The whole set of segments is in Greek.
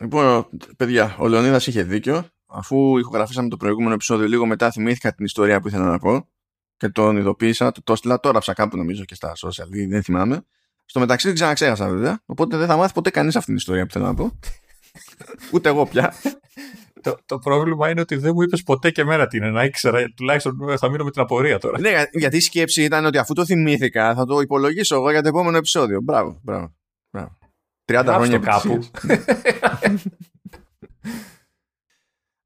Λοιπόν, παιδιά, ο Λεωνίδας είχε δίκιο. Αφού ηχογραφήσαμε το προηγούμενο επεισόδιο, λίγο μετά θυμήθηκα την ιστορία που ήθελα να πω και τον ειδοποίησα. Το, το έστειλα τώρα κάπου νομίζω και στα social, δεν θυμάμαι. Στο μεταξύ δεν ξαναξέχασα βέβαια. Οπότε δεν θα μάθει ποτέ κανείς αυτή την ιστορία που θέλω να πω. Ούτε εγώ πια. το, το πρόβλημα είναι ότι δεν μου είπες ποτέ και μέρα τι είναι. Να ήξερα, τουλάχιστον θα μείνω με την απορία τώρα. Ναι, γιατί η σκέψη ήταν ότι αφού το θυμήθηκα, θα το υπολογίσω εγώ για το επόμενο επεισόδιο. Μπράβο, μπράβο. μπράβο. 30 χρόνια κάπου.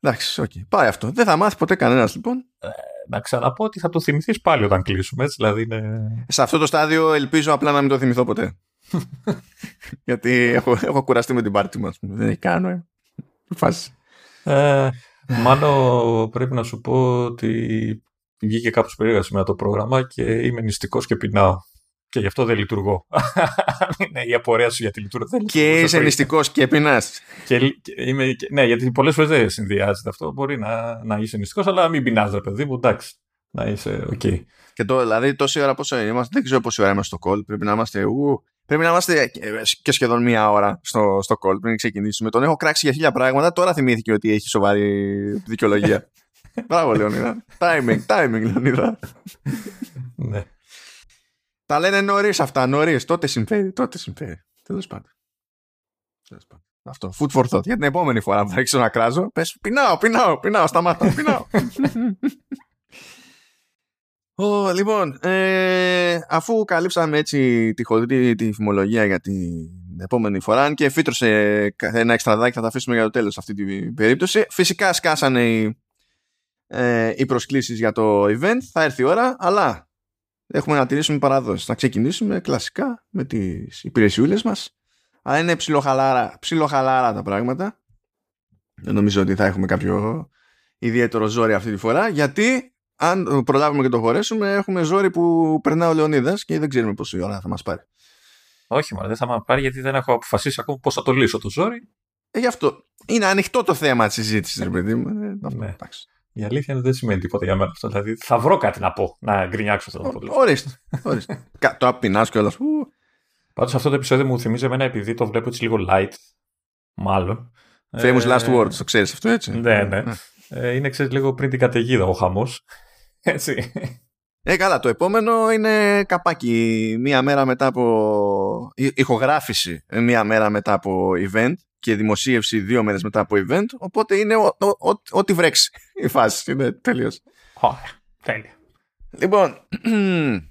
Εντάξει, okay. πάει αυτό. Δεν θα μάθει ποτέ κανένας λοιπόν. Ε, να ξαναπώ ότι θα το θυμηθείς πάλι όταν κλείσουμε. Έτσι, δηλαδή είναι... Σε αυτό το στάδιο ελπίζω απλά να μην το θυμηθώ ποτέ. Γιατί έχω, έχω κουραστεί με την πάρτι μου. Δεν έχει κάνω. Ε. Φάση. Ε, μάλλον πρέπει να σου πω ότι βγήκε κάπως περίεργα σήμερα το πρόγραμμα και είμαι νηστικός και πεινάω. Και γι' αυτό δεν λειτουργώ. ναι, η απορία σου για τη λειτουργία. Και είσαι νηστικό και πεινάς. ναι, γιατί πολλές φορές δεν συνδυάζεται αυτό. Μπορεί να, να είσαι νηστικό, αλλά μην πεινάς, ρε παιδί μου. Εντάξει. Να είσαι OK. Okay. Και το, δηλαδή, τόση ώρα πόσο είμαστε, δεν ξέρω πόση ώρα είμαστε στο call. Πρέπει να είμαστε. Ου, πρέπει να είμαστε και σχεδόν μία ώρα στο, στο call πριν ξεκινήσουμε. Τον έχω κράξει για χίλια πράγματα. Τώρα θυμήθηκε ότι έχει σοβαρή δικαιολογία. Μπράβο, Λεωνίδα. timing, timing, Λεωνίδα. ναι. Τα λένε νωρίς αυτά, νωρίς. Τότε συμφέρει, τότε συμφέρει. Τέλος πάντων. Αυτό. Food for thought. Για την επόμενη φορά που θα αρχίσω να κράζω, πες πεινάω, πεινάω, πεινάω, σταμάτα, πεινάω. oh, λοιπόν, ε, αφού καλύψαμε έτσι τη χοντρή τη φημολογία για την επόμενη φορά, αν και φύτρωσε ένα εξτραδάκι, θα τα αφήσουμε για το τέλος αυτή την περίπτωση. Φυσικά σκάσανε οι, ε, οι προσκλήσεις για το event, θα έρθει η ώρα, αλλά έχουμε να τηρήσουμε παραδόσεις. Να ξεκινήσουμε κλασικά με τις υπηρεσιούλες μας. Αλλά είναι ψιλοχαλάρα, ψιλοχαλάρα τα πράγματα. Δεν νομίζω ότι θα έχουμε κάποιο ιδιαίτερο ζόρι αυτή τη φορά, γιατί αν προλάβουμε και το χωρέσουμε, έχουμε ζόρι που περνά ο Λεωνίδας και δεν ξέρουμε πόση ώρα θα μας πάρει. Όχι, μα δεν θα μας πάρει γιατί δεν έχω αποφασίσει ακόμα πώς θα το λύσω το ζόρι. Ε, γι' αυτό. Είναι ανοιχτό το θέμα της συζήτησης, ρε παιδί μου. Ε, ναι. Η αλήθεια είναι δεν σημαίνει τίποτα για μένα αυτό. Δηλαδή θα βρω κάτι να πω, να γκρινιάξω αυτό το πρόβλημα. Ορίστε. ορίστε. το απεινάς κιόλας. Πάντως αυτό το επεισόδιο μου θυμίζει εμένα επειδή το βλέπω έτσι λίγο light. Μάλλον. Famous last ε, words, το ξέρεις αυτό έτσι; Ναι, ναι. Ε, είναι ξέρεις λίγο πριν την καταιγίδα ο χαμός. Έτσι. Ε, καλά, το επόμενο είναι καπάκι. Μία μέρα μετά από. ηχογράφηση μία μέρα μετά από event και δημοσίευση δύο μέρες μετά από event, οπότε είναι ό,τι βρέξει η φάση. Είναι τελείως. Ωραία, τέλεια. Λοιπόν,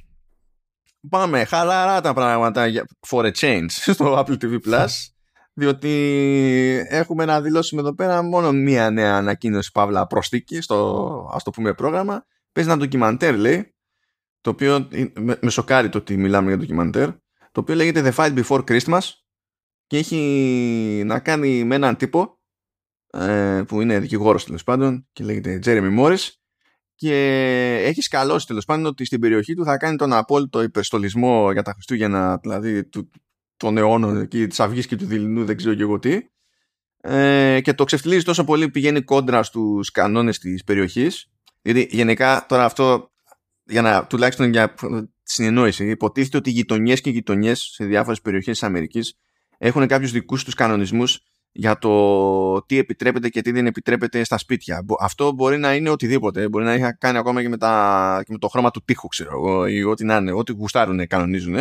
πάμε χαλαρά τα πράγματα for a change στο Apple TV Plus, διότι έχουμε να δηλώσουμε εδώ πέρα μόνο μία νέα ανακοίνωση παύλα προστίκη στο ας το πούμε πρόγραμμα. Παίζει ένα ντοκιμαντέρ λέει, το οποίο με, με σοκάρει το ότι μιλάμε για ντοκιμαντέρ, το οποίο λέγεται The Fight Before Christmas και έχει να κάνει με έναν τύπο ε, που είναι δικηγόρος τέλος πάντων και λέγεται Jeremy Morris και έχει σκαλώσει τέλος πάντων ότι στην περιοχή του θα κάνει τον απόλυτο υπερστολισμό για τα Χριστούγεννα δηλαδή του, των αιώνων εκεί της Αυγής και του Δειλινού δεν ξέρω και εγώ τι. Ε, και το ξεφτιλίζει τόσο πολύ πηγαίνει κόντρα στους κανόνες της περιοχής. Γιατί γενικά τώρα αυτό για να, τουλάχιστον για συνεννόηση υποτίθεται ότι οι γειτονιές και γειτονιές σε διάφορες περιοχές της Αμερικής έχουν κάποιους δικούς τους κανονισμούς για το τι επιτρέπεται και τι δεν επιτρέπεται στα σπίτια. Αυτό μπορεί να είναι οτιδήποτε. Μπορεί να έχει κάνει ακόμα και με, τα, και με το χρώμα του τείχου, ξέρω εγώ, ή ό,τι να είναι, ό,τι γουστάρουν, κανονίζουν.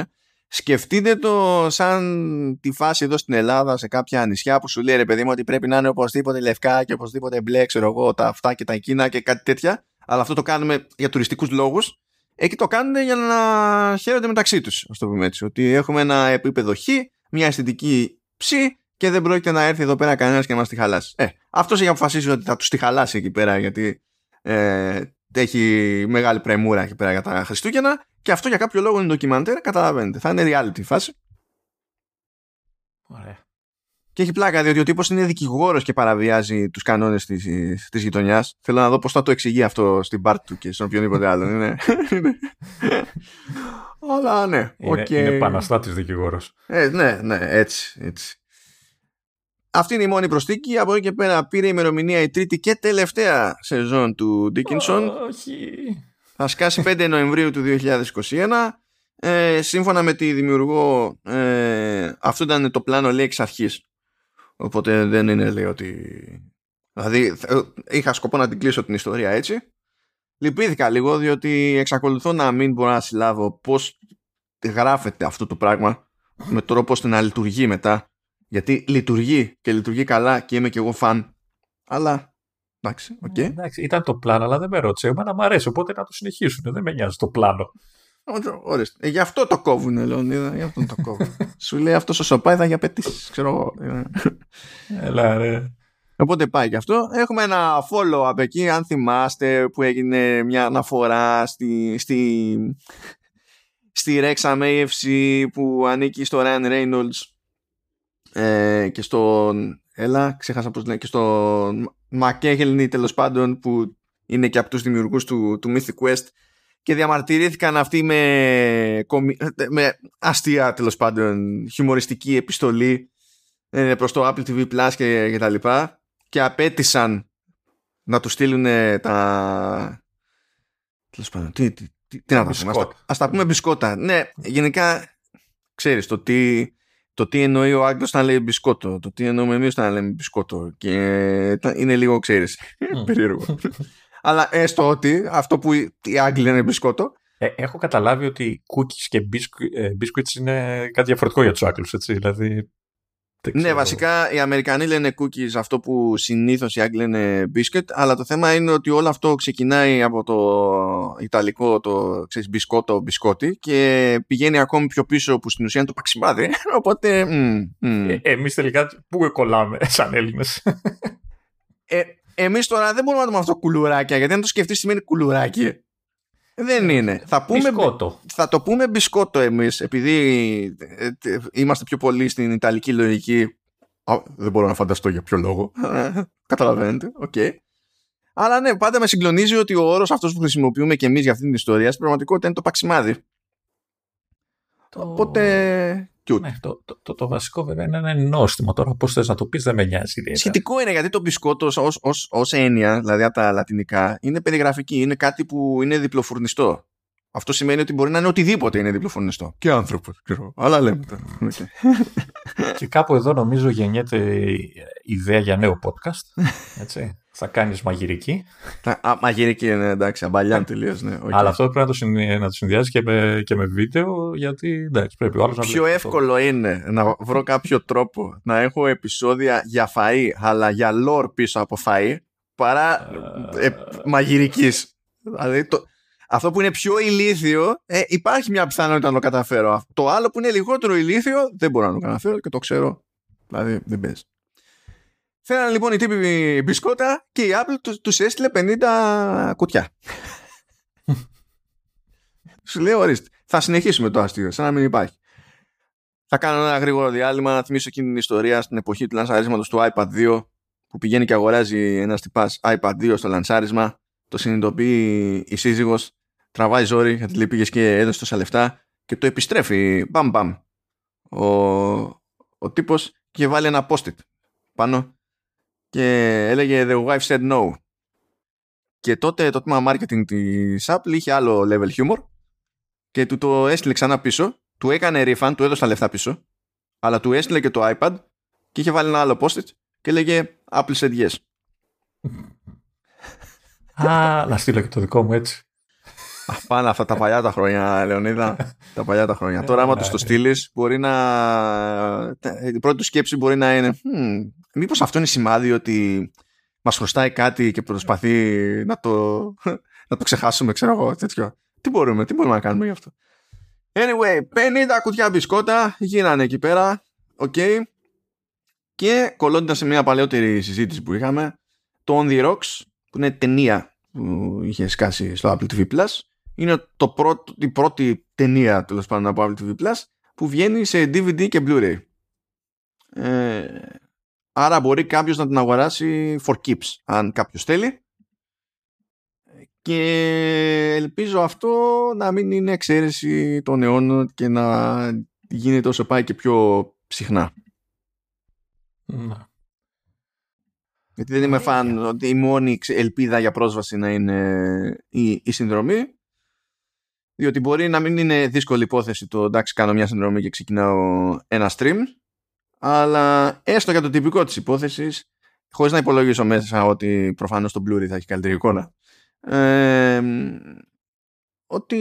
Σκεφτείτε το σαν τη φάση εδώ στην Ελλάδα σε κάποια νησιά που σου λέει ρε παιδί μου ότι πρέπει να είναι οπωσδήποτε λευκά και οπωσδήποτε μπλε, ξέρω εγώ, τα αυτά και τα εκείνα και κάτι τέτοια. Αλλά αυτό το κάνουμε για τουριστικούς λόγους. Εκεί το κάνουν για να χαίρονται μεταξύ τους, ας το πούμε έτσι. Ότι έχουμε ένα επίπεδο χ μια αισθητική ψη και δεν πρόκειται να έρθει εδώ πέρα κανένας και να μας τη χαλάσει. Ε, αυτός έχει αποφασίσει ότι θα τους τη χαλάσει εκεί πέρα γιατί ε, έχει μεγάλη πρεμούρα εκεί πέρα για τα Χριστούγεννα και αυτό για κάποιο λόγο είναι ντοκιμαντέρ, καταλαβαίνετε. Θα είναι reality φάση. Ωραία. Και έχει πλάκα διότι ο τύπος είναι δικηγόρος και παραβιάζει τους κανόνες της της γειτονιάς. Θέλω να δω πώς θα το εξηγεί αυτό στην πάρτι του και στον οποιονδήποτε άλλο. είναι. Αλλά ναι. Είναι, okay. είναι επαναστάτη δικηγόρος. Ε, ναι, ναι, έτσι, έτσι. Αυτή είναι η μόνη προστίκη. Από εκεί και πέρα πήρε ημερομηνία η τρίτη και τελευταία σεζόν του Dickinson. Όχι. Θα σκάσει 5 Νοεμβρίου του 2021. Ε, σύμφωνα με τη δημιουργό, ε, αυτό ήταν το πλάνο λέει εξ αρχής Οπότε δεν είναι λέει ότι... Δηλαδή είχα σκοπό να την κλείσω την ιστορία έτσι. Λυπήθηκα λίγο διότι εξακολουθώ να μην μπορώ να συλλάβω πώς γράφεται αυτό το πράγμα με τρόπο ώστε να λειτουργεί μετά. Γιατί λειτουργεί και λειτουργεί καλά και είμαι και εγώ φαν. Αλλά εντάξει, OK. Okay. Εντάξει, ήταν το πλάνο, αλλά δεν με ρώτησε. Εμένα μου αρέσει, οπότε να το συνεχίσουν. Δεν με νοιάζει το πλάνο. Ορίστε. Ε, γι' αυτό το κόβουν, Λεωνίδα. Γι' αυτό το κόβουν. Σου λέει αυτός ο Σοπάι θα για πετήσει, ξέρω εγώ. Έλα, ρε. Οπότε πάει και αυτό. Έχουμε ένα follow-up εκεί, αν θυμάστε, που έγινε μια αναφορά στη, στη, στη Rexham AFC που ανήκει στο Ryan Reynolds ε, και στον έλα, ξέχασα πώς λένε, και στον Μακέχελνη τέλος πάντων που είναι και από τους δημιουργούς του, του Mythic Quest και διαμαρτυρήθηκαν αυτοί με, με αστεία τέλος πάντων χιουμοριστική επιστολή ε, προς το Apple TV Plus και, και τα λοιπά. Και απέτησαν να τους στείλουν τα τέλος πάντων τι, τι, τι, τι να πούμε ας, τα πούμε μπισκότα. Ναι γενικά ξέρεις το τι το τι εννοεί ο Άγγλος να λέει μπισκότο, το τι εννοούμε εμείς να λέμε μπισκότο. Και είναι λίγο ξέρεις περίεργο. Αλλά έστω ότι αυτό που οι Άγγλοι λένε μπισκότο ε, έχω καταλάβει ότι cookies και ε, biscuits είναι κάτι διαφορετικό για τους Άγγλους, έτσι, δηλαδή ναι, βασικά οι Αμερικανοί λένε cookies αυτό που συνήθως οι Άγγλοι λένε biscuit, αλλά το θέμα είναι ότι όλο αυτό ξεκινάει από το Ιταλικό, το ξέρεις, μπισκότο, μπισκότι και πηγαίνει ακόμη πιο πίσω που στην ουσία είναι το παξιμάδι. Οπότε. Mm, mm. Ε, Εμείς τελικά πού κολλάμε σαν Έλληνες; Ε, Εμείς τώρα δεν μπορούμε να το πούμε αυτό κουλουράκια, γιατί αν το σκεφτείς σημαίνει κουλουράκι; Δεν είναι. Θα, πούμε, μπισκότο. θα το πούμε μπισκότο εμείς επειδή ε, είμαστε πιο πολύ στην Ιταλική λογική. δεν μπορώ να φανταστώ για ποιο λόγο. Καταλαβαίνετε. OK. Okay. Αλλά ναι, πάντα με συγκλονίζει ότι ο όρος αυτός που χρησιμοποιούμε και εμείς για αυτή την ιστορία στην πραγματικότητα είναι το παξιμάδι. Το... Οπότε ναι, το, το, το, το, βασικό βέβαια είναι ένα νόστιμο. Τώρα πώς θες να το πεις δεν με νοιάζει Σχετικό είναι γιατί το μπισκότο ως έννοια, δηλαδή από τα λατινικά, είναι περιγραφική. Είναι κάτι που είναι διπλοφουρνιστό. Αυτό σημαίνει ότι μπορεί να είναι οτιδήποτε είναι διπλοφουρνιστό. Και άνθρωπος, ξέρω. Αλλά λέμε τώρα. Και κάπου εδώ νομίζω γεννιέται ιδέα για νέο podcast. Έτσι θα κάνεις μαγειρική. Α, μαγειρική είναι εντάξει, αμπαλιάν τελείως. Ναι, okay. Αλλά αυτό πρέπει να το, συνδυ... να το συνδυάζεις και με, και με βίντεο, γιατί εντάξει, πρέπει ο άλλος να Πιο εύκολο αυτό. είναι να βρω κάποιο τρόπο να έχω επεισόδια για φαΐ, αλλά για lore πίσω από φαΐ, παρά ε, μαγειρικής. Δηλαδή το, αυτό που είναι πιο ηλίθιο, ε, υπάρχει μια πιθανότητα να το καταφέρω. Το άλλο που είναι λιγότερο ηλίθιο, δεν μπορώ να το καταφέρω και το ξέρω. Δηλαδή δεν παίζει. Θέλανε λοιπόν οι τύποι μπισκότα και η Apple τους, τους έστειλε 50 κουτιά. Σου λέει ορίστε. Θα συνεχίσουμε το αστείο, σαν να μην υπάρχει. Θα κάνω ένα γρήγορο διάλειμμα να θυμίσω εκείνη την ιστορία στην εποχή του λανσαρίσματος του iPad 2 που πηγαίνει και αγοράζει ένας τυπάς iPad 2 στο λανσάρισμα το συνειδητοποιεί η σύζυγος τραβάει ζόρι γιατί λέει πήγες και έδωσε τόσα λεφτά και το επιστρέφει μπαμ μπαμ ο, ο τύπος και βάλει ένα post-it πάνω και έλεγε The wife said no. Και τότε το τμήμα marketing της Apple είχε άλλο level humor και του το έστειλε ξανά πίσω, του έκανε refund, του έδωσε τα λεφτά πίσω, αλλά του έστειλε και το iPad και είχε βάλει ένα άλλο post και έλεγε Apple said yes. Α, να στείλω και το δικό μου έτσι. Πάνε αυτά τα παλιά τα χρόνια, Λεωνίδα. τα παλιά τα χρόνια. Τώρα, άμα τους το στείλεις, μπορεί να. Η πρώτη τους σκέψη μπορεί να είναι. Hm, Μήπως αυτό είναι σημάδι ότι μας χρωστάει κάτι και προσπαθεί να το, να το ξεχάσουμε, ξέρω εγώ. Τέτοιο. Τι μπορούμε, τι μπορούμε να κάνουμε γι' αυτό. Anyway, 50 κουτιά μπισκότα γίνανε εκεί πέρα. OK. Okay. Και κολλώντας σε μια παλαιότερη συζήτηση που είχαμε, το On the Rocks, που είναι ταινία που είχε σκάσει στο Apple TV Plus, είναι το πρώτο, η πρώτη ταινία τέλος πάντων από Apple TV Plus που βγαίνει σε DVD και Blu-ray. Ε, άρα μπορεί κάποιος να την αγοράσει for keeps αν κάποιος θέλει. Και ελπίζω αυτό να μην είναι εξαίρεση των αιώνων και να γίνεται όσο πάει και πιο συχνά. Να. Γιατί δεν είμαι φαν ότι η μόνη ελπίδα για πρόσβαση να είναι η, η συνδρομή διότι μπορεί να μην είναι δύσκολη υπόθεση το εντάξει κάνω μια συνδρομή και ξεκινάω ένα stream αλλά έστω για το τυπικό της υπόθεσης χωρίς να υπολογίσω μέσα ότι προφανώς το Blu-ray θα έχει καλύτερη εικόνα ε, ότι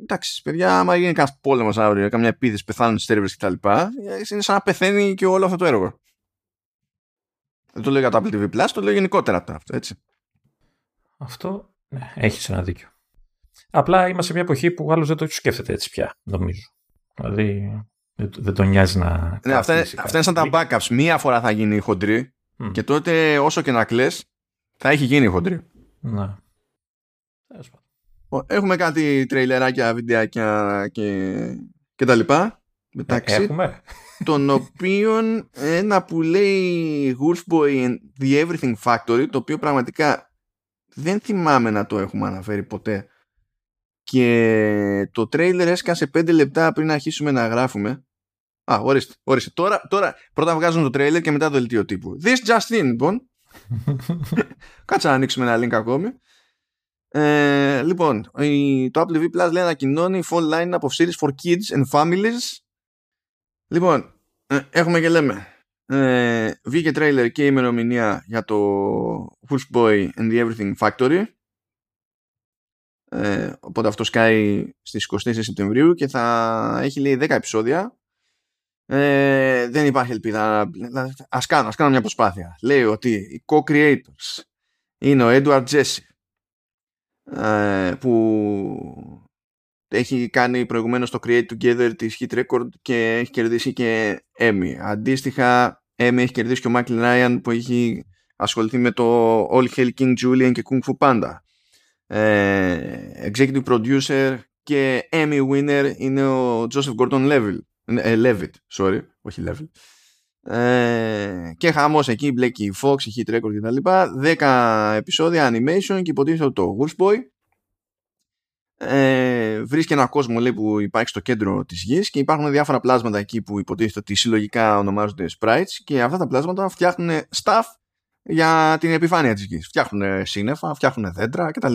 εντάξει παιδιά άμα γίνει κανένας πόλεμος αύριο καμιά επίθεση πεθάνουν στις τέρβες κτλ είναι σαν να πεθαίνει και όλο αυτό το έργο. Δεν το λέω για το Apple TV Plus το λέω γενικότερα αυτό έτσι. Αυτό ναι, έχεις ένα δίκιο απλά είμαστε σε μια εποχή που άλλος δεν το σκέφτεται έτσι πια νομίζω δηλαδή δεν τον νοιάζει να. Ναι, αυτά, είναι, αυτά είναι σαν τα backups. Μία φορά θα γίνει η χοντρή mm. και τότε όσο και να κλαις θα έχει γίνει η χοντρή. Ναι. Έχουμε κάτι τρέιλεράκια, βιντεάκια και, και τα λοιπά. Μεταξύ Έχουμε. των οποίων ένα που λέει Wolfboy and the Everything Factory το οποίο πραγματικά δεν θυμάμαι να το έχουμε αναφέρει ποτέ και το τρέιλερ έσκασε 5 λεπτά πριν αρχίσουμε να γράφουμε Α, ορίστε, ορίστε. Τώρα, τώρα πρώτα βγάζουν το τρέιλερ και μετά το δελτίο τύπου. This just in, λοιπόν. Κάτσε να ανοίξουμε ένα link ακόμη. Ε, λοιπόν, το Apple TV Plus λέει ανακοινώνει full line of series for kids and families. Λοιπόν, ε, έχουμε και λέμε. Ε, βγήκε τρέιλερ και ημερομηνία για το Wolf Boy and the Everything Factory. Ε, οπότε αυτό σκάει στις 24 Σεπτεμβρίου και θα έχει λέει 10 επεισόδια ε, δεν υπάρχει ελπίδα. Ας κάνω, ας κάνω μια προσπάθεια. Λέει ότι οι co-creators είναι ο Edward Jesse ε, που έχει κάνει προηγουμένως το Create Together της Hit Record και έχει κερδίσει και Emmy. Αντίστοιχα, Emmy έχει κερδίσει και ο Michael Ryan που έχει ασχοληθεί με το All Hail King Julian και Kung Fu Panda. Ε, executive Producer και Emmy Winner είναι ο Joseph Gordon-Levitt ε, Levitt, sorry, όχι Levitt. Ε, και χαμός εκεί μπλέκει η Fox, η Hit Record κτλ. 10 επεισόδια animation και υποτίθεται το Wolfboy ε, βρίσκει ένα κόσμο λέει, που υπάρχει στο κέντρο της γης και υπάρχουν διάφορα πλάσματα εκεί που υποτίθεται ότι συλλογικά ονομάζονται sprites και αυτά τα πλάσματα φτιάχνουν stuff για την επιφάνεια της γης. Φτιάχνουν σύννεφα, φτιάχνουν δέντρα κτλ.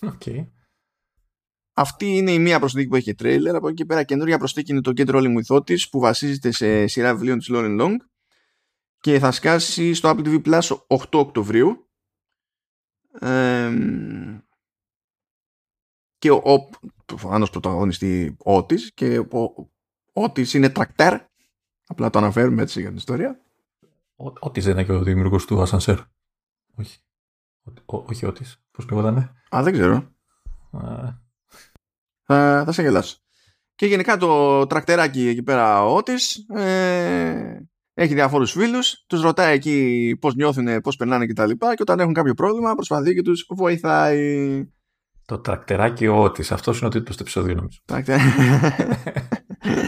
Okay. Αυτή είναι η μία προσθήκη που έχει τρέιλερ. Από εκεί και πέρα καινούργια προσθήκη είναι το κέντρο όλη μου που βασίζεται σε σειρά βιβλίων της Lauren Long και θα σκάσει στο Apple TV Plus 8 Οκτωβρίου. και ο, ο προφανώς πρωταγωνιστή Ότις και ο Ότις είναι τρακτέρ απλά το αναφέρουμε έτσι για την ιστορία Ότις δεν είναι και ο δημιουργός του Ασανσέρ όχι όχι Ότις πώς λέγονταν Α δεν ξέρω θα, θα σε γελάσω. Και γενικά το τρακτεράκι εκεί πέρα ο Ότης ε, έχει διάφορους φίλους, τους ρωτάει εκεί πώς νιώθουν, πώς περνάνε κτλ. Και, και όταν έχουν κάποιο πρόβλημα προσπαθεί και τους βοηθάει. Το τρακτεράκι ο Ότης, αυτός είναι ο τίτλος του επεισόδιο νομίζω.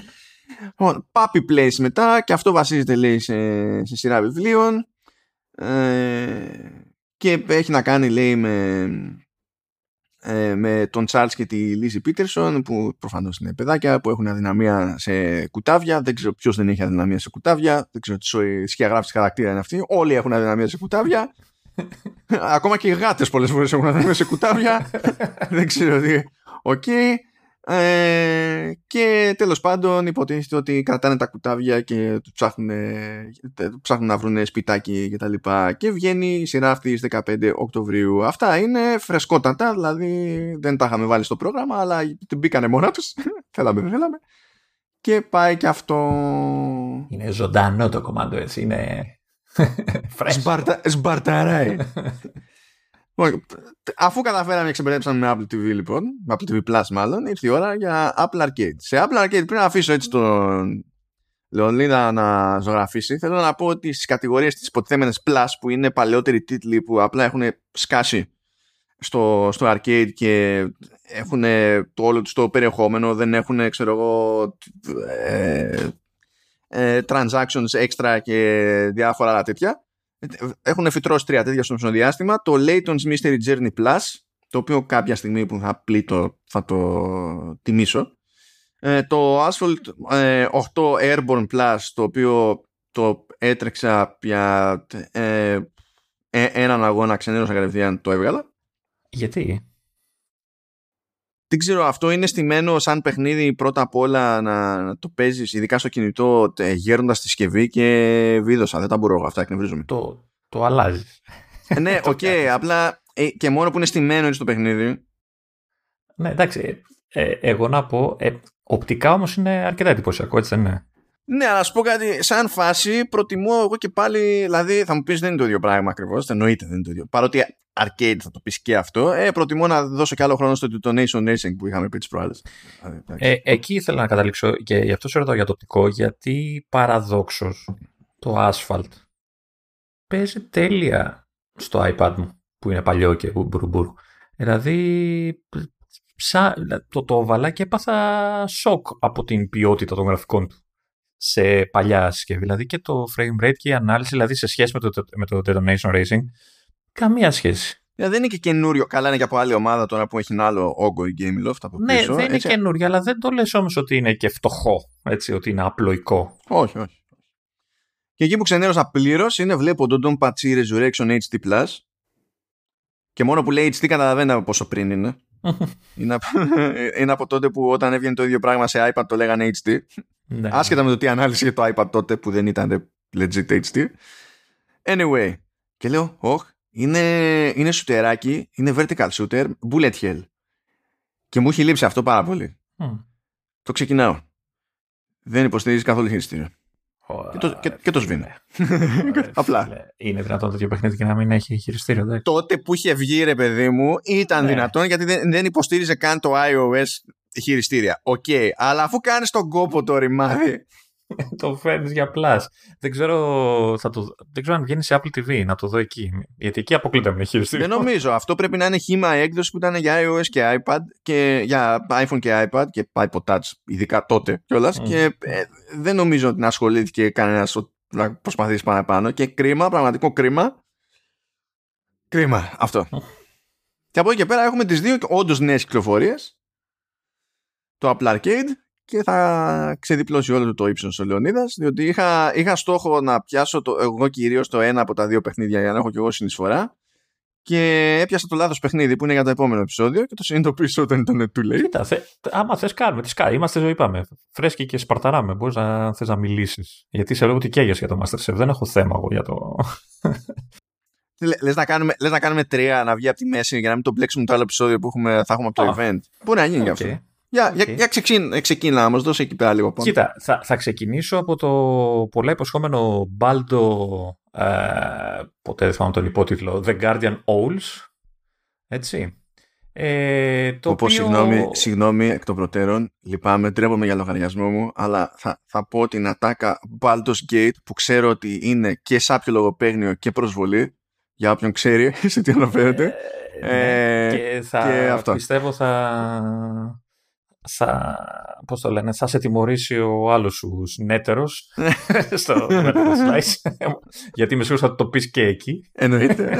λοιπόν, Puppy Place μετά και αυτό βασίζεται λέει σε, σε σειρά βιβλίων. Ε, και έχει να κάνει λέει με ε, με τον Τσάρλς και τη Λίζη Πίτερσον που προφανώς είναι παιδάκια που έχουν αδυναμία σε κουτάβια. Δεν ξέρω ποιος δεν έχει αδυναμία σε κουτάβια. Δεν ξέρω τι σχεδιαγράφηση χαρακτήρα είναι αυτή. Όλοι έχουν αδυναμία σε κουτάβια. Ακόμα και οι γάτες πολλές φορές έχουν αδυναμία σε κουτάβια. Δεν ξέρω τι. OK. okay. Ε, και τέλος πάντων υποτίθεται ότι κρατάνε τα κουτάβια και ψάχνουν, ψάχνουν να βρουν σπιτάκι και τα λοιπά. Και βγαίνει η σειρά αυτή στις 15 Οκτωβρίου. Αυτά είναι φρεσκότατα δηλαδή δεν τα είχαμε βάλει στο πρόγραμμα αλλά την μπήκανε μόνα τους. Θέλαμε δεν θέλαμε. Και πάει και αυτό. Είναι ζωντανό το κομμάτι έτσι είναι Σπαρτα, Σπαρταράει Αφού καταφέραμε και ξεμπερδέψαμε με Apple TV λοιπόν, με Apple TV Plus μάλλον, ήρθε η ώρα για Apple Arcade. Σε Apple Arcade πριν αφήσω έτσι τον Λεωνίδα να ζωγραφίσει, θέλω να πω ότι στις κατηγορίες της υποτιθέμενες Plus που είναι παλαιότεροι τίτλοι που απλά έχουν σκάσει στο, στο arcade και έχουν το όλο τους το περιεχόμενο, δεν έχουν ξέρω εγώ ε, ε, transactions extra και διάφορα άλλα τέτοια έχουν φυτρώσει τρία τέτοια στο διάστημα. Το Layton's Mystery Journey Plus, το οποίο κάποια στιγμή που θα πλήττω θα το τιμήσω. Ε, το Asphalt 8 ε, Airborne Plus, το οποίο το έτρεξα για ε, έναν αγώνα, ξενέρωσα κατευθείαν, το έβγαλα. Γιατί; Δεν ξέρω, αυτό είναι στημένο σαν παιχνίδι πρώτα απ' όλα να, να το παίζεις, ειδικά στο κινητό, γέροντα τη συσκευή και βίδωσα. Δεν τα μπορώ αυτά, εκνευρίζομαι. Το, το αλλάζεις. Ε, ναι, OK, okay, απλά ε, και μόνο που είναι στημένο είναι στο παιχνίδι. Ναι, εντάξει. Ε, εγώ να πω, ε, οπτικά όμως είναι αρκετά εντυπωσιακό, έτσι δεν είναι. Ναι, αλλά σου πω κάτι, σαν φάση προτιμώ εγώ και πάλι, δηλαδή θα μου πεις δεν είναι το ίδιο πράγμα ακριβώς. Εννοείται δεν είναι το ίδιο. Παρότι arcade θα το πεις και αυτό, ε, προτιμώ να δώσω και άλλο χρόνο στο Detonation Racing που είχαμε πει τις προάλλες. Ε, εκεί ήθελα να καταλήξω και γι' αυτό σε ρωτάω για το οπτικό, γιατί παραδόξως το Asphalt παίζει τέλεια στο iPad μου που είναι παλιό και μπουρουμπουρου. Δηλαδή το το έβαλα και έπαθα σοκ από την ποιότητα των γραφικών του σε παλιά συσκευή. Δηλαδή και το frame rate και η ανάλυση, δηλαδή σε σχέση με το, με το Detonation Racing, καμία σχέση. Δηλαδή δεν είναι και καινούριο. Καλά είναι και από άλλη ομάδα τώρα που έχει ένα άλλο όγκο η Game Loft από ναι, πίσω. Ναι, δεν είναι καινούριο, αλλά δεν το λες όμως ότι είναι και φτωχό, έτσι, ότι είναι απλοϊκό. Όχι, όχι. Και εκεί που ξενέρωσα πλήρως είναι βλέπω τον Don Pachi Resurrection HD+. Και μόνο που λέει HD καταλαβαίνω πόσο πριν είναι. είναι, από, είναι από τότε που όταν έβγαινε το ίδιο πράγμα σε iPad το λέγανε HD. Ναι, Άσχετα με το τι ανάλυση για το iPad τότε που δεν ήταν legit HD. Anyway, και λέω, όχ, είναι, είναι σουτεράκι, είναι vertical shooter, bullet hell. Και μου έχει λείψει αυτό πάρα πολύ. Το ξεκινάω. Δεν υποστηρίζει καθόλου χειριστήριο. Και το, και, και το σβήνω. Απλά. Είναι δυνατόν τέτοιο παιχνίδι και να μην έχει χειριστήριο. Εντάξει. Τότε που είχε βγει ρε παιδί μου ήταν ναι. δυνατόν γιατί δεν, δεν υποστήριζε καν το iOS χειριστήρια. OK, okay. αλλά αφού κάνεις τον κόπο το ρημάδι. το φέρνεις για Plus. Δεν ξέρω, θα το, δεν ξέρω αν βγαίνει σε Apple TV να το δω εκεί. Γιατί εκεί αποκλείται με χειριστήριο. Δεν νομίζω. Αυτό πρέπει να είναι χήμα έκδοση που ήταν για iOS και iPad και για iPhone και iPad και iPod Touch, ειδικά τότε κιόλας. Mm. Και ε, δεν νομίζω ότι να ασχολήθηκε κανένας να προσπαθήσει πάνω Και κρίμα, πραγματικό κρίμα. Κρίμα αυτό. και από εκεί και πέρα έχουμε τις δύο όντως νέες κυκλοφορίες το Apple Arcade και θα ξεδιπλώσει όλο το ύψος ο Λεωνίδας διότι είχα, είχα στόχο να πιάσω το, εγώ κυρίως το ένα από τα δύο παιχνίδια για να έχω και εγώ συνεισφορά και έπιασα το λάθος παιχνίδι που είναι για το επόμενο επεισόδιο και το συνειδητοποίησα όταν ήταν too late. Κοίτα, θε, άμα θες κάνουμε, τι κάνει, είμαστε ζωή είπαμε, φρέσκοι και σπαρταράμε, μπορείς να θες να μιλήσεις. Γιατί σε λέω ότι καίγεσαι για το Masterchef, δεν έχω θέμα εγώ για το... Λες να, κάνουμε, λες να κάνουμε τρία να βγει από τη μέση για να μην το μπλέξουμε το άλλο επεισόδιο που έχουμε, θα έχουμε από το oh. event. Μπορεί να γίνει okay. αυτό. Για, okay. για, για ξεκίνα, να μας δώσει εκεί πέρα λίγο πάνω. Κοίτα, θα, θα ξεκινήσω από το πολλά υποσχόμενο Baldo, ε, ποτέ δεν θυμάμαι τον υπότιτλο, The Guardian Owls, έτσι. Ε, το οποίο... συγγνώμη, συγγνώμη εκ των προτέρων, λυπάμαι, τρέπομαι για λογαριασμό μου, αλλά θα, θα πω την ατάκα Baldur's Gate που ξέρω ότι είναι και σάπιο λογοπαίγνιο και προσβολή, για όποιον ξέρει σε τι αναφέρεται. Ε, ναι, ε, και θα και αυτό. πιστεύω θα θα, πώς το λένε, θα σε τιμωρήσει ο άλλος σου νέτερος στο Slice. Γιατί είμαι σίγουρος θα το πεις και εκεί. Εννοείται.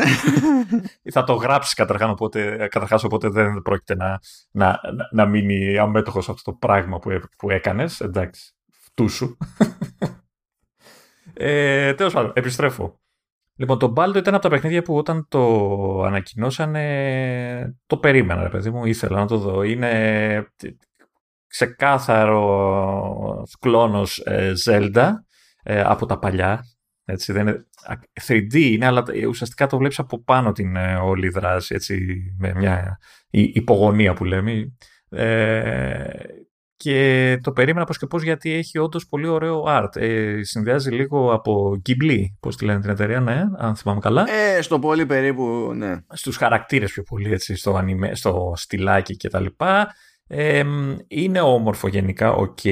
θα το γράψεις καταρχάς οπότε, καταρχάς, οπότε δεν πρόκειται να, να, να μείνει αμέτωχος αυτό το πράγμα που, που έκανες. Εντάξει, φτού σου. ε, τέλος πάντων, επιστρέφω. Λοιπόν, το Baldo ήταν από τα παιχνίδια που όταν το ανακοινώσανε το περίμενα, ρε παιδί μου, ήθελα να το δω. Είναι ξεκάθαρο κλόνος ε, Zelda ε, από τα παλιά. Έτσι, δεν είναι, 3D είναι, αλλά ουσιαστικά το βλέπεις από πάνω την ε, όλη δράση, έτσι, με μια υπογωνία που λέμε. Ε, και το περίμενα πώς και πώς γιατί έχει όντως πολύ ωραίο art. Ε, συνδυάζει λίγο από Ghibli, πώς τη λένε την εταιρεία, ναι, αν θυμάμαι καλά. Ε, στο πολύ περίπου, ναι. Στους χαρακτήρες πιο πολύ, έτσι, στο, ανime, στο στυλάκι και τα λοιπά είναι όμορφο γενικά, οκ.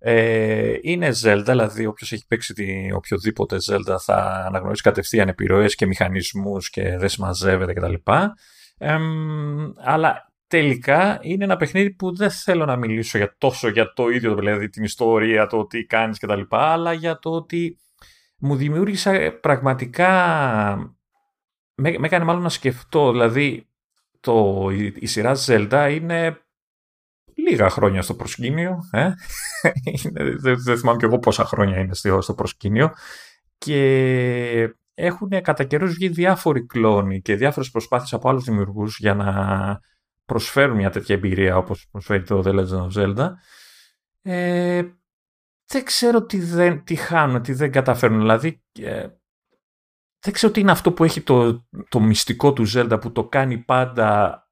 Ε, είναι Zelda, δηλαδή όποιος έχει παίξει τη, οποιοδήποτε Zelda θα αναγνωρίσει κατευθείαν επιρροές και μηχανισμούς και δεν συμμαζεύεται κτλ. Ε, αλλά τελικά είναι ένα παιχνίδι που δεν θέλω να μιλήσω για τόσο για το ίδιο, δηλαδή την ιστορία, το τι κάνεις κτλ. Αλλά για το ότι μου δημιούργησε πραγματικά... Με, με έκανε μάλλον να σκεφτώ, δηλαδή το, η, η σειρά Zelda είναι λίγα χρόνια στο προσκήνιο. Ε; δεν, δεν θυμάμαι και εγώ πόσα χρόνια είναι στο προσκήνιο. Και έχουν κατά καιρούς βγει διάφοροι κλόνοι και διάφορες προσπάθειες από άλλους δημιουργούς για να προσφέρουν μια τέτοια εμπειρία όπως προσφέρει το The Legend of Zelda, ε, δεν ξέρω τι, δεν, τι χάνουν, τι δεν καταφέρνουν. Δηλαδή, ε, δεν ξέρω τι είναι αυτό που έχει το, το μυστικό του Zelda που το κάνει πάντα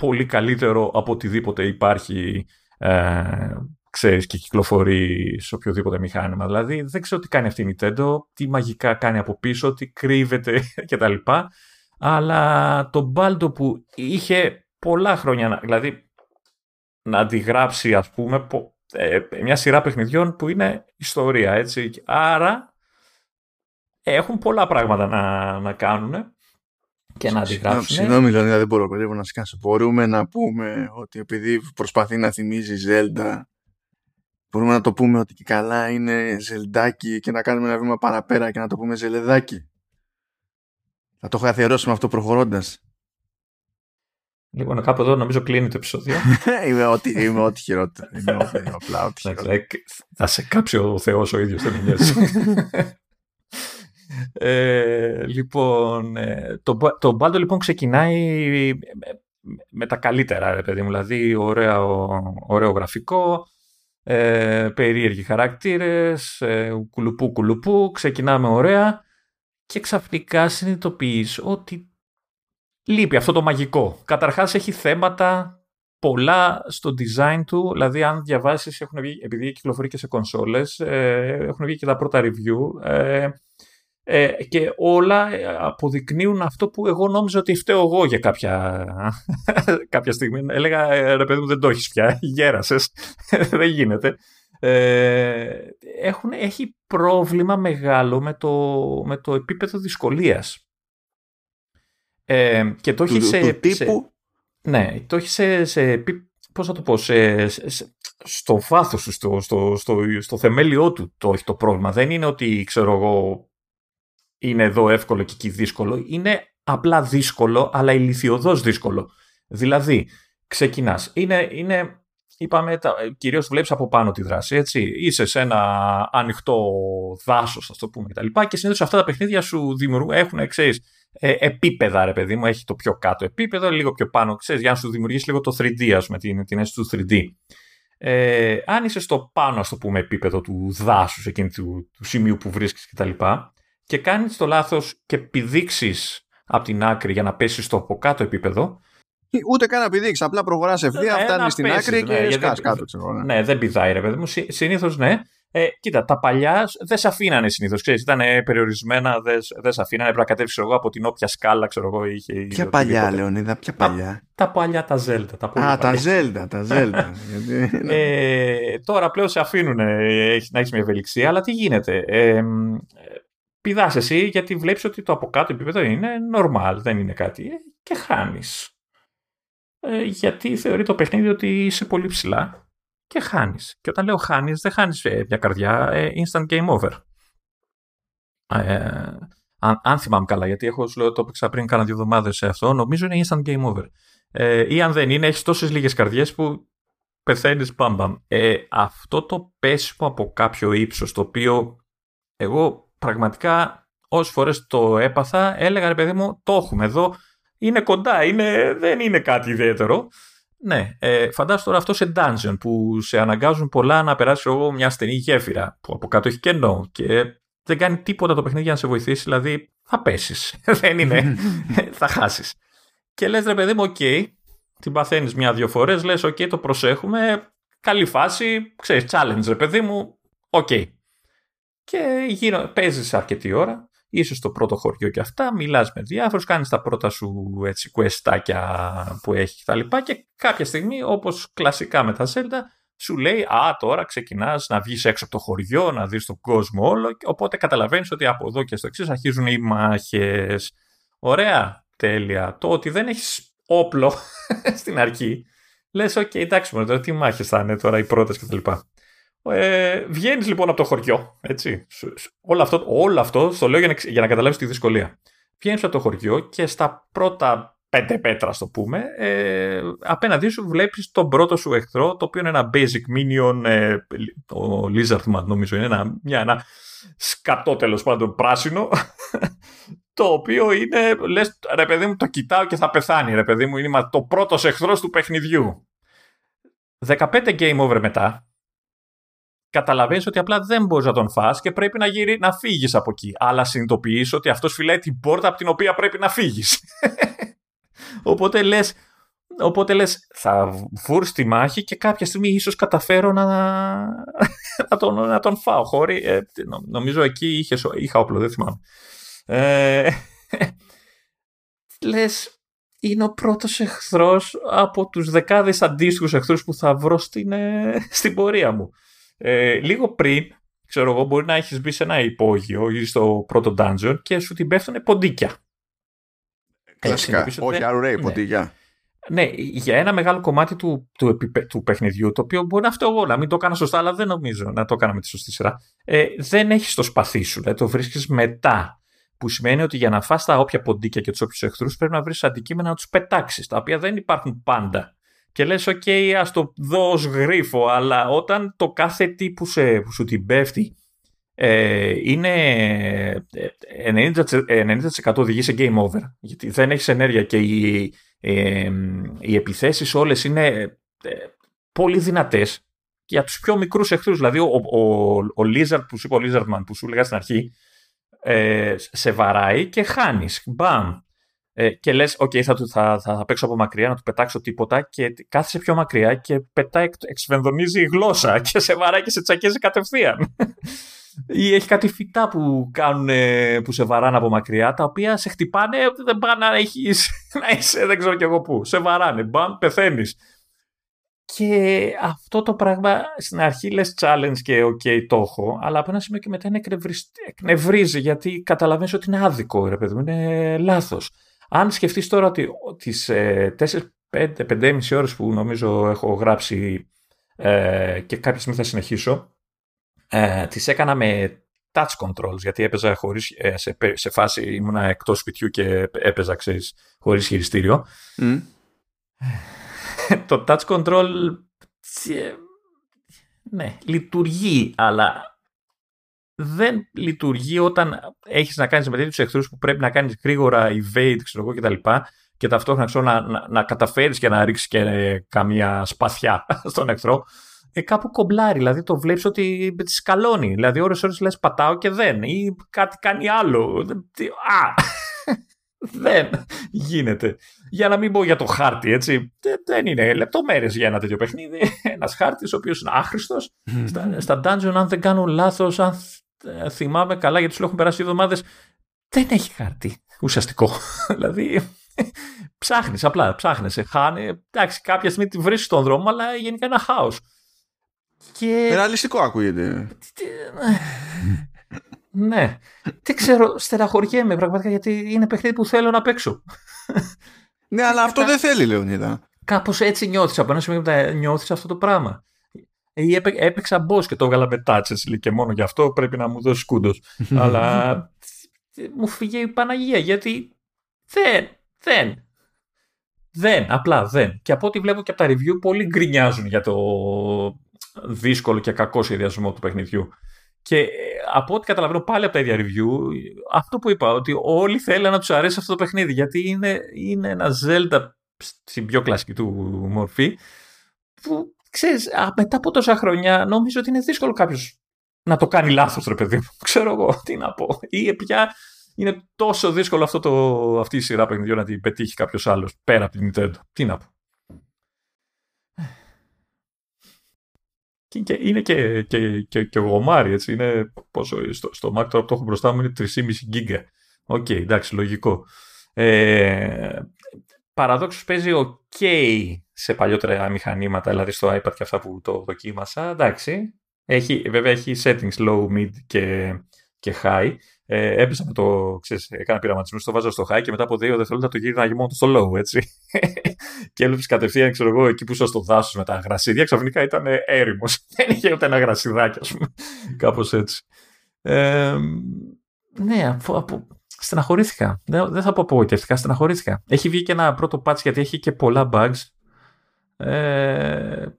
πολύ καλύτερο από οτιδήποτε υπάρχει ε, ξέρεις και κυκλοφορεί σε οποιοδήποτε μηχάνημα. Δηλαδή δεν ξέρω τι κάνει αυτή η Nintendo, τι μαγικά κάνει από πίσω, τι κρύβεται κτλ. Αλλά το Baldo που είχε πολλά χρόνια, δηλαδή να αντιγράψει ας πούμε ε, μια σειρά παιχνιδιών που είναι ιστορία έτσι. Άρα έχουν πολλά πράγματα να, να κάνουν και να αντιγράψουν. Συγγνώμη, Λεωνίδα, δεν μπορώ περίπου να σκάσω. Μπορούμε να πούμε ότι επειδή προσπαθεί να θυμίζει Zelda, μπορούμε να το πούμε ότι και καλά είναι Ζελντάκι και να κάνουμε ένα βήμα παραπέρα και να το πούμε Ζελεδάκι. Θα το καθιερώσουμε αυτό προχωρώντας. Λοιπόν, κάπου εδώ νομίζω κλείνει το επεισόδιο. είμαι ό,τι, είμαι ό,τι χειρότερο. Είμαι ό,τι, απλά ό,τι χειρότερο. Θα σε κάψει ο Θεός ο ίδιος, δεν ε, λοιπόν, ε, το, το Baldo λοιπόν ξεκινάει με, τα καλύτερα, ρε παιδί μου. Δηλαδή, ωραίο, ωραίο γραφικό, ε, περίεργοι χαρακτήρες, ε, κουλουπού κουλουπού, ξεκινάμε ωραία και ξαφνικά συνειδητοποιείς ότι λείπει αυτό το μαγικό. Καταρχάς έχει θέματα πολλά στο design του, δηλαδή αν διαβάσεις, έχουν βγει, επειδή κυκλοφορεί και σε κονσόλες, ε, έχουν βγει και τα πρώτα review, ε, ε, και όλα αποδεικνύουν αυτό που εγώ νόμιζα ότι φταίω εγώ για κάποια, κάποια στιγμή. Έλεγα, ρε παιδί μου δεν το έχεις πια, γέρασες, δεν γίνεται. έχουν, έχει πρόβλημα μεγάλο με το, με το επίπεδο δυσκολίας. Ε, και το έχει σε, τύπου; ναι, το έχει σε, σε πώς θα το πω, σε, στο βάθος του, στο, στο, στο, στο θεμέλιό του το έχει το πρόβλημα. Δεν είναι ότι, ξέρω εγώ, είναι εδώ εύκολο και εκεί δύσκολο. Είναι απλά δύσκολο, αλλά ηλικιωδώς δύσκολο. Δηλαδή, ξεκινάς. Είναι, είναι είπαμε, τα, κυρίως βλέπεις από πάνω τη δράση, έτσι. Είσαι σε ένα ανοιχτό δάσος, ας το πούμε, κτλ. Και, και συνήθως αυτά τα παιχνίδια σου δημιουργούν, έχουν, ξέρεις, ε, επίπεδα, ρε παιδί μου. Έχει το πιο κάτω επίπεδο, λίγο πιο πάνω, ξέρεις, για να σου δημιουργήσει λίγο το 3D, ας πούμε, την, την αίσθηση του 3D. Ε, αν είσαι στο πάνω, ας το πούμε, επίπεδο του δάσους, εκείνη του, του σημείου που βρίσκεις κτλ. Και, και κάνεις το λάθος και πηδήξεις από την άκρη για να πέσεις στο από κάτω επίπεδο, Ούτε καν να πηδήξεις. Απλά προχωράς ευθεία, ε, φτάνεις στην άκρη ναι, και σκάς κάτω. Ξέρω, ναι. ναι, δεν πηδάει, ρε παιδί μου. Συνήθως ναι. Ε, κοίτα, τα παλιά δεν σε αφήνανε συνήθως. Ήταν περιορισμένα, δεν δεν σε αφήνανε. Πρέπει να κατέβεις εγώ από την όποια σκάλα, ξέρω εγώ. Είχε, ποια παλιά, Λεωνίδα, ποια παλιά; Τα, τα παλιά, τα Zelda. Τα Α, τα Zelda, τα Zelda. ε, τώρα πλέον σε αφήνουν να έχεις μια ευελιξία, αλλά τι γίνεται. Ε, πηδάς εσύ γιατί βλέπεις ότι το από κάτω επίπεδο είναι normal, δεν είναι κάτι ε, και χάνεις. Ε, γιατί θεωρεί το παιχνίδι ότι είσαι πολύ ψηλά και χάνεις. Και όταν λέω χάνεις, δεν χάνεις ε, μια καρδιά, ε, instant game over. Ε, αν, αν θυμάμαι καλά, γιατί έχω λέω, το έπαιξα πριν κάνα δύο εβδομάδες σε αυτό, νομίζω είναι instant game over. Ε, ή αν δεν είναι, έχεις τόσες λίγες καρδιές που πεθαίνεις μπαμπαμ. Ε, αυτό το πέσιμο από κάποιο ύψος, το οποίο εγώ πραγματικά όσες φορές το έπαθα, έλεγα ρε παιδί μου, το έχουμε εδώ, είναι κοντά, είναι, δεν είναι κάτι ιδιαίτερο. Ναι, ε, φαντάσου τώρα αυτό σε dungeon που σε αναγκάζουν πολλά να περάσει εγώ μια στενή γέφυρα που από κάτω έχει κενό και δεν κάνει τίποτα το παιχνίδι για να σε βοηθήσει, δηλαδή θα πέσεις. δεν είναι, θα χάσεις. Και λες, ρε παιδί μου, OK, okay, την παθαίνεις μια-δυο φορές, λες, OK, okay, το προσέχουμε, καλή φάση, ξέρεις, challenge, ρε παιδί μου, OK. Okay. Και γύρω, παίζεις αρκετή ώρα είσαι στο πρώτο χωριό και αυτά, μιλάς με διάφορους, κάνεις τα πρώτα σου έτσι questάκια που έχει κτλ. Και, και κάποια στιγμή, όπως κλασικά με τα Zelda, σου λέει «Α, τώρα ξεκινάς να βγεις έξω από το χωριό, να δεις τον κόσμο όλο». Οπότε καταλαβαίνεις ότι από εδώ και στο εξής αρχίζουν οι μάχες. Ωραία, τέλεια. Το ότι δεν έχεις όπλο στην αρχή, λες «ΟΚ, okay, εντάξει μόνο τώρα τι μάχες θα είναι τώρα οι πρώτες κτλ». Ε, Βγαίνεις λοιπόν από το χωριό. Έτσι. Όλο αυτό, όλο αυτό το λέω για να, για να καταλάβεις τη δυσκολία. Βγαίνεις από το χωριό και στα πρώτα πέντε πέτρα, το πούμε, ε, απέναντί σου βλέπεις τον πρώτο σου εχθρό, το οποίο είναι ένα basic minion, ε, το Lizardman νομίζω είναι ένα, μια, ένα σκατό τέλος πάντων πράσινο, το οποίο είναι, λες, ρε παιδί μου, το κοιτάω και θα πεθάνει, ρε παιδί μου, είναι το πρώτος εχθρός του παιχνιδιού. 15 game over μετά, καταλαβαίνεις ότι απλά δεν μπορείς να τον φας και πρέπει να, γύρει, να φύγεις από εκεί. Αλλά συνειδητοποιείς ότι αυτός φυλάει την πόρτα από την οποία πρέπει να φύγεις. οπότε λες, οπότε λες, θα βούρει τη μάχη και κάποια στιγμή ίσως καταφέρω να, να, τον, να τον φάω. Χωρί, ε, νομίζω εκεί είχε, είχα όπλο, δεν θυμάμαι. Ε, λες, είναι ο πρώτος εχθρός από τους δεκάδες αντίστοιχους εχθρούς που θα βρω στην, ε, στην πορεία μου. Ε, λίγο πριν, ξέρω εγώ, μπορεί να έχεις μπει σε ένα υπόγειο ή στο πρώτο dungeon και σου την πέφτουν ποντίκια. Κλασικά. Όχι, αρουραίοι ναι. ποντίκια. Ναι, για ένα μεγάλο κομμάτι του, του, του παιχνιδιού, το οποίο μπορεί να φταίω εγώ να μην το έκανα σωστά, αλλά δεν νομίζω να το έκανα με τη σωστή σειρά. Ε, δεν έχεις το σπαθί σου, δηλαδή το βρίσκεις μετά. Που σημαίνει ότι για να φας τα όποια ποντίκια και τους όποιους εχθρούς πρέπει να βρεις αντικείμενα να τους πετάξεις, τα οποία δεν υπάρχουν πάντα και λες OK okay, ας το δω ως γρίφο αλλά όταν το κάθε τι που, σε, που σου την πέφτει ε, είναι 90%, ε, 90% οδηγεί σε game over. Γιατί δεν έχεις ενέργεια και οι, ε, οι επιθέσεις όλες είναι ε, πολύ δυνατές για τους πιο μικρούς εχθρούς δηλαδή ο, ο, ο Lizard που σου είπε ο Lizardman που σου έλεγα στην αρχή ε, σε βαράει και χάνεις. Μπαμ ε, και λες, OK, θα, θα, θα, θα παίξω από μακριά, να του πετάξω τίποτα και κάθεσαι πιο μακριά και πετάει, εξβενδονίζει η γλώσσα και σε βαράει και σε τσακίζει κατευθείαν. Ή έχει κάτι φυτά που, κάνουν, που σε βαράνε από μακριά, τα οποία σε χτυπάνε, δεν πάνε να, έχεις, να είσαι, δεν ξέρω κι εγώ πού. Σε βαράνε, μπαμ, πεθαίνεις. Και αυτό το πράγμα στην αρχή λες challenge και ok το έχω, αλλά από ένα σημείο και μετά είναι εκνευρίζει γιατί καταλαβαίνεις ότι είναι άδικο, ρε παιδί μου, είναι λάθος. Αν σκεφτείς τώρα ότι τις ε, 4-5-5,5 ώρες που νομίζω έχω γράψει ε, και κάποια στιγμή θα συνεχίσω, ε, τις έκανα με touch controls, γιατί έπαιζα χωρίς, ε, σε, σε φάση ήμουνα εκτός σπιτιού και έπαιζα, ξέρεις, χωρίς χειριστήριο. Το touch control, ναι, λειτουργεί, αλλά δεν λειτουργεί όταν έχεις να κάνεις με τέτοιους εχθρούς που πρέπει να κάνεις γρήγορα evade ξέρω εγώ, κτλ. Και, και ταυτόχρονα ξέρω, να, να, να καταφέρεις και να ρίξεις και καμία σπαθιά στον εχθρό. Ε, κάπου κομπλάρει, δηλαδή το βλέπεις ότι τη σκαλώνει. Δηλαδή, ώρε-ώρε λες πατάω και δεν, ή κάτι κάνει άλλο. Α! δεν γίνεται. Για να μην πω για το χάρτη, έτσι. Δεν είναι λεπτομέρειες για ένα τέτοιο παιχνίδι. Ένας χάρτης, ο οποίος είναι άχρηστος. στα, στα dungeon, αν δεν κάνω λάθος, αν ε, θυμάμαι καλά γιατί σου έχουν περάσει εβδομάδες. Δεν έχει χάρτη ουσιαστικό. δηλαδή ψάχνεις, απλά ψάχνεσαι. Χάνει. Εντάξει, κάποια στιγμή τη βρίσκεις στον δρόμο, αλλά γενικά ένα χάος. Και... Ρεαλιστικό ακούγεται. ναι. Δεν ξέρω, στεραχωριέμαι πραγματικά γιατί είναι παιχνίδι που θέλω να παίξω. ναι, αλλά αυτό δεν θέλει, Λεωνίδα. Κάπως έτσι νιώθεις. Από ένα σημείο νιώθεις αυτό το πράγμα ή έπαιξα boss και το έβγαλα με touches και μόνο γι' αυτό πρέπει να μου δώσει κούντος. Αλλά μου φύγε η Παναγία γιατί δεν, δεν, δεν, απλά δεν. Και από ό,τι βλέπω και από τα review, πολλοί γκρινιάζουν για το δύσκολο και κακό σχεδιασμό του παιχνιδιού. Και ε, από ό,τι καταλαβαίνω πάλι από τα ίδια review, αυτό που είπα, ότι όλοι θέλουν να τους αρέσει αυτό το παιχνίδι, γιατί είναι, είναι ένα Zelda στην πιο κλασική του μορφή, που ξέρεις, μετά από τόσα χρόνια νομίζω ότι είναι δύσκολο κάποιος να το κάνει λάθος ρε παιδί μου. Ξέρω εγώ τι να πω. Ή πια είναι τόσο δύσκολο αυτό το, αυτή η σειρά παιχνιδιών να την πετύχει κάποιος άλλος πέρα από την Nintendo. Τι να πω. Και είναι και, και, και, και γομάρι, έτσι. Είναι πόσο, στο, στο Mac τώρα που το έχω μπροστά μου είναι 3,5 γίγκα. OK, okay, εντάξει, λογικό. Ε, παραδόξως παίζει ok σε παλιότερα μηχανήματα, δηλαδή στο iPad και αυτά που το δοκίμασα. Εντάξει. Έχει, βέβαια έχει settings low, mid και, και high. Ε, έπαιζα με το, ξέρεις, έκανα πειραματισμό, το βάζω στο high και μετά από δύο δευτερόλεπτα το γύρινα μόνο στο low, έτσι. και έβλεπες κατευθείαν, ξέρω εγώ, εκεί που είσαι στο δάσος με τα γρασίδια, ξαφνικά ήταν έρημος. Δεν είχε ούτε ένα γρασιδάκι, ας πούμε. Κάπως έτσι. Ε, ναι, από, από, στεναχωρήθηκα. Δεν, θα πω απογοητευτικά, στεναχωρήθηκα. Έχει βγει και ένα πρώτο patch γιατί έχει και πολλά bugs. Ε,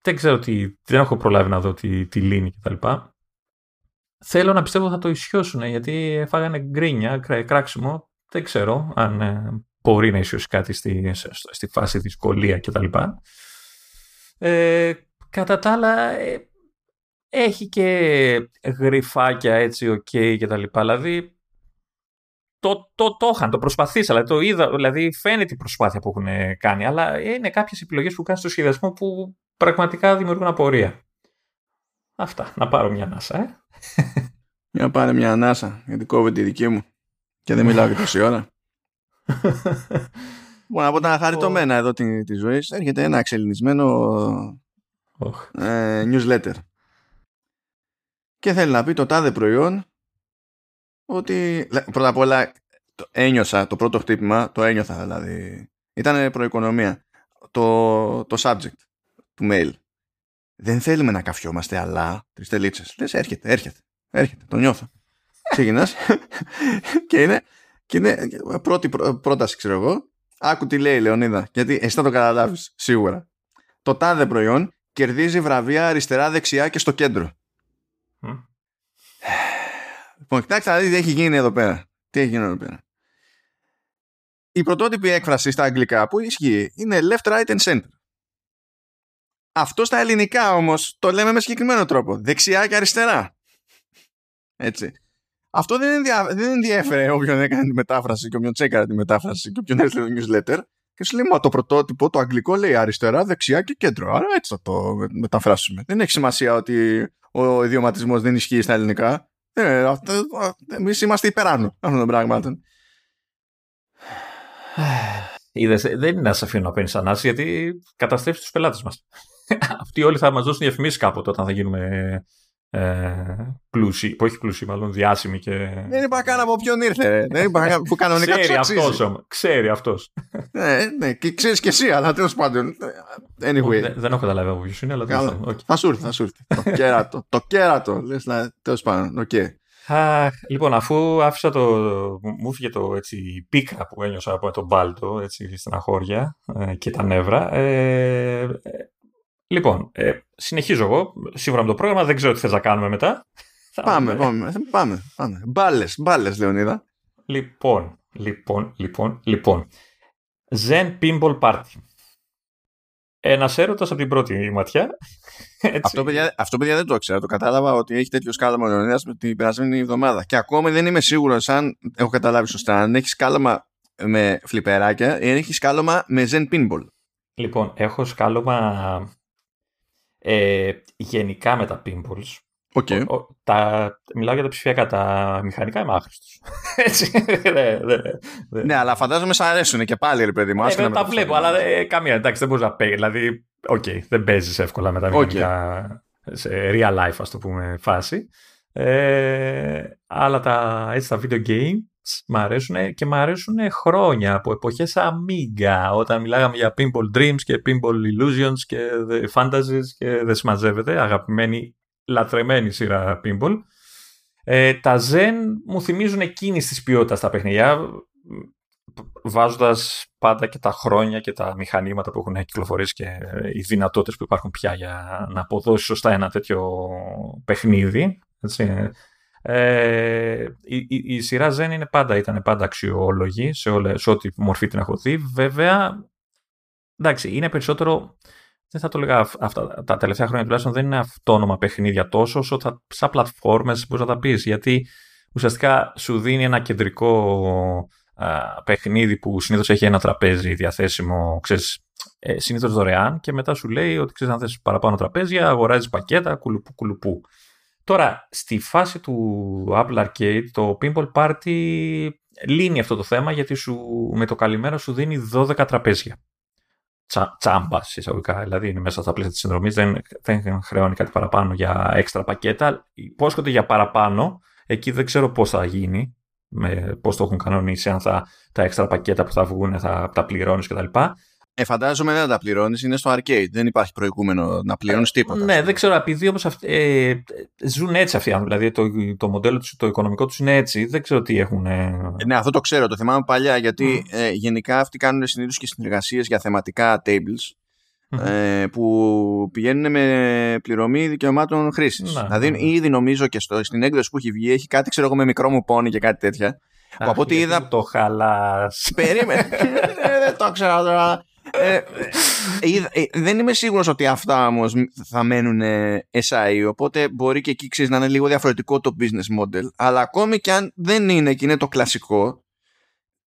δεν ξέρω τι, δεν έχω προλάβει να δω τη, τη λύνει κτλ. θέλω να πιστεύω θα το ισιώσουν γιατί φάγανε γκρίνια, κράξιμο. Δεν ξέρω αν ε, μπορεί να ισιώσει κάτι στη, στη φάση δυσκολία κτλ. Ε, κατά τα άλλα, ε, έχει και γριφάκια έτσι, okay, και τα λοιπά. Δηλαδή, το, το, το είχαν, το προσπαθήσαν, δηλαδή, το είδα, δηλαδή φαίνεται η προσπάθεια που έχουν κάνει, αλλά είναι κάποιες επιλογές που κάνουν στο σχεδιασμό που πραγματικά δημιουργούν απορία. Αυτά, να πάρω μια ανάσα, ε. Για πάρε μια ανάσα, γιατί κόβεται τη δική μου και δεν μιλάω και τόση ώρα. Μπορώ να πω τα χαριτωμένα εδώ τη, της ζωής. Έρχεται ένα εξελινισμένο oh. ε, newsletter. Και θέλει να πει το τάδε προϊόν ότι πρώτα απ' όλα το ένιωσα το πρώτο χτύπημα, το ένιωθα δηλαδή. Ήταν προοικονομία. Το, το subject του mail. Δεν θέλουμε να καφιόμαστε, αλλά τρεις τελίτσες. Λες, έρχεται, έρχεται, έρχεται, το νιώθω. Ξεκινάς και είναι, και είναι πρώτη πρόταση, ξέρω εγώ. Άκου τι λέει η Λεωνίδα, γιατί εσύ θα το καταλάβεις σίγουρα. Το τάδε προϊόν κερδίζει βραβεία αριστερά-δεξιά και στο κέντρο. Λοιπόν, κοιτάξτε να δείτε τι έχει γίνει εδώ πέρα. Τι έχει γίνει εδώ πέρα. Η πρωτότυπη έκφραση στα αγγλικά που ισχύει είναι left, right and center. Αυτό στα ελληνικά όμως το λέμε με συγκεκριμένο τρόπο. Δεξιά και αριστερά. Έτσι. Αυτό δεν, ενδια... δεν ενδιέφερε όποιον έκανε τη μετάφραση και όποιον τσέκαρε τη μετάφραση και όποιον έστειλε το newsletter. Και σου λέει, μα το πρωτότυπο, το αγγλικό λέει αριστερά, δεξιά και κέντρο. Άρα έτσι θα το μεταφράσουμε. Δεν έχει σημασία ότι ο ιδιωματισμός δεν ισχύει στα ελληνικά. Ε, Εμείς είμαστε υπεράνω αυτών των πραγμάτων. Είδες, δεν είναι να σε αφήνω να παίρνεις ανάση γιατί καταστρέφεις τους πελάτες μας. Αυτοί όλοι θα μας δώσουν διαφημίσεις κάποτε όταν θα γίνουμε ε, πλούσιοι, που όχι πλούσιοι, μάλλον διάσημοι και. Δεν είπα καν από ποιον ήρθε. Δεν είπα καν που κανονικά Ξέρει αυτός όμως. Ξέρει αυτός. ναι, ναι, και ξέρεις και εσύ, αλλά τέλος πάντων. Anyway. Δεν, δεν έχω καταλάβει από ποιο είναι, αλλά δεν okay. Θα σου έρθει, θα σου έρθει. το κέρατο. Το κέρατο. Λες να. Τέλος πάντων. Okay. λοιπόν, αφού άφησα το. μου έφυγε το έτσι, πίκρα που ένιωσα από τον Μπάλτο, έτσι, στεναχώρια ε, και τα νεύρα. Ε, Λοιπόν, ε, συνεχίζω εγώ. Σύμφωνα με το πρόγραμμα, δεν ξέρω τι θες να κάνουμε μετά. Πάμε, πάμε, πάμε. πάμε. Μπάλες, μπάλες, Λεωνίδα. Λοιπόν, λοιπόν, λοιπόν, λοιπόν. Zen Pinball Party. Ένας έρωτας από την πρώτη ματιά. Αυτό παιδιά, αυτό, παιδιά, δεν το ήξερα. Το κατάλαβα ότι έχει τέτοιο σκάλαμα Λεωνίδας την περασμένη εβδομάδα. Και ακόμα δεν είμαι σίγουρος αν έχω καταλάβει σωστά. Αν έχεις σκάλαμα με φλιπεράκια ή αν έχεις σκάλαμα με Zen Pinball. Λοιπόν, έχω σκάλωμα ε, γενικά με τα pinballs. Okay. τα, μιλάω για τα ψηφιακά, τα μηχανικά είμαι άχρηστος. Έτσι. ναι, αλλά φαντάζομαι σ' αρέσουν και πάλι, ρε παιδί μου. Ναι, τα βλέπω, αλλά ε, καμία, εντάξει, δεν μπορείς να παίξει. Δηλαδή, okay, δεν παίζεις εύκολα με τα μηχανικά σε real life, ας το πούμε, φάση. Ε, αλλά τα, έτσι, τα video games μ' αρέσουν και μ' αρέσουν χρόνια από εποχές Amiga όταν μιλάγαμε για Pinball Dreams και Pinball Illusions και The Fantasies και δεν συμμαζεύεται αγαπημένη λατρεμένη σειρά Pinball ε, τα Zen μου θυμίζουν εκείνης της ποιότητας τα παιχνιδιά βάζοντας πάντα και τα χρόνια και τα μηχανήματα που έχουν κυκλοφορήσει και οι δυνατότητες που υπάρχουν πια για να αποδώσει σωστά ένα τέτοιο παιχνίδι. Έτσι. Ε, η, η, η, σειρά Zen είναι πάντα, ήταν πάντα αξιόλογη σε, όλε, σε ό,τι μορφή την έχω δει. Βέβαια, εντάξει, είναι περισσότερο. Δεν θα το λέγα αυτά τα τελευταία χρόνια τουλάχιστον δεν είναι αυτόνομα παιχνίδια τόσο όσο θα, σαν πλατφόρμες μπορείς να τα πεις. Γιατί ουσιαστικά σου δίνει ένα κεντρικό α, παιχνίδι που συνήθως έχει ένα τραπέζι διαθέσιμο, ξέρεις, ε, συνήθως δωρεάν και μετά σου λέει ότι ξέρεις αν θες παραπάνω τραπέζια, αγοράζεις πακέτα, κουλουπού κουλουπού. Τώρα, στη φάση του Apple Arcade, το Pinball Party λύνει αυτό το θέμα γιατί σου, με το καλημέρα σου δίνει 12 τραπέζια. Τσα, τσάμπα εισαγωγικά, δηλαδή είναι μέσα στα πλαίσια της συνδρομής, δεν, δεν χρεώνει κάτι παραπάνω για έξτρα πακέτα. Υπόσχονται για παραπάνω, εκεί δεν ξέρω πώς θα γίνει, πώς το έχουν κανονίσει, αν θα, τα έξτρα πακέτα που θα βγουν θα τα πληρώνεις κτλ. Ε, φαντάζομαι δεν τα πληρώνεις, είναι στο arcade. Δεν υπάρχει προηγούμενο να πληρώνεις ε, τίποτα. Ναι, δεν ξέρω. Επειδή όμω ε, ζουν έτσι αυτοί οι άνθρωποι. Δηλαδή το, το μοντέλο τους, το οικονομικό τους είναι έτσι. Δεν ξέρω τι έχουν. Ε... Ναι, αυτό το ξέρω. Το θυμάμαι παλιά γιατί mm. ε, γενικά αυτοί κάνουν συνήθως και συνεργασίες για θεματικά tables. ε, που πηγαίνουν με πληρωμή δικαιωμάτων χρήσης. Να, δηλαδή, ναι. ήδη νομίζω και στο, στην έκδοση που έχει βγει έχει κάτι, ξέρω εγώ, με μικρό μου πόνι και κάτι τέτοια. που από ό,τι γιατί είδα. Το χαλάς. Περίμενε. Ε, δεν το ξέρω τώρα. Ε, ε, είδα- ε, δεν είμαι σίγουρος ότι αυτά όμως θα μένουν ε, SI οπότε μπορεί και εκεί ξέρεις να είναι λίγο διαφορετικό το business model αλλά ακόμη και αν δεν είναι και είναι το κλασικό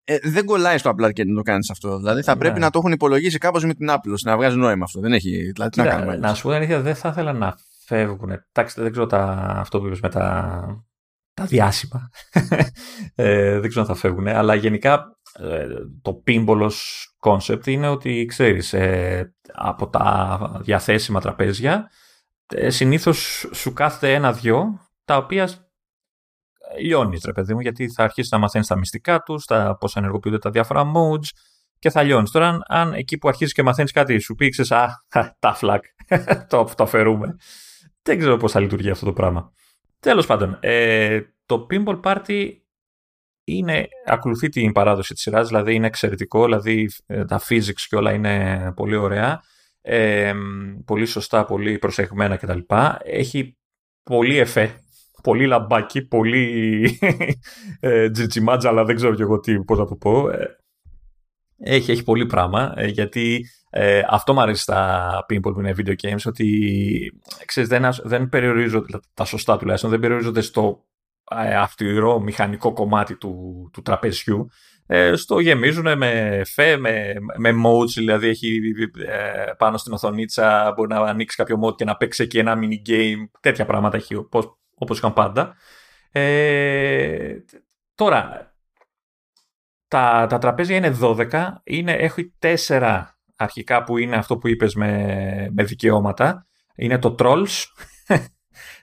ε, δεν κολλάει στο Apple Arcade να το κάνεις αυτό δηλαδή θα Ναι. πρέπει να το έχουν υπολογίσει κάπως με την Apple ώστε να βγάζει νόημα αυτό δεν έχει δηλαδή τι να Κοίτα, κάνουμε να σου πω την αλήθεια, δεν θα ήθελα να φεύγουν. Εντάξει, δεν ξέρω τα, αυτό που είπες με τα, τα διάσημα. ε, δεν ξέρω αν θα φεύγουν. Αλλά γενικά ε, το πίμπολος concept είναι ότι ξέρεις ε, από τα διαθέσιμα τραπέζια ε, συνήθως σου κάθεται ένα-δυο τα οποία λιώνεις ρε παιδί μου γιατί θα αρχίσεις να μαθαίνεις τα μυστικά τους, τα πώς ενεργοποιούνται τα διάφορα modes και θα λιώνεις. Τώρα αν, αν εκεί που αρχίζεις και μαθαίνεις κάτι σου πει ξέρεις, α, τα φλακ, το, το αφαιρούμε. Δεν ξέρω πώς θα λειτουργεί αυτό το πράγμα. Τέλος πάντων, ε, το Pinball Party είναι, ακολουθεί την παράδοση της σειράς, δηλαδή είναι εξαιρετικό, δηλαδή ε, τα physics και όλα είναι πολύ ωραία, ε, πολύ σωστά, πολύ προσεγμένα κτλ. Έχει πολύ εφέ, πολύ λαμπάκι, πολύ ε, τζιτσιμάτζα, αλλά δεν ξέρω και εγώ τι, πώς να το πω. Ε, έχει, έχει πολύ πράγμα, ε, γιατί ε, αυτό μου αρέσει στα pinball που είναι video games, ότι ξέρεις, δεν, ασ- δεν περιορίζονται, τα σωστά τουλάχιστον, δεν περιορίζονται στο ε, αυτηρό μηχανικό κομμάτι του, του τραπεζιού. Ε, στο γεμίζουν με φε, με, με modes, δηλαδή έχει ε, πάνω στην οθονίτσα, μπορεί να ανοίξει κάποιο mode και να παίξει εκεί ένα mini game, τέτοια πράγματα έχει όπως, όπως είχαν πάντα. Ε, τώρα, τα, τα τραπέζια είναι 12, είναι, έχει 4 αρχικά που είναι αυτό που είπες με, με δικαιώματα. Είναι το Trolls,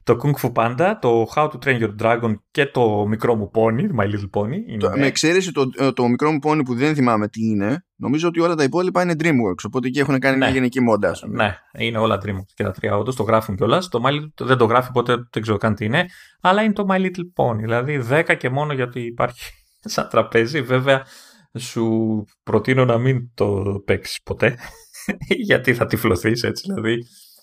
το Kung Fu Panda, το How to Train Your Dragon και το μικρό μου pony, My Little Pony. Είναι, Το- με εξαίρεση το, το μικρό μου πόνι που δεν θυμάμαι τι είναι νομίζω ότι όλα τα υπόλοιπα είναι DreamWorks οπότε εκεί έχουν κάνει Ναι. μια γενική μόντα ας πούμε. Ναι, είναι όλα DreamWorks και τα τρία όντως, το γράφουν κιόλας. Το My Little δεν το γράφει, οπότε δεν ξέρω καν τι είναι. Αλλά είναι το My Little Pony. Δηλαδή 10 και μόνο γιατί υπάρχει σαν τραπέζι. Βέβαια, σου προτείνω να μην το παίξεις ποτέ. γιατί θα τυφλωθείς έτσι. Δηλαδή,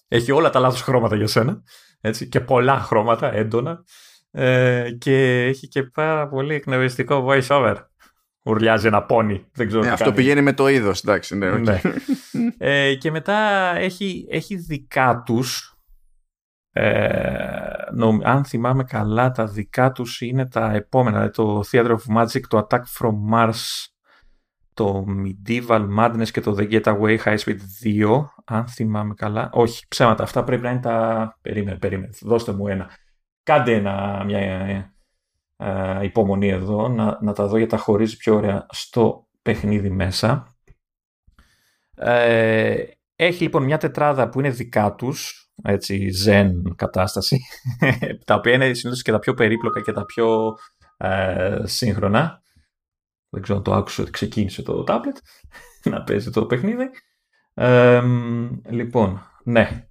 έχει όλα τα λάθος χρώματα για σένα. Έτσι, και πολλά χρώματα έντονα. Ε, και έχει και πάρα πολύ εκνευριστικό voice over. Ουρλιάζει ένα πόνι. Δεν ξέρω Ναι, τι αυτό κάνει. πηγαίνει με το είδος εντάξει ναι, οκ. Ναι. ε, και μετά έχει, έχει δικά τους ε, νομ- αν θυμάμαι καλά τα δικά τους είναι τα επόμενα δηλαδή το Theater of Magic, το Attack from Mars το Medieval Madness και το The Getaway High Speed 2 αν θυμάμαι καλά όχι ψέματα αυτά πρέπει να είναι τα περίμενε, περίμενε, δώστε μου ένα κάντε ένα, μια ε, ε, υπομονή εδώ να, να τα δω γιατί τα χωρίζει πιο ωραία στο παιχνίδι μέσα ε, έχει λοιπόν μια τετράδα που είναι δικά τους, έτσι, zen κατάσταση, τα οποία είναι συνήθως και τα πιο περίπλοκα και τα πιο ε, σύγχρονα. Δεν ξέρω αν το άκουσα ότι ξεκίνησε το tablet να παίζει το παιχνίδι. Ε, λοιπόν, ναι.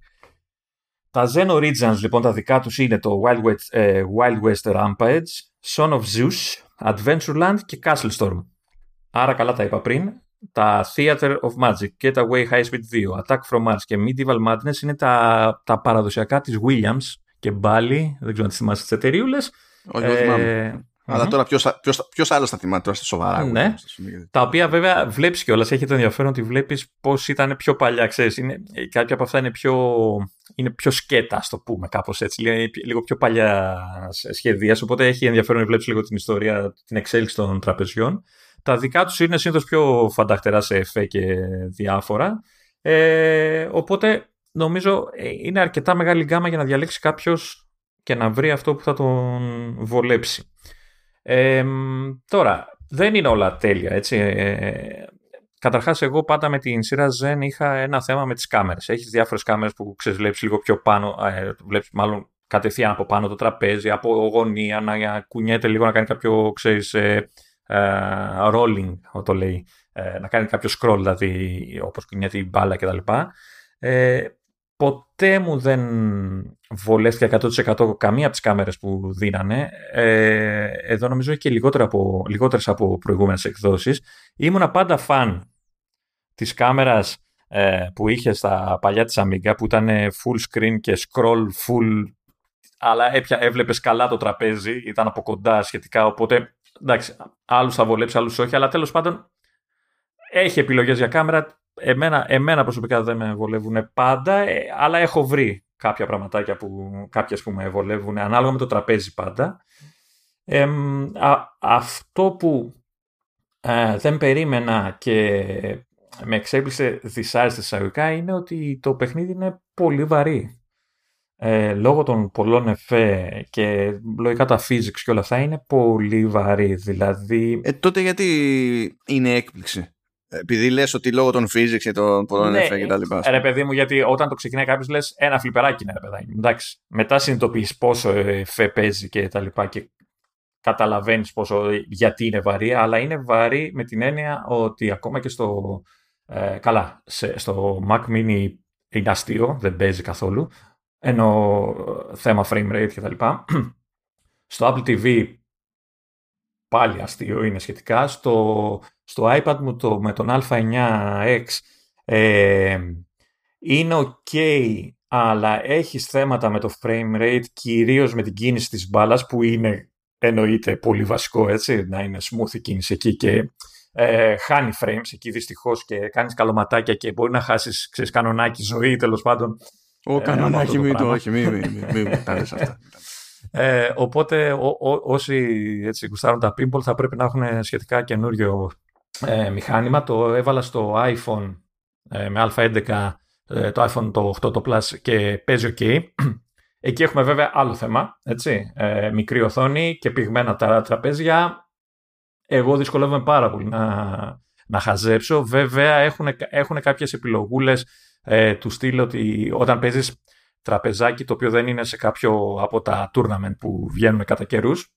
Τα Zen Originals λοιπόν τα δικά τους είναι το Wild West, ε, Wild West Rampage, Son of Zeus, Adventureland και Castle Storm. Άρα καλά τα είπα πριν. Τα Theater of Magic, Getaway High Speed 2, Attack from Mars και Medieval Madness είναι τα, τα παραδοσιακά της Williams και Bally, δεν ξέρω αν τις θυμάσαι τις εταιρείες. όχι δεν θυμάμαι Αλλά τώρα ποιος, ποιος, ποιος άλλος θα θυμάται τώρα στα σοβαρά. Ναι. εγώ, Τα οποία βέβαια βλέπεις κιόλας, έχει το ενδιαφέρον ότι βλέπεις πώς ήταν πιο παλιά, ξέρεις. Είναι, κάποια από αυτά είναι πιο, είναι πιο σκέτα, ας το πούμε κάπως έτσι, λίγο, λίγο πιο παλιά σχεδίας, οπότε έχει ενδιαφέρον να βλέπεις λίγο την ιστορία, την εξέλιξη των τραπεζιών. Τα δικά τους είναι συνήθως πιο φανταχτερά σε εφέ και διάφορα. Ε, οπότε νομίζω ε, είναι αρκετά μεγάλη γκάμα για να διαλέξει κάποιος και να βρει αυτό που θα τον βολέψει. Ε, τώρα, δεν είναι όλα τέλεια, έτσι. Ε, καταρχάς, εγώ πάντα με την σειρά Zen είχα ένα θέμα με τις κάμερες. Έχεις διάφορες κάμερες που ξέρεις, βλέπεις λίγο πιο πάνω, ε, βλέπεις μάλλον κατευθείαν από πάνω το τραπέζι, από γωνία, να κουνιέται λίγο, να κάνει κάποιο, ξέρεις, ε, ε, rolling, το λέει, ε, να κάνει κάποιο scroll, δηλαδή όπως κουνιέται η μπάλα κτλ. Ε, ποτέ μου δεν βολεύτηκα 100% καμία από τις κάμερες που δίνανε. Ε, εδώ νομίζω και λιγότερο από, λιγότερες από προηγούμενες εκδόσεις. Ήμουνα πάντα φαν της κάμερας ε, που είχε στα παλιά της Amiga που ήταν full screen και scroll full αλλά έπια, έβλεπες καλά το τραπέζι, ήταν από κοντά σχετικά, οπότε εντάξει, άλλους θα βολέψει, άλλους όχι, αλλά τέλος πάντων έχει επιλογές για κάμερα, εμένα, εμένα προσωπικά δεν με βολεύουν πάντα, ε, αλλά έχω βρει κάποια πραγματάκια που, κάποιες που με βολεύουν ανάλογα με το τραπέζι πάντα. αυτό που ε, δεν περίμενα και με εξέπλησε δυσάρεστα εισαγωγικά είναι ότι το παιχνίδι είναι πολύ βαρύ. Ε, λόγω των πολλών εφέ και λογικά τα physics και όλα αυτά είναι πολύ βαρύ. Δηλαδή... Ε, τότε γιατί είναι έκπληξη; Επειδή λες ότι λόγω των physics και των πολλών ναι, εφέ και τα λοιπά. Ρε παιδί μου, γιατί όταν το ξεκινάει κάποιος λες ένα φλιπεράκι είναι ρε παιδάκι. Εντάξει. Μετά συνειδητοποιείς πόσο εφέ παίζει και τα λοιπά και καταλαβαίνεις πόσο, γιατί είναι βαρύ, αλλά είναι βαρύ με την έννοια ότι ακόμα και στο, ε, καλά, σε, στο Mac Mini είναι αστείο, δεν παίζει καθόλου, ενώ θέμα frame rate και τα λοιπά. Στο Apple TV πάλι αστείο είναι σχετικά. Στο, στο iPad μου το, με τον A9X ε, είναι ok, αλλά έχεις θέματα με το frame rate, κυρίως με την κίνηση της μπάλας που είναι εννοείται πολύ βασικό έτσι, να είναι smooth η κίνηση εκεί και ε, χάνει frames εκεί δυστυχώς και κάνεις καλωματάκια και μπορεί να χάσεις ξέρεις, κανονάκι ζωή τέλος πάντων. Ο ε, κανονάκι μην το, όχι, μην μη, τα λες αυτά. Ε, οπότε ό, ό, όσοι έτσι γουστάρουν τα pinball θα πρέπει να έχουν σχετικά καινούριο ε, μηχάνημα. Το έβαλα στο iPhone ε, με α11 ε, το iPhone το 8 το Plus και παίζει ok. Εκεί έχουμε βέβαια άλλο θέμα, έτσι. Ε, μικρή οθόνη και πυγμένα τα τραπέζια. Εγώ δυσκολεύομαι πάρα πολύ να, να χαζέψω. Βέβαια έχουν, έχουν κάποιες επιλογούλες ε, του στυλ ότι όταν παίζεις τραπεζάκι το οποίο δεν είναι σε κάποιο από τα tournament που βγαίνουν κατά καιρούς.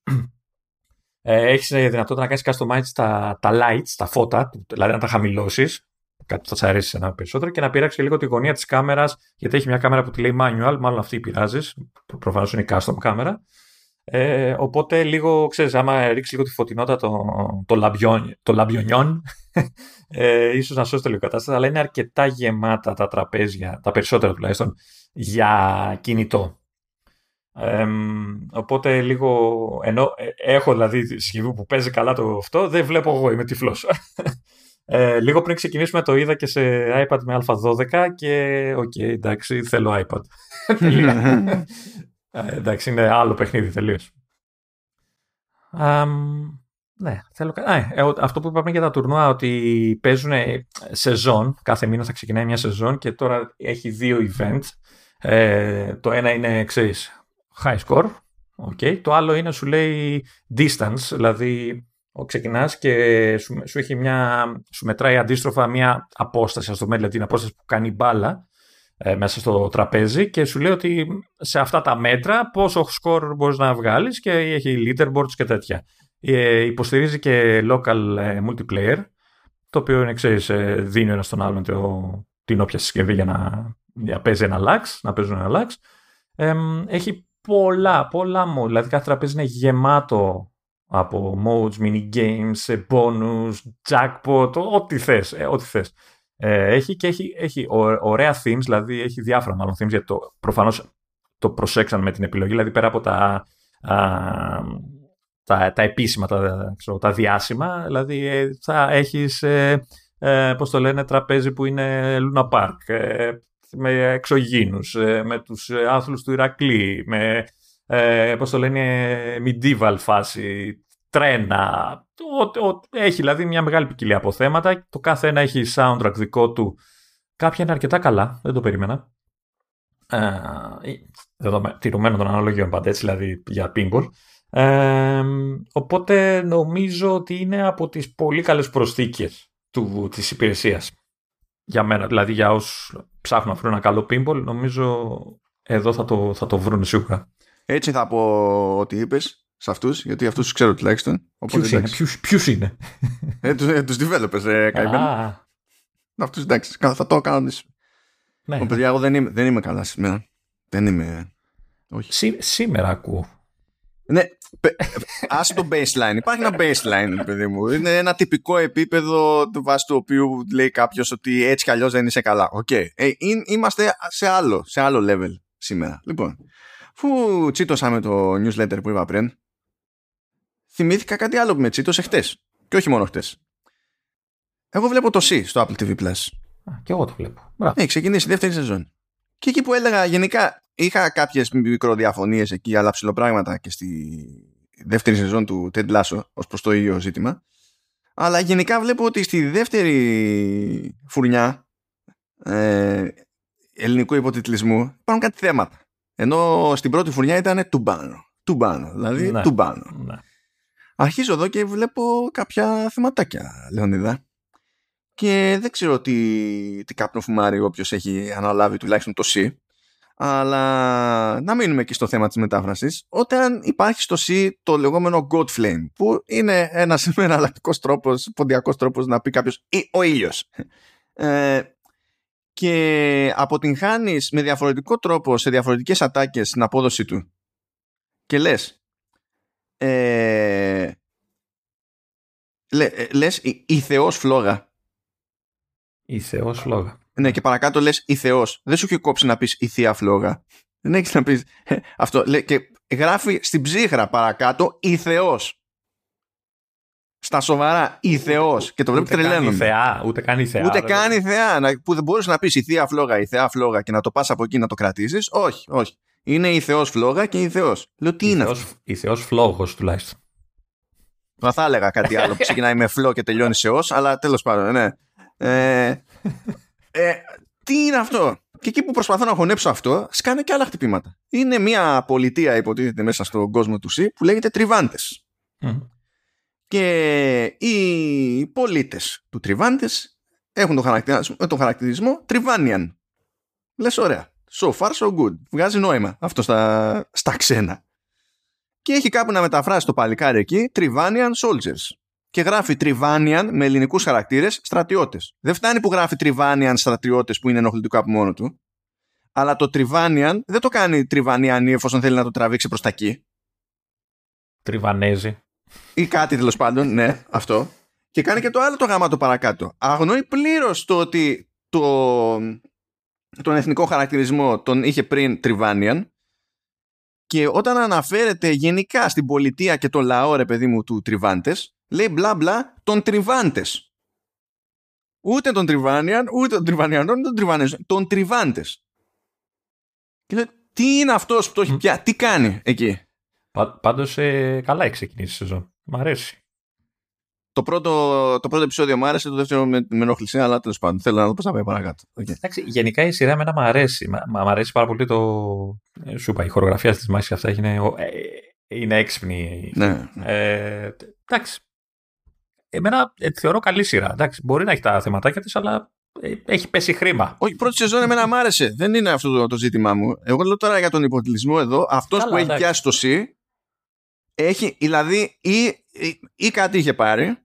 Ε, έχεις δυνατότητα να κάνεις customize τα, τα lights, τα φώτα, δηλαδή να τα χαμηλώσεις κάτι που θα σα αρέσει ένα περισσότερο και να πειράξεις λίγο τη γωνία της κάμερας, γιατί έχει μια κάμερα που τη λέει manual, μάλλον αυτή πειράζεις. Προφανώς είναι η custom κάμερα. Ε, οπότε λίγο, ξέρεις, άμα ρίξεις λίγο τη φωτεινότητα το, το, λαμπιόν, το λαμπιονιόν, ε, ίσως να σώσει το λίγο κατάσταση, αλλά είναι αρκετά γεμάτα τα τραπέζια, τα περισσότερα τουλάχιστον, για κινητό. Ε, οπότε λίγο, ενώ ε, έχω δηλαδή σχηδού που παίζει καλά το αυτό, δεν βλέπω εγώ, είμαι τυφλός. Ε, λίγο πριν ξεκινήσουμε το είδα και σε iPad με α12 και οκ, okay, εντάξει, θέλω iPad. ε, εντάξει, είναι άλλο παιχνίδι τελείως. ναι, θέλω... ε, αυτό που είπαμε για τα τουρνουά, ότι παίζουν σεζόν, κάθε μήνα θα ξεκινάει μια σεζόν και τώρα έχει δύο event. Ε, το ένα είναι, ξέρεις, high score, okay. το άλλο είναι, σου λέει, distance, δηλαδή Ξεκινάς και σου, σου, έχει μια, σου μετράει αντίστροφα μια απόσταση, ας το πούμε, δηλαδή την απόσταση που κάνει μπάλα ε, μέσα στο τραπέζι και σου λέει ότι σε αυτά τα μέτρα πόσο σκορ μπορείς να βγάλεις και έχει leaderboards και τέτοια. Ε, υποστηρίζει και local ε, multiplayer, το οποίο είναι, ξέρεις, ε, δίνει ένας στον άλλον το, την όποια συσκευή για να, για παίζει ένα lax, να παίζουν ένα lax. έχει πολλά, πολλά μου. Δηλαδή κάθε τραπέζι είναι γεμάτο από modes, mini games, bonus, jackpot, ό,τι θες, ε, ό,τι θες. Ε, έχει και έχει, έχει ωραία themes, δηλαδή έχει διάφορα μάλλον themes, γιατί το, προφανώς το προσέξαν με την επιλογή, δηλαδή πέρα από τα, τα, τα επίσημα, τα, ξέρω, τα διάσημα, δηλαδή ε, θα έχεις, ε, ε, πώς το λένε, τραπέζι που είναι Luna Park, ε, με εξωγήνους, με τους άθλους του Ηρακλή, με ε, πώς το λένε, medieval φάση, τρένα. Ο, ο, έχει δηλαδή μια μεγάλη ποικιλία από θέματα. Το κάθε ένα έχει soundtrack δικό του. Κάποια είναι αρκετά καλά, δεν το περίμενα. Ε, τηρουμένο των αναλογιών πάντα έτσι, δηλαδή για pinball. Ε, οπότε νομίζω ότι είναι από τις πολύ καλές προσθήκες του, της υπηρεσίας. Για μένα, δηλαδή για όσους ψάχνουν να βρουν ένα καλό pinball, νομίζω εδώ θα το, θα το βρουν σίγουρα. Έτσι θα πω ότι είπες σε αυτούς, γιατί αυτούς τους ξέρω τουλάχιστον. Ποιους είναι, ποιους, είναι; ε, τους, ε, τους developers, ε, Αυτούς εντάξει, θα το κάνω. Ναι. Ο παιδιά, εγώ δεν είμαι, δεν είμαι καλά σήμερα. Δεν είμαι... Όχι. σήμερα ακούω. Ναι, άσε το baseline. Υπάρχει ένα baseline, παιδί μου. Είναι ένα τυπικό επίπεδο του βάση του οποίου λέει κάποιος ότι έτσι κι αλλιώς δεν είσαι καλά. Okay. Ε, είμαστε σε άλλο, σε άλλο level σήμερα. Λοιπόν, αφού τσίτωσα το newsletter που είπα πριν, θυμήθηκα κάτι άλλο που με τσίτωσε χτες. Και όχι μόνο χτες. Εγώ βλέπω το C στο Apple TV Plus. και εγώ το βλέπω. Έχει ξεκινήσει η δεύτερη σεζόν. Και εκεί που έλεγα γενικά είχα κάποιες μικροδιαφωνίες εκεί, αλλά ψηλοπράγματα και στη δεύτερη σεζόν του Ted Lasso ως προς το ίδιο ζήτημα. Αλλά γενικά βλέπω ότι στη δεύτερη φουρνιά ε, ελληνικού υποτιτλισμού υπάρχουν κάτι θέματα. Ενώ στην πρώτη φουρνιά ήταν τουμπάνο. Τουμπάνο, δηλαδή ναι, τουμπάνο. Ναι. Αρχίζω εδώ και βλέπω κάποια θεματάκια, Λεωνίδα. Και δεν ξέρω τι, τι κάπνο φουμάρει όποιος έχει αναλάβει τουλάχιστον το C. Αλλά να μείνουμε και στο θέμα της μετάφρασης. Όταν υπάρχει στο C το λεγόμενο God Flame, που είναι ένας εναλλακτικό τρόπος, ποντιακός τρόπος να πει κάποιος ο ήλιος. Ε, και αποτυγχάνεις με διαφορετικό τρόπο σε διαφορετικές ατάκες την απόδοση του και λες ε, λέ, ε, λες η, η Θεός φλόγα η Θεός φλόγα ναι, και παρακάτω λες η Θεός. Δεν σου έχει κόψει να πεις η θεία φλόγα. Δεν έχεις να πεις ε, αυτό. Λέ, και γράφει στην ψύχρα παρακάτω η Θεός. Στα σοβαρά, η Θεός. Και το βλέπει τρελαίνον. Ούτε θεά, ούτε καν η θεά. Ούτε καν η θεά. Που δεν μπορούσε να πεις η θεία φλόγα, η θεά φλόγα και να το πας από εκεί να το κρατήσεις. Όχι, όχι. Είναι η Θεός φλόγα και η Θεός. Λέω τι η είναι θεός, αυτό; Η Θεός φλόγος τουλάχιστον. Θα, θα έλεγα κάτι άλλο που ξεκινάει με φλό και τελειώνει σε ως, αλλά τέλος πάντων, ναι. Ε, ε, τι είναι αυτό; Και εκεί που προσπαθώ να χωνέψω αυτό, σκάνε και άλλα χτυπήματα. Είναι μια πολιτεία, υποτίθεται μέσα στον κόσμο του ΣΥ, που λέγεται Τριβάντες. Και οι πολίτες του Τριβάντες έχουν τον χαρακτηρισμό, τον χαρακτηρισμό Τριβάνιαν. Λες, ωραία. So far, so good. Βγάζει νόημα αυτό στα, στα ξένα. Και έχει κάπου να μεταφράσει το παλικάρι εκεί Trivanian Soldiers και γράφει Τριβάνιαν με ελληνικούς χαρακτήρες στρατιώτες. Δεν φτάνει που γράφει Τριβάνιαν στρατιώτες που είναι ενοχλητικό από μόνο του. Αλλά το Τριβάνιαν δεν το κάνει Τριβανιανή εφόσον θέλει να το τραβήξει προς τα εκεί. Τριβανέζι. Ή κάτι τέλος πάντων, ναι, αυτό. Και κάνει και το άλλο το γάμα το παρακάτω. Αγνοεί πλήρως το ότι το, τον εθνικό χαρακτηρισμό τον είχε πριν Τριβάνιαν και όταν αναφέρεται γενικά στην πολιτεία και το λαό ρε παιδί μου του Τριβάντες λέει μπλα μπλα τον Τριβάντες. Ούτε τον Τριβάνιαν, ούτε τον Τριβανιανό, ούτε τον Τριβάνες, τον Τριβάντες. Και λέει, τι είναι αυτός που το έχει πια, τι κάνει εκεί; Πάντως ε, καλά έχει ξεκινήσει η σεζόν. Μ' αρέσει. Το πρώτο, το πρώτο επεισόδιο μου άρεσε, το δεύτερο με, με ενόχλησε, αλλά τέλος πάντων θέλω να δω πώ θα πάει παρακάτω. Okay. Εντάξει, γενικά η σειρά εμένα μου αρέσει. Μ' αρέσει πάρα πολύ το. Ε, σου είπα, η χορογραφία της μάχη αυτά είναι, ε, είναι έξυπνη. Ναι. Ε, εντάξει, εμένα ε, θεωρώ καλή σειρά. Εντάξει, μπορεί να έχει τα θεματάκια της, αλλά ε, έχει πέσει χρήμα. Όχι, η πρώτη σεζόν εμένα μ' άρεσε. Δεν είναι αυτό το, το ζήτημά μου. Εγώ λέω τώρα για τον υποτιλισμό εδώ. Αυτός που έχει πιάσει το C έχει, δηλαδή, ή, ή, ή κάτι είχε πάρει.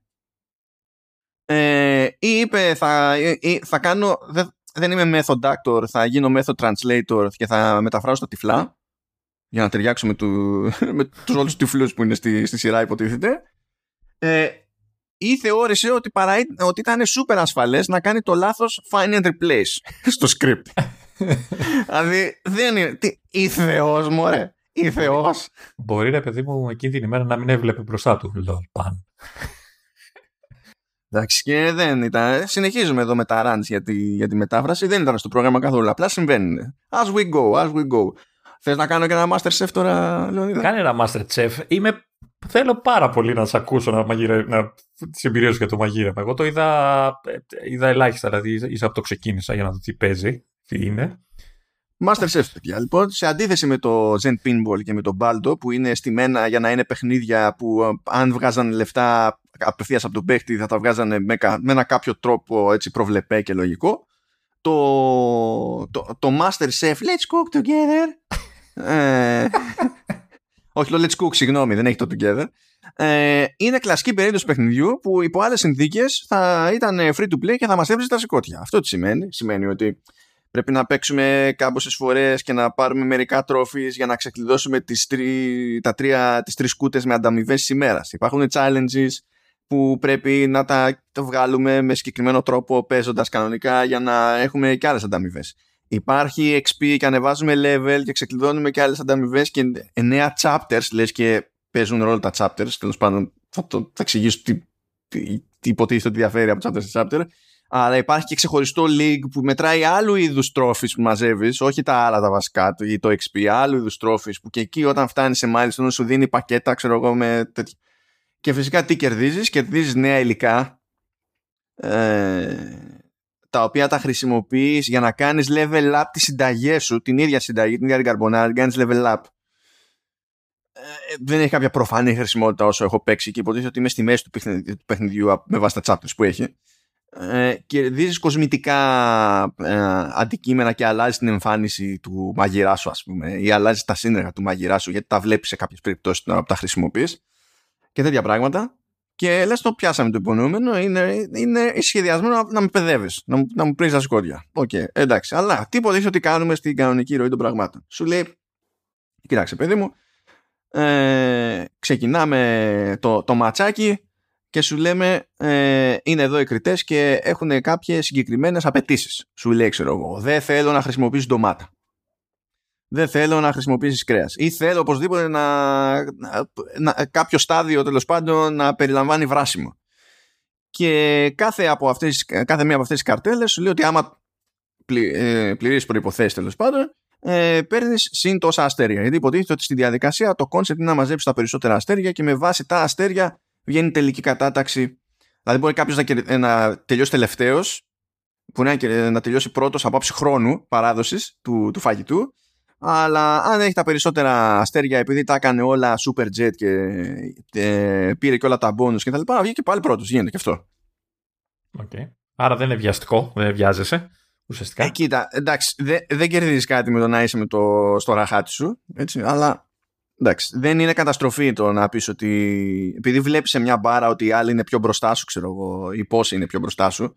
Ε, ή είπε θα, ή, θα κάνω δεν, δεν είμαι method actor θα γίνω method translator και θα μεταφράσω τα τυφλά για να ταιριάξω με, του, με τους όλους τους τυφλούς που είναι στη, στη σειρά υποτίθεται ε, ή θεώρησε ότι, παρά, ότι ήταν super ασφαλές να κάνει το λάθος find and replace στο script. δηλαδή δεν είναι... Τι, η θεός μου, ρε. Η θεός. Μπορεί ρε παιδί μου εκείνη την ημέρα να μην έβλεπε μπροστά του. Λol, παν. Εντάξει και δεν ήταν. Συνεχίζουμε εδώ με τα runs για τη, για τη μετάφραση. Δεν ήταν στο πρόγραμμα καθόλου. Απλά συμβαίνουν. As we go, as we go. Θες να κάνω και ένα Master Chef τώρα, Λεωνίδα; Κάνε ένα Master Chef. Είμαι Θέλω πάρα πολύ να σε ακούσω να, μαγειρε... να... τις εμπειρίες για το μαγείρεμα. Εγώ το είδα, είδα ελάχιστα, δηλαδή ίσα από το ξεκίνησα για να δω τι παίζει, τι είναι. Master Chef, παιδιά. Λοιπόν, σε αντίθεση με το Zen Pinball και με το Baldo, που είναι στημένα για να είναι παιχνίδια που ε, αν βγάζαν λεφτά απευθείας από τον παίχτη θα τα βγάζανε με, με ένα κάποιο τρόπο έτσι προβλεπέ και λογικό. Το, το, το Master Chef, let's cook together. ε, όχι, το Let's Cook, συγγνώμη, δεν έχει το Together. Ε, είναι κλασική περίπτωση παιχνιδιού που υπό άλλες συνθήκες θα ήταν free to play και θα μας έβριζε τα σηκώτια. Αυτό τι σημαίνει. Σημαίνει ότι Πρέπει να παίξουμε κάμποσες φορές και να πάρουμε μερικά τρόφις για να ξεκλειδώσουμε τις, τρι, τα τρία, τις τρεις κούτες με ανταμοιβές ημέρας. Υπάρχουν challenges που πρέπει να τα βγάλουμε με συγκεκριμένο τρόπο παίζοντας κανονικά για να έχουμε και άλλες ανταμοιβές. Υπάρχει XP και ανεβάζουμε level και ξεκλειδώνουμε και άλλες ανταμοιβές και νέα chapters, λες και παίζουν ρόλο τα chapters, τέλος πάντων θα, το, θα εξηγήσω τι, τι, τι υποτίθεται ότι διαφέρει από chapter σε chapter. Αλλά υπάρχει και ξεχωριστό league που μετράει άλλου είδους τρόφι που μαζεύεις, όχι τα άλλα τα βασικά ή το XP, άλλου είδους τρόφι που και εκεί όταν φτάνεις σε milestone σου δίνει πακέτα, ξέρω εγώ, με τέτοια. Και φυσικά τι κερδίζεις, κερδίζεις νέα υλικά. Ε, τα οποία τα χρησιμοποιείς για να κάνεις level up τις συνταγές σου, την ίδια συνταγή, την ίδια καρμπονάρη, κάνεις level up. Ε, δεν έχει κάποια προφανή χρησιμότητα όσο έχω παίξει και υποτίθεται ότι είμαι στη μέση του παιχνιδιού με βάση τα chapters που έχει ε, κερδίζεις κοσμητικά ε, αντικείμενα και αλλάζεις την εμφάνιση του μαγειρά σου ας πούμε ή αλλάζεις τα σύνεργα του μαγειρά σου γιατί τα βλέπεις σε κάποιες περιπτώσεις τώρα που τα χρησιμοποιείς και τέτοια πράγματα και λες το πιάσαμε το υπονοούμενο είναι, είναι σχεδιασμένο να, να με παιδεύεις να, να μου πρήζεις τα συκώτια Okay, εντάξει, αλλά τι υποτίθεται ότι κάνουμε στην κανονική ροή των πραγμάτων σου λέει κοιτάξτε παιδί μου ε, ξεκινάμε το, το ματσάκι και σου λέμε ε, είναι εδώ οι κριτές και έχουν κάποιες συγκεκριμένες απαιτήσεις. Σου λέει ξέρω εγώ δεν θέλω να χρησιμοποιήσεις ντομάτα. Δεν θέλω να χρησιμοποιήσεις κρέας. Ή θέλω οπωσδήποτε να, να, κάποιο στάδιο τέλος πάντων να περιλαμβάνει βράσιμο. Και κάθε, από αυτές, κάθε μία από αυτές τις καρτέλες σου λέει ότι άμα πλη, ε, πληρείς προϋποθέσεις τέλος πάντων ε, παίρνεις συν τόσα αστέρια. Γιατί υποτίθεται ότι στη διαδικασία το concept είναι να μαζέψεις τα περισσότερα αστέρια και με βάση τα αστέρια βγαίνει τελική κατάταξη. Δηλαδή μπορεί κάποιος να, να τελειώσει τελευταίος, που να, να τελειώσει πρώτος από άψη χρόνου παράδοσης του, του φαγητού, αλλά αν έχει τα περισσότερα αστέρια επειδή τα έκανε όλα super jet και ε, πήρε και όλα τα bonus και τα λοιπά, βγήκε και πάλι πρώτος. Γίνεται και αυτό. Okay. Άρα δεν είναι βιαστικό, δεν βιάζεσαι. Ουσιαστικά. Ε, κοίτα, εντάξει, δεν δε κερδίζεις κάτι με το να είσαι με το, στο ραχάτι σου, έτσι, αλλά Εντάξει, δεν είναι καταστροφή το να πεις ότι επειδή βλέπεις σε μια μπάρα ότι η άλλη είναι πιο μπροστά σου, ξέρω εγώ, ή πώς είναι πιο μπροστά σου,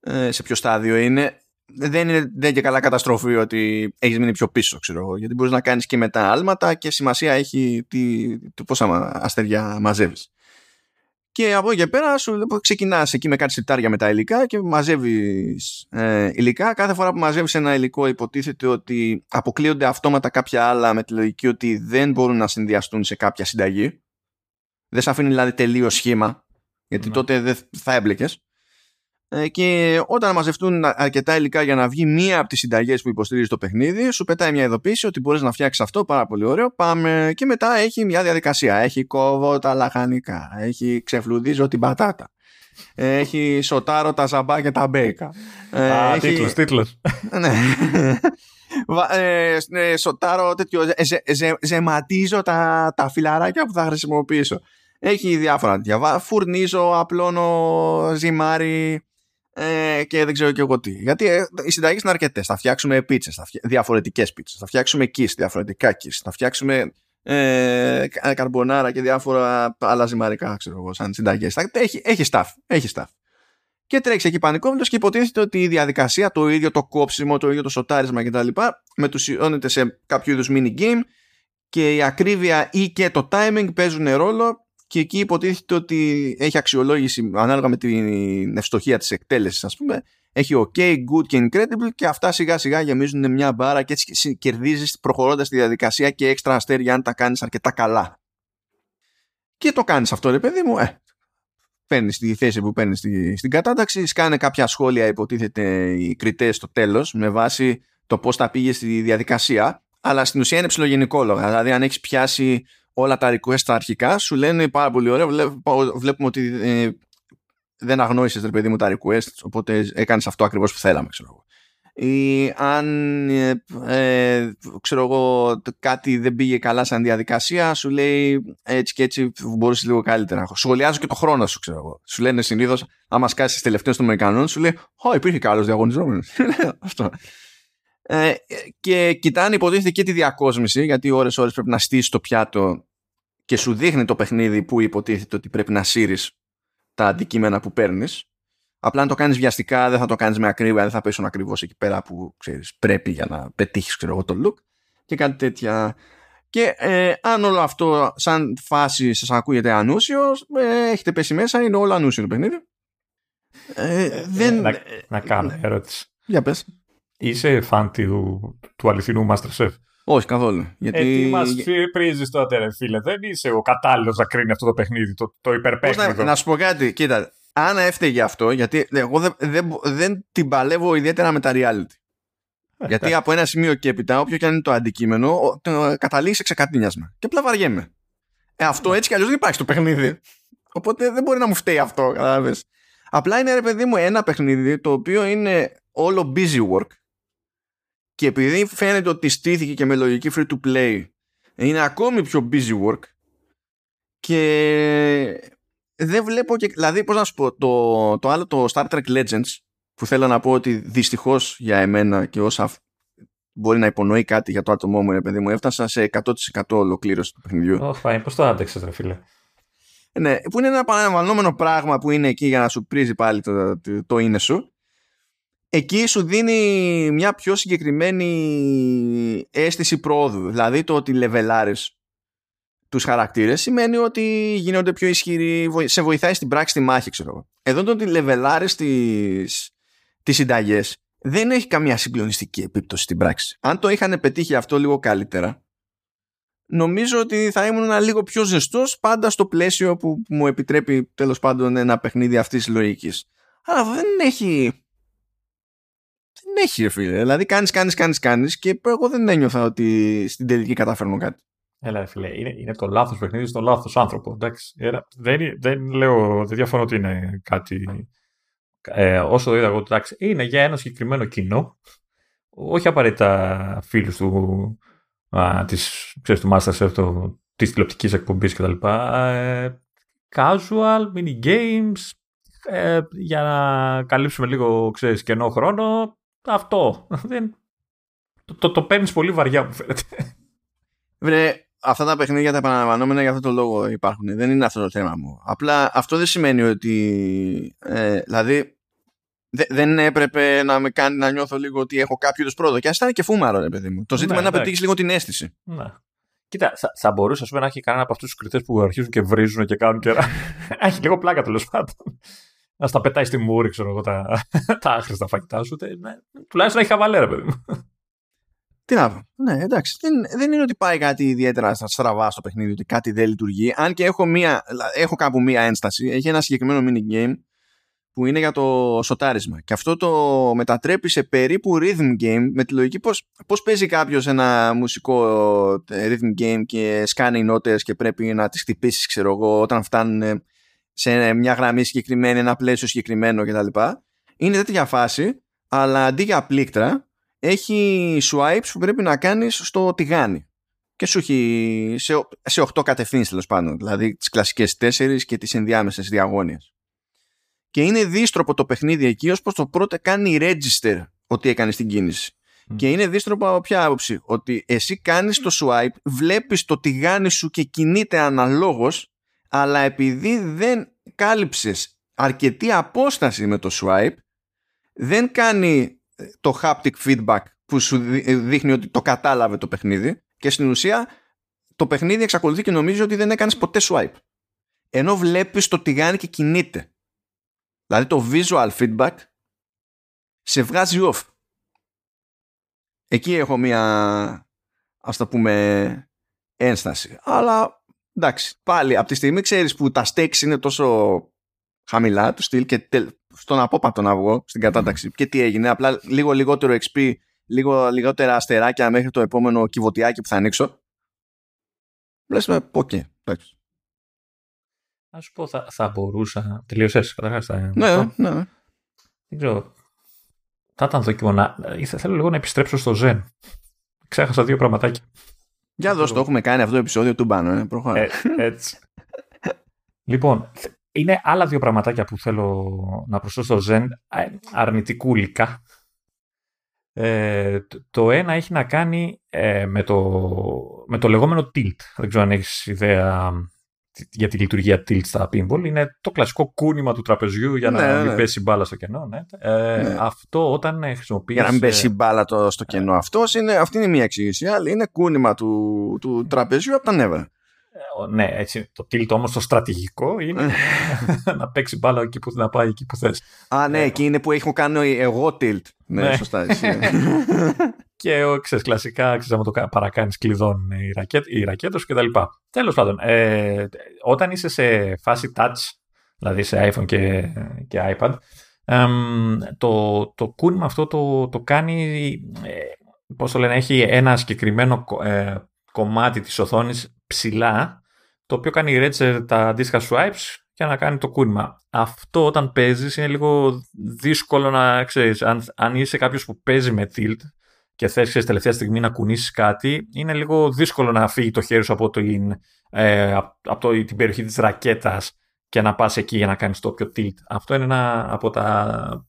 ε, σε ποιο στάδιο είναι, δεν είναι δεν και καλά καταστροφή ότι έχεις μείνει πιο πίσω, ξέρω εγώ, γιατί μπορείς να κάνεις και μετά άλματα και σημασία έχει τι, τι, πόσα αστέρια μαζεύεις. Και από εκεί και πέρα σου ξεκινάς εκεί με κάτι σιρτάρια με τα υλικά και μαζεύεις ε, υλικά. Κάθε φορά που μαζεύεις ένα υλικό, υποτίθεται ότι αποκλείονται αυτόματα κάποια άλλα με τη λογική ότι δεν μπορούν να συνδυαστούν σε κάποια συνταγή. Δεν σε αφήνει δηλαδή τελείως σχήμα, γιατί ναι. τότε δεν θα έμπλεκες. Ε, και όταν μαζευτούν αρκετά υλικά για να βγει μία από τις συνταγές που υποστηρίζει το παιχνίδι, σου πετάει μια ειδοποίηση ότι μπορείς να φτιάξεις αυτό, πάρα πολύ ωραίο. Πάμε και μετά έχει μια διαδικασία. Έχει κόβω τα λαχανικά, έχει ξεφλουδίζω την πατάτα. Έχει σοτάρω τα ζαμπά και τα μπέικα. Ε, Α, έχει... τίτλος, τίτλος. ναι. Ε, σοτάρω τέτοιο, ζεματίζω τα, τα φιλαράκια που θα χρησιμοποιήσω. Έχει διάφορα τέτοια. Φουρνίζω, απλώνω ζυμάρι, ε, και δεν ξέρω και εγώ τι. Γιατί ε, οι συνταγές είναι αρκετές. Θα φτιάξουμε πίτσες, διαφορετικές πίτσες. Θα φτιάξουμε κι, διαφορετικά κι. Θα φτιάξουμε ε, καρμπονάρα και διάφορα άλλα ζυμαρικά, ξέρω εγώ, σαν συνταγές. Έχει, έχει staff. Έχει staff. Και τρέχει εκεί πανικόβλητος και υποτίθεται ότι η διαδικασία, το ίδιο το κόψιμο, το ίδιο το σοτάρισμα κτλ. μετουσιώνεται σε κάποιο είδους mini game και η ακρίβεια ή και το timing παίζουν ρόλο και εκεί υποτίθεται ότι έχει αξιολόγηση ανάλογα με την ευστοχία της εκτέλεσης ας πούμε έχει ok, good και incredible και αυτά σιγά σιγά γεμίζουν μια μπάρα και έτσι κερδίζεις προχωρώντας τη διαδικασία και έξτρα αστέρια αν τα κάνεις αρκετά καλά. Και το κάνεις αυτό ρε παιδί μου ε, παίρνεις τη θέση που παίρνεις στη, στην κατάταξη σκάνε κάποια σχόλια υποτίθεται οι κριτές στο τέλος με βάση το πώς τα πήγες στη διαδικασία. Αλλά στην ουσία είναι ψηλογενικόλογα δηλαδή αν έχεις πιάσει όλα τα request τα αρχικά σου λένε πάρα πολύ ωραία. Βλέπουμε ότι ε, δεν αγνώρισες ρε παιδί μου τα request, οπότε έκανες αυτό ακριβώς που θέλαμε, ξέρω εγώ. Ή αν ε, ε, ξέρω εγώ κάτι δεν πήγε καλά σαν διαδικασία σου λέει έτσι και έτσι μπορούσες λίγο καλύτερα σχολιάζω και το χρόνο σου ξέρω εγώ σου λένε συνήθως άμα σκάσεις τελευταίο των Αμερικανών σου λέει Ω υπήρχε κι άλλος διαγωνιζόμενος αυτό ε, και κοιτάνε υποτίθεται και τη διακόσμηση γιατί ώρες ώρες πρέπει να στήσεις το πιάτο και σου δείχνει το παιχνίδι που υποτίθεται ότι πρέπει να σύρεις τα αντικείμενα που παίρνεις Απλά αν το κάνεις βιαστικά, δεν θα το κάνεις με ακρίβεια, δεν θα πέσουν ακριβώς εκεί πέρα που ξέρεις, πρέπει για να πετύχεις το look και κάτι τέτοια. Και ε, αν όλο αυτό σαν φάση σας ακούγεται ανούσιος, ε, έχετε πέσει μέσα, είναι όλο ανούσιο το παιχνίδι. Ε, ε δεν... να, να κάνω ερώτηση. Για πες. Είσαι φαν του, του αληθινού Masterchef. Όχι καθόλου. Γιατί... Ε, τι μας πρίζει τότε, ρε φίλε. Δεν είσαι ο κατάλληλος να κρίνει αυτό το παιχνίδι, το, το υπερπέχνητο. Να, να σου πω κάτι, κοίτα. Αν έφταιγε αυτό, γιατί εγώ δεν, δεν, δεν την παλεύω ιδιαίτερα με τα reality. Ε, γιατί από ένα σημείο και έπειτα, όποιο και αν είναι το αντικείμενο, το, καταλήγει σε ξεκατίνιασμα. Και απλά βαριέμαι. Ε, αυτό έτσι κι αλλιώς δεν υπάρχει στο παιχνίδι. Οπότε δεν μπορεί να μου φταίει αυτό, κατάλαβες. Απλά είναι ρε παιδί μου ένα παιχνίδι το οποίο είναι όλο busy work και επειδή φαίνεται ότι στήθηκε και με λογική free to play είναι ακόμη πιο busy work και δεν βλέπω και δηλαδή πώς να σου πω το, το άλλο το Star Trek Legends που θέλω να πω ότι δυστυχώς για εμένα και όσα μπορεί να υπονοεί κάτι για το άτομό μου, ρε παιδί μου, έφτασα σε 100% ολοκλήρωση του παιχνιδιού. Oh, πώς το άντεξες, ρε φίλε. Ναι, που είναι ένα παραμβανόμενο πράγμα που είναι εκεί για να σου πρίζει πάλι το, το, το είναι σου εκεί σου δίνει μια πιο συγκεκριμένη αίσθηση πρόοδου. Δηλαδή το ότι λεβελάρεις τους χαρακτήρες σημαίνει ότι γίνονται πιο ισχυροί, σε βοηθάει στην πράξη τη μάχη, ξέρω εγώ. Εδώ το ότι λεβελάρεις τις, τις συνταγές δεν έχει καμία συγκλονιστική επίπτωση στην πράξη. Αν το είχαν πετύχει αυτό λίγο καλύτερα, νομίζω ότι θα ήμουν ένα λίγο πιο ζεστός πάντα στο πλαίσιο που μου επιτρέπει τέλος πάντων ένα παιχνίδι αυτής της λογικής. Αλλά δεν έχει δεν έχει, φίλε. Δηλαδή κάνεις, κάνεις, κάνεις, κάνεις και εγώ δεν ένιωθα ότι στην τελική καταφέρνω κάτι. Έλα, φίλε, είναι, είναι το λάθος παιχνίδι στον λάθος άνθρωπο. Εντάξει. Δεν, δεν λέω, δεν διαφωνώ ότι είναι κάτι. Ε, όσο το είδα εγώ, εντάξει, είναι για ένα συγκεκριμένο κοινό. Όχι απαραίτητα φίλους του, α, της, ξέρεις, του Masterchef, το, της τηλεοπτικής εκπομπής κτλ. Ε, casual, mini games, ε, για να καλύψουμε λίγο, ξέρεις, κενό χρόνο αυτό. Δεν... Το, το, το παίρνεις πολύ βαριά μου φαίνεται. Βρε, αυτά τα παιχνίδια τα επαναλαμβανόμενα για αυτό το λόγο υπάρχουν. Δεν είναι αυτό το θέμα μου. Απλά αυτό δεν σημαίνει ότι. Ε, δηλαδή, δε, δεν έπρεπε να με κάνει να νιώθω λίγο ότι έχω κάποιο είδους πρόοδο. Και ας ήταν και φούμαρο, ρε παιδί μου. Το ζήτημα ναι, είναι να πετύχεις λίγο την αίσθηση. Ναι. Κοίτα, θα, θα μπορούσε πούμε, να έχει κανένα από αυτούς τους κριτές που αρχίζουν και βρίζουν και κάνουν και. έχει λίγο πλάκα τέλος πάντων να στα πετάει στη μούρη, ξέρω εγώ, τα, τα άχρηστα φαγητά σου. Ναι, τουλάχιστον έχει χαβαλέρα, παιδί μου. Τι να πω. Ναι, εντάξει. Δεν, δεν είναι ότι πάει κάτι ιδιαίτερα στραβά στο παιχνίδι, ότι κάτι δεν λειτουργεί. Αν και έχω, μία, έχω κάπου μία ένσταση. Έχει ένα συγκεκριμένο mini game που είναι για το σοτάρισμα. Και αυτό το μετατρέπει σε περίπου rhythm game με τη λογική πώς, πώς παίζει κάποιος ένα μουσικό ε, rhythm game και σκάνει νότες και πρέπει να τις χτυπήσεις ξέρω εγώ όταν φτάνουν σε μια γραμμή συγκεκριμένη, ένα πλαίσιο συγκεκριμένο κτλ. Είναι τέτοια φάση, αλλά αντί για πλήκτρα, έχει swipes που πρέπει να κάνεις στο τηγάνι. Και σου έχει σε, σε 8 κατευθύνσεις τέλος πάντων, δηλαδή τις κλασικές 4 και τις ενδιάμεσες διαγώνιες. Και είναι δίστροπο το παιχνίδι εκεί ως πως το πρώτο κάνει register ότι έκανες την κίνηση. Και είναι δίστροπο από ποια άποψη. Ότι εσύ κάνεις το swipe, βλέπεις το τηγάνι σου και κινείται αναλόγως αλλά επειδή δεν κάλυψες αρκετή απόσταση με το swipe δεν κάνει ε, το haptic feedback που σου ε, δείχνει ότι το κατάλαβε το παιχνίδι και στην ουσία το παιχνίδι εξακολουθεί και νομίζει ότι δεν έκανες ποτέ swipe. Ενώ βλέπεις το τηγάνι και κινείται. Δηλαδή το visual feedback σε βγάζει off. Εκεί έχω μία ας το πούμε ένσταση. Αλλά εντάξει, πάλι από τη στιγμή ξέρεις που τα stakes είναι τόσο χαμηλά του στυλ και στον απόπατο να βγω στην κατάταξη και τι έγινε, απλά λίγο λιγότερο XP λίγο λιγότερα αστεράκια μέχρι το επόμενο κιβωτιάκι που θα ανοίξω λες με οκ, εντάξει Α σου πω, θα, θα μπορούσα. Τελείωσες, καταρχάς. Ναι, ναι, ναι. Δεν ξέρω. Θα ήταν δόκιμο να. Θέλω λίγο να επιστρέψω στο Zen. Ξέχασα δύο πραγματάκια. Για δώσ' το, έχουμε κάνει αυτό το επεισόδιο του μπάνου, ε, ε, έτσι. λοιπόν, είναι άλλα δύο πραγματάκια που θέλω να προσθέσω στο Zen, ε, αρνητικούλικα. Ε, το ένα έχει να κάνει ε, με, το, με το λεγόμενο tilt. Δεν ξέρω αν έχεις ιδέα για τη λειτουργία tilt στα pinball είναι το κλασικό κούνημα του τραπεζιού για να Ναι, μην ναι. πέσει μπάλα στο κενό. Ναι. Ε, Ναι. Αυτό όταν χρησιμοποιείς... Για να μην ε, πέσει η μπάλα το, στο κενό. Αυτός είναι, αυτή είναι μία εξήγηση. Η άλλη είναι κούνημα του, του τραπεζιού από τα νεύρα. ε, Ναι, έτσι. Το tilt όμως το στρατηγικό είναι να παίξει μπάλα εκεί που, να πάει εκεί που θες. Α, ναι, εκεί είναι που έχω κάνει εγώ tilt. Ναι, Ναι. σωστά. εσύ. Και ο, ξέρεις, κλασικά, ξέρεις, άμα το κα- παρακάνεις κλειδών οι, ρακέτ, οι ρακέτες και τα λοιπά. Τέλος πάντων, ε, όταν είσαι σε φάση touch, δηλαδή σε iPhone και, και iPad, εμ, το, το κούνημα αυτό το, το κάνει, ε, πώς το λένε, έχει ένα συγκεκριμένο κο- ε, κομμάτι της οθόνης ψηλά, το οποίο κάνει Redzer τα αντίστοιχα swipes για να κάνει το κούνημα. Αυτό όταν παίζεις είναι λίγο δύσκολο να ξέρεις, αν, αν είσαι κάποιος που παίζει με tilt και θες ξέρεις, τελευταία στιγμή να κουνήσεις κάτι, είναι λίγο δύσκολο να φύγει το χέρι σου από, το, ε, από από το, την περιοχή της ρακέτας και να πας εκεί για να κάνεις το πιο tilt. Αυτό είναι ένα από τα...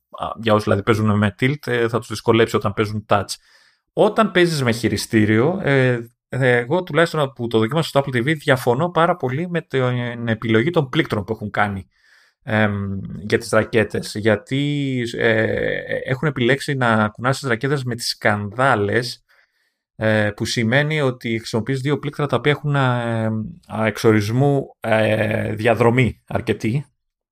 α, Για όσους δηλαδή παίζουν με tilt ε, θα τους δυσκολέψει όταν παίζουν touch. Όταν παίζεις με χειριστήριο, ε, ε, εγώ τουλάχιστον που το δοκίμασα στο Apple TV διαφωνώ πάρα πολύ με την επιλογή των πλήκτρων που έχουν κάνει εμ, για τις ρακέτες. Γιατί ε, έχουν επιλέξει να κουνάς τις ρακέτες με τις σκανδάλες ε, που σημαίνει ότι χρησιμοποιείς δύο πλήκτρα τα οποία έχουν ε, α, εξορισμού ε, διαδρομή αρκετή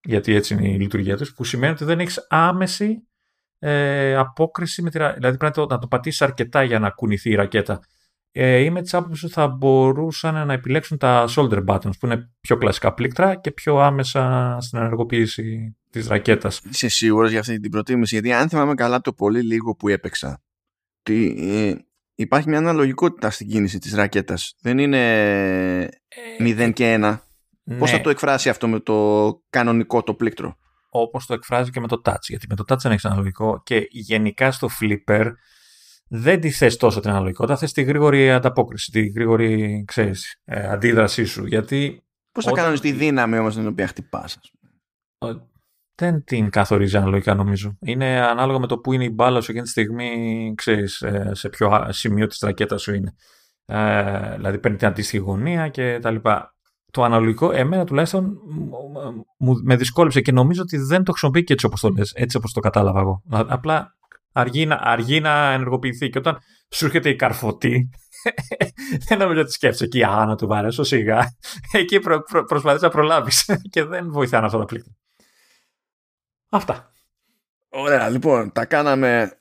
γιατί έτσι είναι η λειτουργία τους που σημαίνει ότι δεν έχεις άμεση ε, απόκριση με τη, ρα- δηλαδή πρέπει να το, να το πατήσεις αρκετά για να κουνηθεί η ρακέτα ε, είμαι της άποψης ότι θα μπορούσαν να επιλέξουν τα shoulder buttons που είναι πιο κλασικά πλήκτρα και πιο άμεσα στην ενεργοποίηση της ρακέτας. Είσαι σίγουρος για αυτή την προτίμηση, γιατί αν θυμάμαι καλά το πολύ λίγο που έπαιξα, ότι ε, υπάρχει μια αναλογικότητα στην κίνηση της ρακέτας. Δεν είναι 0 και 1. Πώς ναι, θα το εκφράσει αυτό με το κανονικό το πλήκτρο; όπως το εκφράζει και με το touch, γιατί με το touch δεν έχεις αναλογικό και γενικά στο flipper δεν τη θες τόσο την αναλογικότητα, θες τη γρήγορη ανταπόκριση, τη γρήγορη, ξέρεις, ε, αντίδρασή σου, γιατί Πώς θα Όταν- κάνεις τη δύναμη όμως την οποία χτυπάς. ας πούμε; ε, δεν την καθορίζει αναλογικά νομίζω. Είναι ανάλογα με το που είναι η μπάλα σου εκείνη τη στιγμή, ξέρεις, ε, σε ποιο α- σημείο της ρακέτας σου είναι. Ε, δηλαδή παίρνει την αντίστοιχη γωνία και τα λοιπά. Το αναλογικό, εμένα τουλάχιστον, μου- μου, με δυσκόλεψε και νομίζω ότι δεν το χρησιμοποιεί και έτσι όπως το λες, έτσι όπως το κατάλαβα εγώ. Α- Απλά αργεί να, αργεί να ενεργοποιηθεί και όταν σου έρχεται η καρφωτή, δεν νομίζω ότι σκέφτεσαι εκεί, α, να του βαρέσω σιγά. Εκεί προ, προ, προσπαθείς να προλάβεις και δεν βοηθάνε αυτά τα πλήκτρα. Αυτά. Ωραία, λοιπόν, τα κάναμε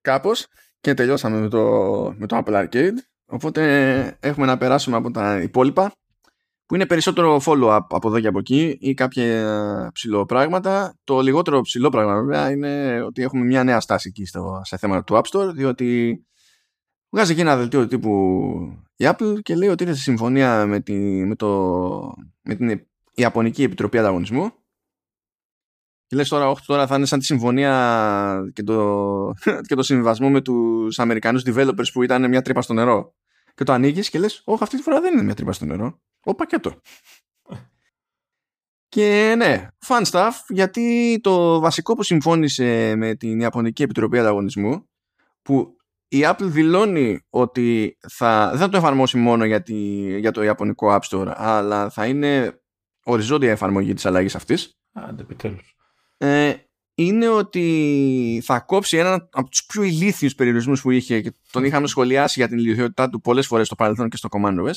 κάπως και τελειώσαμε με το, με το Apple Arcade. Οπότε έχουμε να περάσουμε από τα υπόλοιπα που είναι περισσότερο follow-up από εδώ και από εκεί ή κάποια ψηλό πράγματα. Το λιγότερο ψηλό πράγμα βέβαια είναι ότι έχουμε μια νέα στάση εκεί στο, σε θέματα του App Store διότι βγάζει εκεί ένα δελτίο τύπου η Apple και λέει ότι ήρθε σε συμφωνία με, τη, με, το, με την Ιαπωνική Επιτροπή Ανταγωνισμού και λες τώρα, όχι τώρα θα είναι σαν τη συμφωνία και το, και το συμβιβασμό με τους Αμερικανούς developers που ήταν μια τρύπα στο νερό. Και το ανοίγεις και λες, όχι αυτή τη φορά δεν είναι μια τρύπα στο νερό. Ο πακέτο. και ναι, fun stuff, γιατί το βασικό που συμφώνησε με την Ιαπωνική Επιτροπή Ανταγωνισμού, που η Apple δηλώνει ότι θα, δεν θα το εφαρμόσει μόνο για, τη, για το Ιαπωνικό App Store, αλλά θα είναι οριζόντια εφαρμογή της αλλαγής αυτής Άντε, επιτέλους. ε, είναι ότι θα κόψει έναν από τους πιο ηλίθιους περιορισμούς που είχε και τον είχαμε σχολιάσει για την ηλικιότητά του πολλές φορές στο παρελθόν και στο Command OS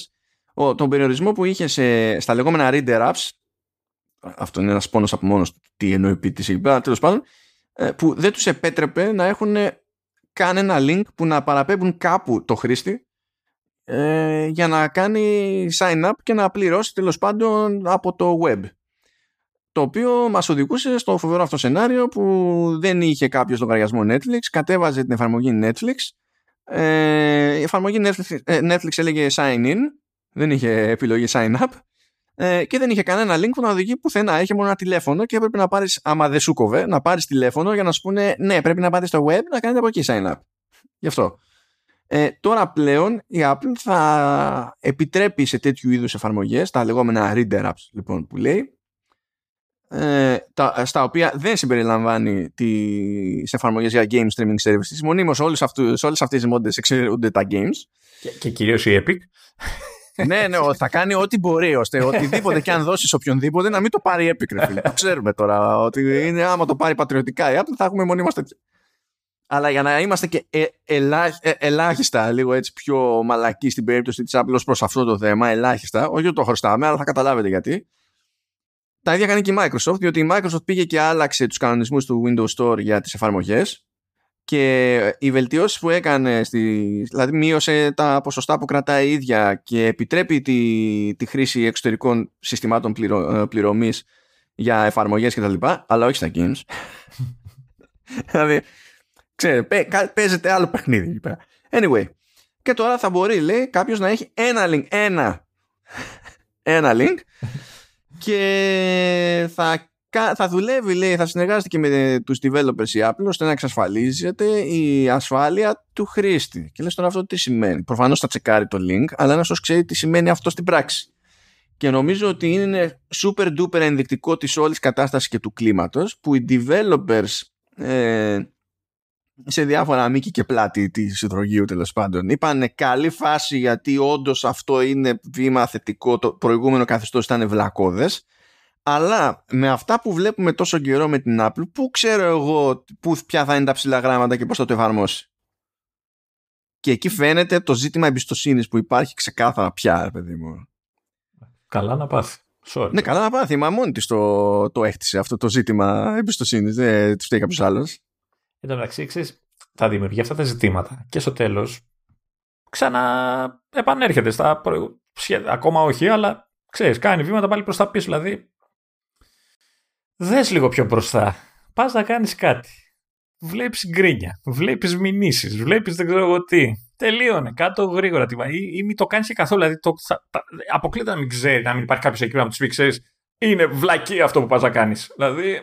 ο, τον περιορισμό που είχε σε, στα λεγόμενα reader apps αυτό είναι ένας πόνος από μόνος του τι εννοεί PTC εκεί πέρα, τέλος πάντων ε, που δεν τους επέτρεπε να έχουν καν ένα link που να παραπέμπουν κάπου το χρήστη ε, για να κάνει sign up και να πληρώσει τέλος πάντων από το web. Το οποίο μας οδηγούσε στο φοβερό αυτό σενάριο που δεν είχε κάποιος λογαριασμό Netflix, κατέβαζε την εφαρμογή Netflix, ε, η εφαρμογή Netflix, ε, Netflix έλεγε sign in, δεν είχε επιλογή sign up ε, και δεν είχε κανένα link που να οδηγεί πουθενά, είχε μόνο ένα τηλέφωνο και έπρεπε να πάρεις, άμα δεν σου κοβε, να πάρεις τηλέφωνο για να σου πούνε ναι πρέπει να πάτε στο web να κάνετε από εκεί sign up. Γι' αυτό. Ε, τώρα πλέον η Apple θα επιτρέπει σε τέτοιου είδους εφαρμογές, τα λεγόμενα reader apps λοιπόν που λέει, ε, τα, στα οποία δεν συμπεριλαμβάνει τις εφαρμογές για game streaming services. Μονίμως όλες, αυτούς, σε όλες αυτές τις μόντες εξαιρούνται τα games. Και, και κυρίως η Epic. Ναι, ναι, θα κάνει ό,τι μπορεί ώστε οτιδήποτε και αν δώσεις οποιονδήποτε να μην το πάρει έπικρε. Φίλε. Το ξέρουμε τώρα ότι είναι άμα το πάρει πατριωτικά η Apple θα έχουμε μονίμω τέτοια. Αλλά για να είμαστε και ε, ελά, ε, ελάχιστα λίγο έτσι πιο μαλακοί στην περίπτωση της Apple προς αυτό το θέμα, ελάχιστα, όχι ότι το χρωστάμε, αλλά θα καταλάβετε γιατί. Τα ίδια κάνει και η Microsoft, διότι η Microsoft πήγε και άλλαξε τους κανονισμούς του Windows Store για τις εφαρμογές και οι βελτιώσεις που έκανε, στη, δηλαδή μείωσε τα ποσοστά που κρατάει η ίδια και επιτρέπει τη, τη χρήση εξωτερικών συστημάτων πληρω, ε, πληρωμής για εφαρμογές κτλ. Αλλά όχι στα games. δηλαδή, ξέρετε, παίζεται άλλο παιχνίδι εκεί πέρα. Anyway, και τώρα θα μπορεί, λέει, κάποιος να έχει ένα link, ένα, ένα link και θα, θα δουλεύει, λέει, θα συνεργάζεται και με τους developers η Apple ώστε να εξασφαλίζεται η ασφάλεια του χρήστη. Και λες τώρα αυτό τι σημαίνει. Προφανώς θα τσεκάρει το link, αλλά να σας ξέρει τι σημαίνει αυτό στην πράξη. Και νομίζω ότι είναι super duper ενδεικτικό της όλης κατάστασης και του κλίματος που οι developers ε, σε διάφορα μήκη και πλάτη της υδρογείου τέλος πάντων. Είπαν καλή φάση γιατί όντως αυτό είναι βήμα θετικό. Το προηγούμενο καθεστώς ήταν βλακώδες. Αλλά με αυτά που βλέπουμε τόσο καιρό με την Apple, πού ξέρω εγώ που, ποια θα είναι τα ψηλά γράμματα και πώς θα το εφαρμόσει. Και εκεί φαίνεται το ζήτημα εμπιστοσύνης που υπάρχει ξεκάθαρα πια, παιδί μου. Καλά να πάθει. Sorry. Ναι, καλά να πάθει. Μα μόνη της το, το έχτισε αυτό το ζήτημα εμπιστοσύνης. Δεν της φταίει κάποιος άλλος. Εν τω μεταξύ, ξέρεις, θα δημιουργεί αυτά τα ζητήματα και στο τέλος ξανά επανέρχεται στα προ... Ακόμα όχι, αλλά ξέρεις, κάνει βήματα πάλι προς τα πίσω. Δηλαδή, δες λίγο πιο μπροστά. Πας να κάνεις κάτι. Βλέπεις γκρίνια, βλέπεις μηνύσεις, βλέπεις δεν ξέρω εγώ τι. Τελείωνε, κάτω γρήγορα. Ή, ή μην το κάνεις και καθόλου. Δηλαδή, το, θα, αποκλείται να μην ξέρει, να μην υπάρχει κάποιος εκεί να τους πει, ξέρεις, είναι βλακή αυτό που πας να κάνεις. Δηλαδή.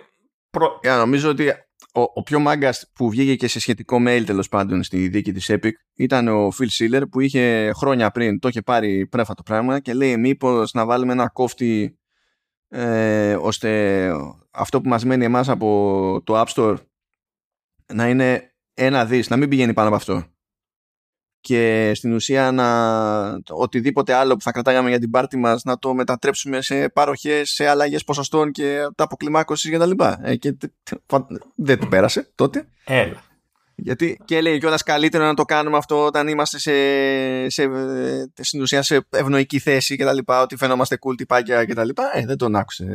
Προ... Yeah, νομίζω ότι ο, ο πιο μάγκας που βγήκε και σε σχετικό mail τέλος πάντων στη δίκη της Epic ήταν ο Phil Schiller που είχε χρόνια πριν το είχε πάρει πρέφα το πράγμα και λέει μήπως να βάλουμε ένα κόφτη ε, ώστε αυτό που μας μένει εμάς από το App Store να είναι ένα δις, να μην πηγαίνει πάνω από αυτό και στην ουσία να οτιδήποτε άλλο που θα κρατάγαμε για την πάρτη μας να το μετατρέψουμε σε παροχές, σε αλλαγές ποσοστών και τα αποκλιμάκωσης και τα λοιπά. Ε, και δεν το πέρασε τότε. Έλα. Γιατί και λέει κιόλας καλύτερο να το κάνουμε αυτό όταν είμαστε σε, σε, στην ουσία σε ευνοϊκή θέση και τα λοιπά, ότι φαινόμαστε cool τυπάκια και τα λοιπά. Ε, δεν τον άκουσε.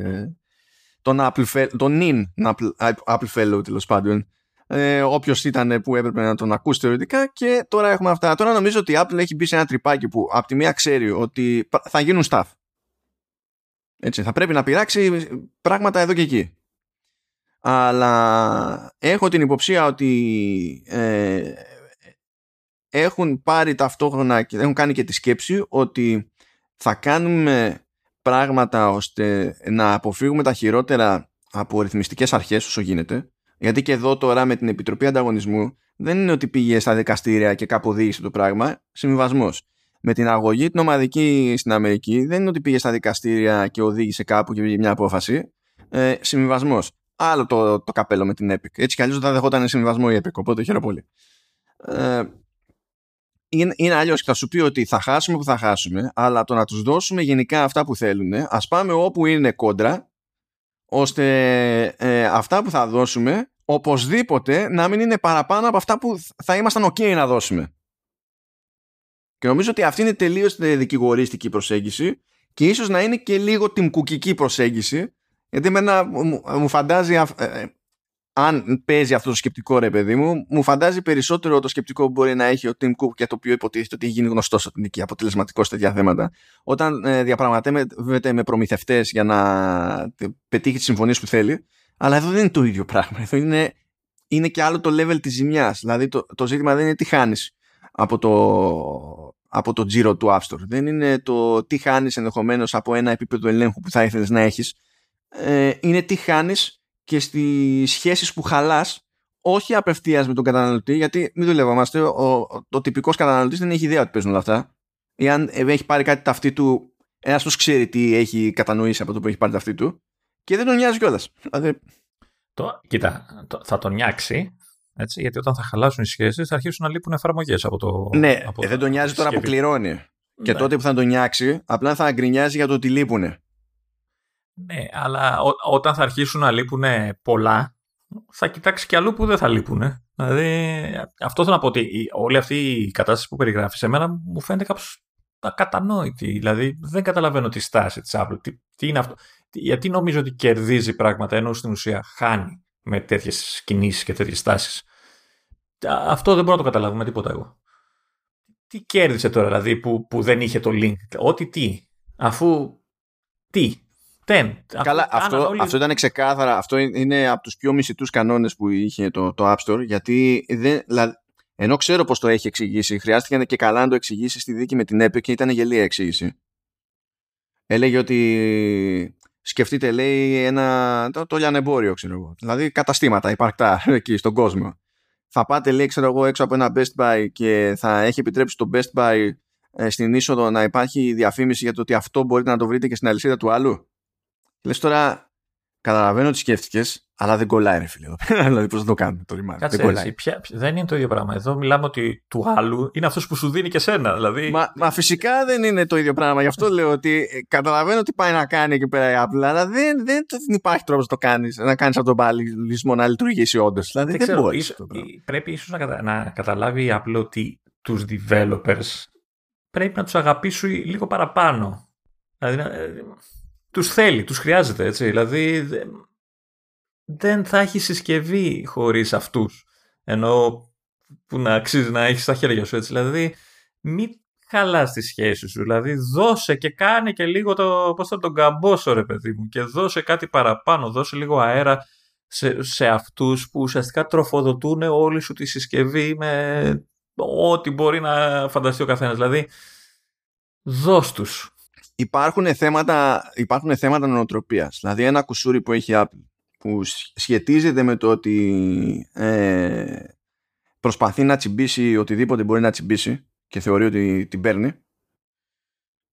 Τον Apple, τον Nin Apple, Apple Fellow τέλος πάντων ε, όποιος ήταν που έπρεπε να τον ακούσει θεωρητικά και τώρα έχουμε αυτά. Τώρα νομίζω ότι η Apple έχει μπει σε ένα τρυπάκι που από τη μία ξέρει ότι θα γίνουν staff. Έτσι, θα πρέπει να πειράξει πράγματα εδώ και εκεί. Αλλά έχω την υποψία ότι ε, έχουν πάρει ταυτόχρονα και έχουν κάνει και τη σκέψη ότι θα κάνουμε πράγματα ώστε να αποφύγουμε τα χειρότερα από ρυθμιστικές αρχές όσο γίνεται γιατί και εδώ τώρα με την Επιτροπή Ανταγωνισμού δεν είναι ότι πήγε στα δικαστήρια και κάπου οδήγησε το πράγμα. Συμβιβασμό. Με την αγωγή την ομαδική στην Αμερική δεν είναι ότι πήγε στα δικαστήρια και οδήγησε κάπου και πήγε μια απόφαση. Ε, Συμβιβασμό. Άλλο το, το καπέλο με την Epic. Έτσι κι αλλιώς δεν θα δεχόταν συμβιβασμό η Epic. Οπότε χαίρομαι πολύ. Ε, είναι, είναι αλλιώς θα σου πει ότι θα χάσουμε που θα χάσουμε, αλλά το να τους δώσουμε γενικά αυτά που θέλουν, ας πάμε όπου είναι κόντρα ώστε ε, αυτά που θα δώσουμε οπωσδήποτε να μην είναι παραπάνω από αυτά που θα ήμασταν ok να δώσουμε. Και νομίζω ότι αυτή είναι τελείως δικηγορίστικη προσέγγιση και ίσως να είναι και λίγο τιμκουκική προσέγγιση γιατί εμένα μου, μου φαντάζει ε, αν παίζει αυτό το σκεπτικό ρε παιδί μου, μου φαντάζει περισσότερο το σκεπτικό που μπορεί να έχει ο Tim Cook και το οποίο υποτίθεται ότι έχει γίνει γνωστό ότι είναι και αποτελεσματικό σε τέτοια θέματα. Όταν ε, διαπραγματεύεται με προμηθευτές για να πετύχει τις συμφωνίες που θέλει, αλλά εδώ δεν είναι το ίδιο πράγμα. Εδώ είναι, είναι και άλλο το level της ζημιάς. Δηλαδή το, το ζήτημα δεν είναι τι χάνεις από το, από το τζίρο του App Store. Δεν είναι το τι χάνεις ενδεχομένως από ένα επίπεδο ελέγχου που θα ήθελες να έχεις. Ε, είναι τι χάνεις και στις σχέσεις που χαλάς όχι απευθείας με τον καταναλωτή γιατί μην δουλεύομαστε ο, ο, ο τυπικός καταναλωτής δεν έχει ιδέα ότι παίζουν όλα αυτά. Ή αν έχει πάρει κάτι ταυτί του ένας τους ξέρει τι έχει κατανοήσει από το που έχει πάρει ταυτί του και δεν τον νοιάζει κιόλας. Δηλαδή... το, κοίτα το, θα τον νιάξει έτσι, γιατί όταν θα χαλάσουν οι σχέσεις θα αρχίσουν να λείπουν εφαρμογές από το ναι από, ε, δεν τον νιάζει τώρα που κληρώνει. Και τότε που θα τον νιάξει, απλά θα γκρινιάζει για το ότι λείπουνε. Ναι, αλλά όταν θα αρχίσουν να λείπουν πολλά, θα κοιτάξεις κι αλλού που δεν θα λείπουν. Δηλαδή, αυτό θέλω να πω ότι όλη αυτή η κατάσταση που περιγράφεις σε μένα μου φαίνεται κάπως ακατανόητη. Δηλαδή, δεν καταλαβαίνω τη στάση της Apple. Τι, τι είναι αυτό. Γιατί νομίζω ότι κερδίζει πράγματα ενώ στην ουσία χάνει με τέτοιες κινήσεις και τέτοιες τάσει. Αυτό δεν μπορώ να το καταλάβω με τίποτα εγώ. Τι κέρδισε τώρα δηλαδή που, που δεν είχε το link. Ό,τι τι. Αφού τι; Δεν. Καλά, αυτό, αυτό ήταν ξεκάθαρα. Αυτό είναι από τους πιο μισητούς κανόνες που είχε το, το App Store. Γιατί δεν, δηλαδή, ενώ ξέρω πώς το έχει εξηγήσει, χρειάστηκε και καλά να το εξηγήσει στη δίκη με την Epic και ήταν γελία εξήγηση. Έλεγε ότι σκεφτείτε, λέει, ένα, το, το λιανεμπόριο, ξέρω εγώ. Δηλαδή καταστήματα υπαρκτά εκεί στον κόσμο. Θα πάτε, λέει, ξέρω εγώ, έξω από ένα Best Buy και θα έχει επιτρέψει το Best Buy ε, στην είσοδο να υπάρχει διαφήμιση για το ότι αυτό μπορείτε να το βρείτε και στην αλυσίδα του άλλου; Λες τώρα, καταλαβαίνω τι σκέφτηκες, αλλά δεν κολλάει, ρε φίλε. δηλαδή, πώς θα το κάνουμε το ρημάδι; Κάτσε, δεν, κολλάει. Ποια, δεν είναι το ίδιο πράγμα. Εδώ μιλάμε ότι του άλλου είναι αυτός που σου δίνει και σένα. Δηλαδή... Μα, μα φυσικά δεν είναι το ίδιο πράγμα. Γι' αυτό λέω ότι ε, καταλαβαίνω τι πάει να κάνει εκεί πέρα η Apple, αλλά δεν, δεν, δεν υπάρχει τρόπος να το κάνεις, να κάνεις από τον παλισμό να λειτουργήσει όντως. Δηλαδή δεν, δεν μπορείς. Ίσο, πρέπει ίσως να, κατα, να καταλάβει η Apple ότι τους developers πρέπει να τους αγαπήσει λίγο παραπάνω. Δηλαδή, ε, τους θέλει, τους χρειάζεται έτσι. Δηλαδή δεν θα έχει συσκευή χωρίς αυτούς. Ενώ που να αξίζει να έχεις στα χέρια σου έτσι. Δηλαδή μην χαλάς τη σχέση σου. Δηλαδή δώσε και κάνε και λίγο το, πώς θα τον καμπόσο ρε παιδί μου και δώσε κάτι παραπάνω, δώσε λίγο αέρα σε, σε αυτούς που ουσιαστικά τροφοδοτούν όλη σου τη συσκευή με ό,τι μπορεί να φανταστεί ο καθένας. Δηλαδή δώσ' τους υπάρχουν θέματα, υπάρχουν θέματα νοοτροπίας. Δηλαδή ένα κουσούρι που έχει Apple που σχετίζεται με το ότι ε, προσπαθεί να τσιμπήσει οτιδήποτε μπορεί να τσιμπήσει και θεωρεί ότι την παίρνει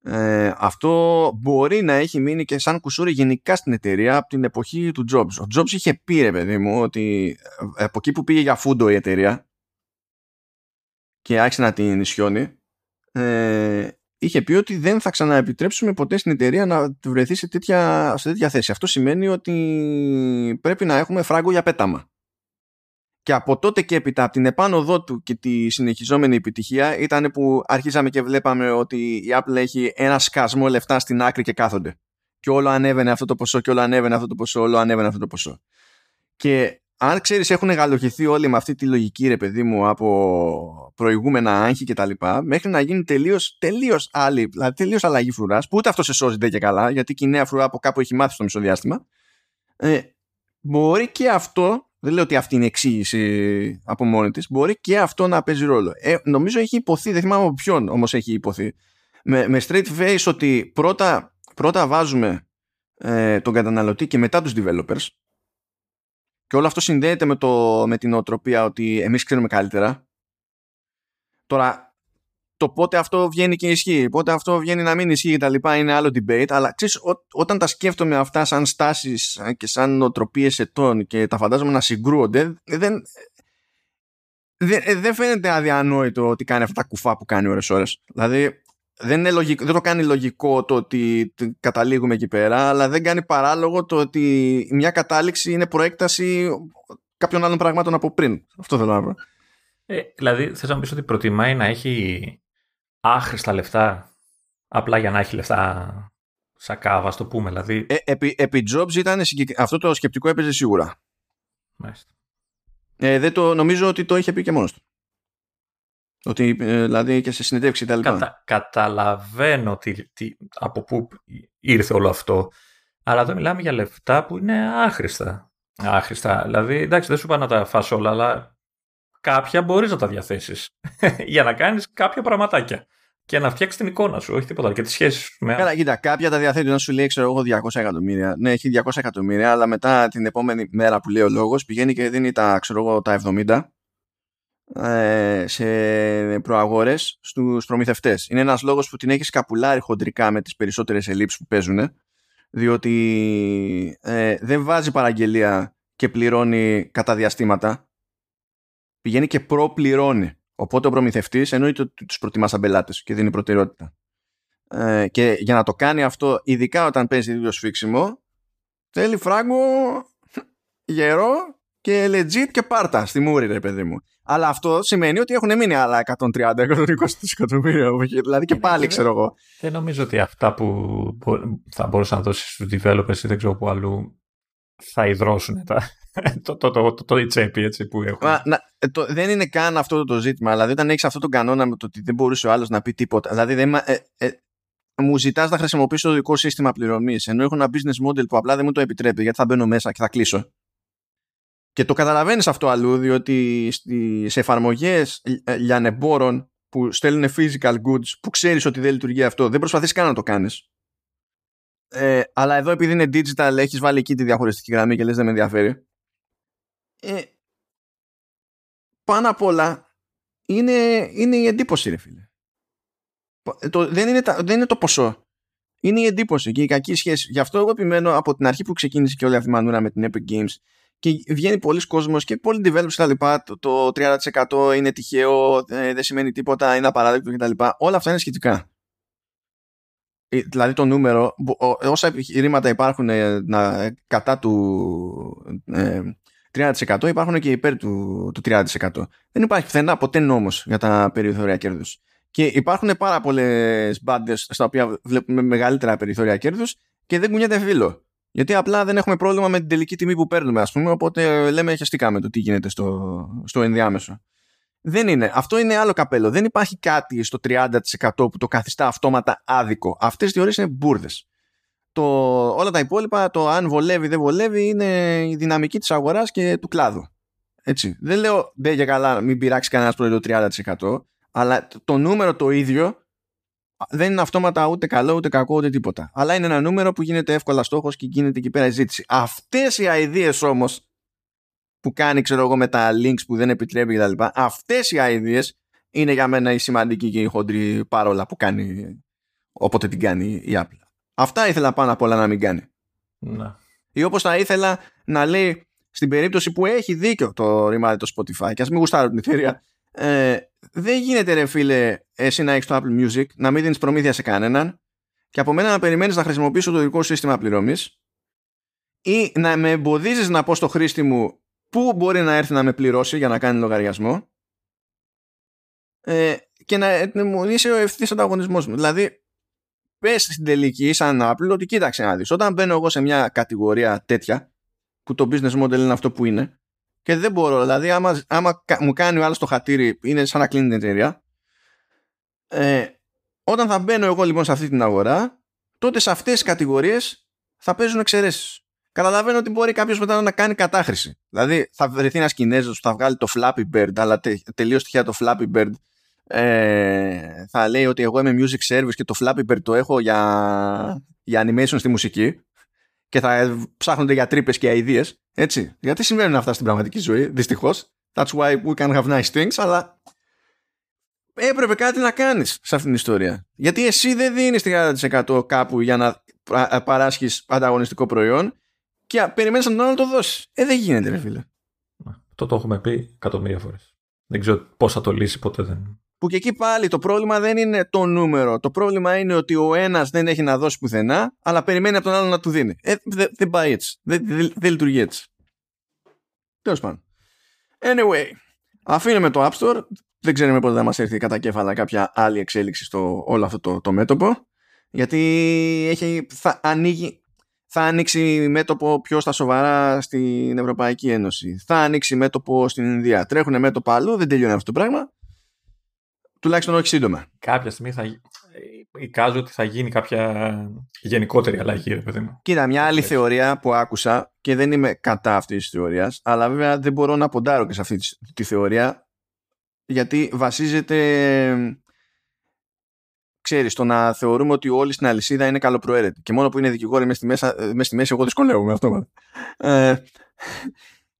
ε, αυτό μπορεί να έχει μείνει και σαν κουσούρι γενικά στην εταιρεία από την εποχή του Jobs. Ο Jobs είχε πει ρε παιδί μου ότι ε, από εκεί που πήγε για φούντο η εταιρεία και άρχισε να την ισιώνει ε, είχε πει ότι δεν θα ξαναεπιτρέψουμε ποτέ στην εταιρεία να βρεθεί σε τέτοια, σε τέτοια θέση. Αυτό σημαίνει ότι πρέπει να έχουμε φράγκο για πέταμα. Και από τότε και έπειτα, από την επάνωδό του και τη συνεχιζόμενη επιτυχία, ήταν που αρχίσαμε και βλέπαμε ότι η Apple έχει ένα σκασμό λεφτά στην άκρη και κάθονται. Και όλο ανέβαινε αυτό το ποσό, και όλο ανέβαινε αυτό το ποσό, όλο ανέβαινε αυτό το ποσό. Και αν ξέρεις έχουν γαλοχηθεί όλοι με αυτή τη λογική ρε παιδί μου από προηγούμενα άγχη και τα λοιπά μέχρι να γίνει τελείως, τελείως άλλη, δηλαδή τελείως αλλαγή φρουράς που ούτε αυτό σε σώζει και καλά γιατί και η νέα φρουρά από κάπου έχει μάθει στο μισοδιάστημα. Ε, μπορεί και αυτό δεν λέω ότι αυτή είναι εξήγηση από μόνη της μπορεί και αυτό να παίζει ρόλο. Ε, νομίζω έχει υποθεί, δεν θυμάμαι από ποιον όμως έχει υποθεί. Με, με straight face ότι πρώτα, πρώτα βάζουμε ε, τον καταναλωτή και μετά τους developers και όλο αυτό συνδέεται με, το, με την οτροπία ότι εμείς ξέρουμε καλύτερα. Τώρα, το πότε αυτό βγαίνει και ισχύει, πότε αυτό βγαίνει να μην ισχύει και τα λοιπά είναι άλλο debate, αλλά ξέρεις, όταν τα σκέφτομαι αυτά σαν στάσεις και σαν οτροπίες ετών και τα φαντάζομαι να συγκρούονται, δεν, δεν, δεν φαίνεται αδιανόητο ότι κάνει αυτά τα κουφά που κάνει ώρες ώρες. Δηλαδή, δεν, είναι λογικό, δεν το κάνει λογικό το ότι καταλήγουμε εκεί πέρα, αλλά δεν κάνει παράλογο το ότι μια κατάληξη είναι προέκταση κάποιων άλλων πραγμάτων από πριν. Αυτό θέλω να πω. Ε, δηλαδή, θες να μου πεις ότι προτιμάει να έχει άχρηστα λεφτά απλά για να έχει λεφτά σαν κάβα, το πούμε. Δηλαδή... Ε, επί, επί Jobs ήταν αυτό το σκεπτικό έπαιζε σίγουρα. Μάλιστα. Ε, δεν το, νομίζω ότι το είχε πει και μόνος του. Ότι ε, δηλαδή και σε συνεντεύξει τα Κατα, καταλαβαίνω τι, τι, από πού ήρθε όλο αυτό. Αλλά εδώ μιλάμε για λεφτά που είναι άχρηστα. Άχρηστα. Δηλαδή, εντάξει, δεν σου είπα να τα φας όλα, αλλά κάποια μπορείς να τα διαθέσεις για να κάνεις κάποια πραγματάκια και να φτιάξεις την εικόνα σου, όχι τίποτα. Και τη σχέση σου με. Καλά, κοίτα, κάποια τα διαθέτει να σου λέει, ξέρω εγώ, 200 εκατομμύρια. Ναι, έχει 200 εκατομμύρια, αλλά μετά την επόμενη μέρα που λέει ο λόγος πηγαίνει και δίνει τα, ξέρω εγώ, τα 70 ε, σε προαγόρες στους προμηθευτές. Είναι ένας λόγος που την έχεις σκαπουλάρει χοντρικά με τις περισσότερες ελλείψεις που παίζουν διότι ε, δεν βάζει παραγγελία και πληρώνει κατά διαστήματα. Πηγαίνει και προπληρώνει. Οπότε ο προμηθευτής εννοείται ότι τους προτιμάς σαν πελάτες και δίνει προτεραιότητα. Ε, και για να το κάνει αυτό ειδικά όταν παίζει ίδιο σφίξιμο θέλει φράγκο γερό και legit και πάρτα. Στη μούρη ρε παιδί μου αλλά αυτό σημαίνει ότι έχουν μείνει άλλα 130-120 εκατομμύρια δηλαδή και πάλι ξέρω εγώ δεν νομίζω ότι αυτά που θα μπορούσα να δώσεις στους developers ή δεν ξέρω που αλλού θα υδρώσουν τα, το, το, το, το, το τσέπη έτσι που έχουν. Μα, να, ε, το, δεν είναι καν αυτό το ζήτημα. Δηλαδή, όταν έχεις αυτό τον κανόνα με το ότι δεν μπορούσε ο άλλος να πει τίποτα. Δηλαδή, δεν, ε, ε, μου ζητάς να χρησιμοποιήσω το δικό σύστημα πληρωμής. Ενώ έχω ένα business model που απλά δεν μου το επιτρέπει γιατί θα μπαίνω μέσα και θα κλείσω. Και το καταλαβαίνεις αυτό αλλού, διότι σε εφαρμογές ε, λιανεμπόρων που στέλνουν physical goods που ξέρεις ότι δεν λειτουργεί αυτό, δεν προσπαθείς καν να το κάνεις. Ε, αλλά εδώ επειδή είναι digital, έχεις βάλει εκεί τη διαχωριστική γραμμή και λες δεν με ενδιαφέρει. Ε, πάνω απ' όλα είναι, είναι η εντύπωση, ρε φίλε. Το, δεν, είναι τα, δεν είναι το ποσό. Είναι η εντύπωση και η κακή σχέση. Γι' αυτό εγώ επιμένω από την αρχή που ξεκίνησε και όλη αυτή η μανούρα με την Epic Games και βγαίνει πολλοί κόσμος και πολλοί developers τα λοιπά, το, το 30% είναι τυχαίο, ε, δεν σημαίνει τίποτα, είναι απαράδεκτο κτλ. Όλα αυτά είναι σχετικά. Ε, δηλαδή το νούμερο, όσα επιχειρήματα υπάρχουν ε, να, κατά του ε, 30% υπάρχουν και υπέρ του, του 30%. Δεν υπάρχει πουθενά ποτέ νόμος για τα περιθώρια κέρδους. Και υπάρχουν πάρα πολλές μπάντες στα οποία βλέπουμε μεγαλύτερα περιθώρια κέρδους και δεν κουνιέται φίλο. Γιατί απλά δεν έχουμε πρόβλημα με την τελική τιμή που παίρνουμε, ας πούμε, οπότε λέμε χαστικά με το τι γίνεται στο, στο ενδιάμεσο. Δεν είναι. Αυτό είναι άλλο καπέλο. Δεν υπάρχει κάτι στο 30% που το καθιστά αυτόματα άδικο. Αυτές οι θεωρίες είναι μπουρδες. όλα τα υπόλοιπα, το αν βολεύει δεν βολεύει, είναι η δυναμική της αγοράς και του κλάδου. Έτσι. Δεν λέω δεν για καλά, μην πειράξει κανένας προϊόν 30%, αλλά το νούμερο το ίδιο δεν είναι αυτόματα ούτε καλό, ούτε κακό, ούτε τίποτα. Αλλά είναι ένα νούμερο που γίνεται εύκολα στόχος και γίνεται εκεί πέρα η ζήτηση. Αυτές οι ideas όμως που κάνει, ξέρω εγώ, με τα links που δεν επιτρέπει κτλ. Αυτές οι ideas είναι για μένα η σημαντική και η χοντρή παρόλα που κάνει όποτε την κάνει η Apple. Αυτά ήθελα πάνω απ' όλα να μην κάνει. Να. Ή όπως θα ήθελα να λέει στην περίπτωση που έχει δίκιο το ρημάδι το Spotify και ας μην γουστάρω την εταιρεία. Ε, δεν γίνεται ρε φίλε εσύ να έχεις το Apple Music να μην δίνεις προμήθεια σε κανέναν και από μένα να περιμένεις να χρησιμοποιήσω το δικό σύστημα πληρωμής ή να με εμποδίζεις να πω στο χρήστη μου πού μπορεί να έρθει να με πληρώσει για να κάνει λογαριασμό ε, και να, μου είσαι ο ευθύς ανταγωνισμός μου. Δηλαδή, πες στην τελική, σαν Apple, ότι κοίταξε να δεις. Όταν μπαίνω εγώ σε μια κατηγορία τέτοια, που το business model είναι αυτό που είναι, και δεν μπορώ, δηλαδή, άμα, άμα μου κάνει ο άλλος το χατήρι, είναι σαν να κλείνει την εταιρεία. Ε, όταν θα μπαίνω εγώ λοιπόν σε αυτή την αγορά, τότε σε αυτές τις κατηγορίες θα παίζουν εξαιρέσεις καταλαβαίνω ότι μπορεί κάποιος μετά να κάνει κατάχρηση. Δηλαδή θα βρεθεί ένας Κινέζος που θα βγάλει το Flappy Bird, αλλά τε, τελείως τυχαία το Flappy Bird ε, θα λέει ότι εγώ είμαι music service και το Flappy Bird το έχω για, για animation στη μουσική και θα ψάχνονται για τρύπες και ιδέε. Έτσι. Γιατί συμβαίνουν αυτά στην πραγματική ζωή, δυστυχώς. That's why we can have nice things, αλλά έπρεπε κάτι να κάνεις σε αυτήν την ιστορία. Γιατί εσύ δεν δίνεις 30% κάπου για να παράσχεις ανταγωνιστικό προϊόν και περιμένεις να τον άλλο το δώσεις. Ε, δεν γίνεται, ρε φίλε. Αυτό το έχουμε πει εκατομμύρια φορές. Δεν ξέρω πώς θα το λύσει, ποτέ δεν. Που και εκεί πάλι το πρόβλημα δεν είναι το νούμερο. Το πρόβλημα είναι ότι ο ένας δεν έχει να δώσει πουθενά, αλλά περιμένει από τον άλλο να του δίνει. Ε, δεν δε πάει έτσι. Δεν δε, δε λειτουργεί έτσι. Τέλος πάντων. Anyway, αφήνουμε το App Store. Δεν ξέρουμε πότε θα μας έρθει κατά κέφαλα κάποια άλλη εξέλιξη στο όλο αυτό το, το μέτωπο. Γιατί έχει, θα ανοίγει θα ανοίξει μέτωπο πιο στα σοβαρά στην Ευρωπαϊκή Ένωση. Θα ανοίξει μέτωπο στην Ινδία. Τρέχουν μέτωπο αλλού, δεν τελειώνει αυτό το πράγμα. Τουλάχιστον όχι σύντομα. Κάποια στιγμή θα. Εικάζω ότι θα γίνει κάποια γενικότερη αλλαγή, ρε παιδί μου. Κοίτα, μια άλλη θεωρία που άκουσα και δεν είμαι κατά αυτής της θεωρίας, αλλά βέβαια δεν μπορώ να ποντάρω και σε αυτή τη θεωρία γιατί βασίζεται ξέρεις, το να θεωρούμε ότι όλοι στην αλυσίδα είναι καλοπροαίρετοι. Και μόνο που είναι δικηγόροι μέσα στη, μέσα, μέσα στη μέση, εγώ δυσκολεύομαι αυτό. Ε,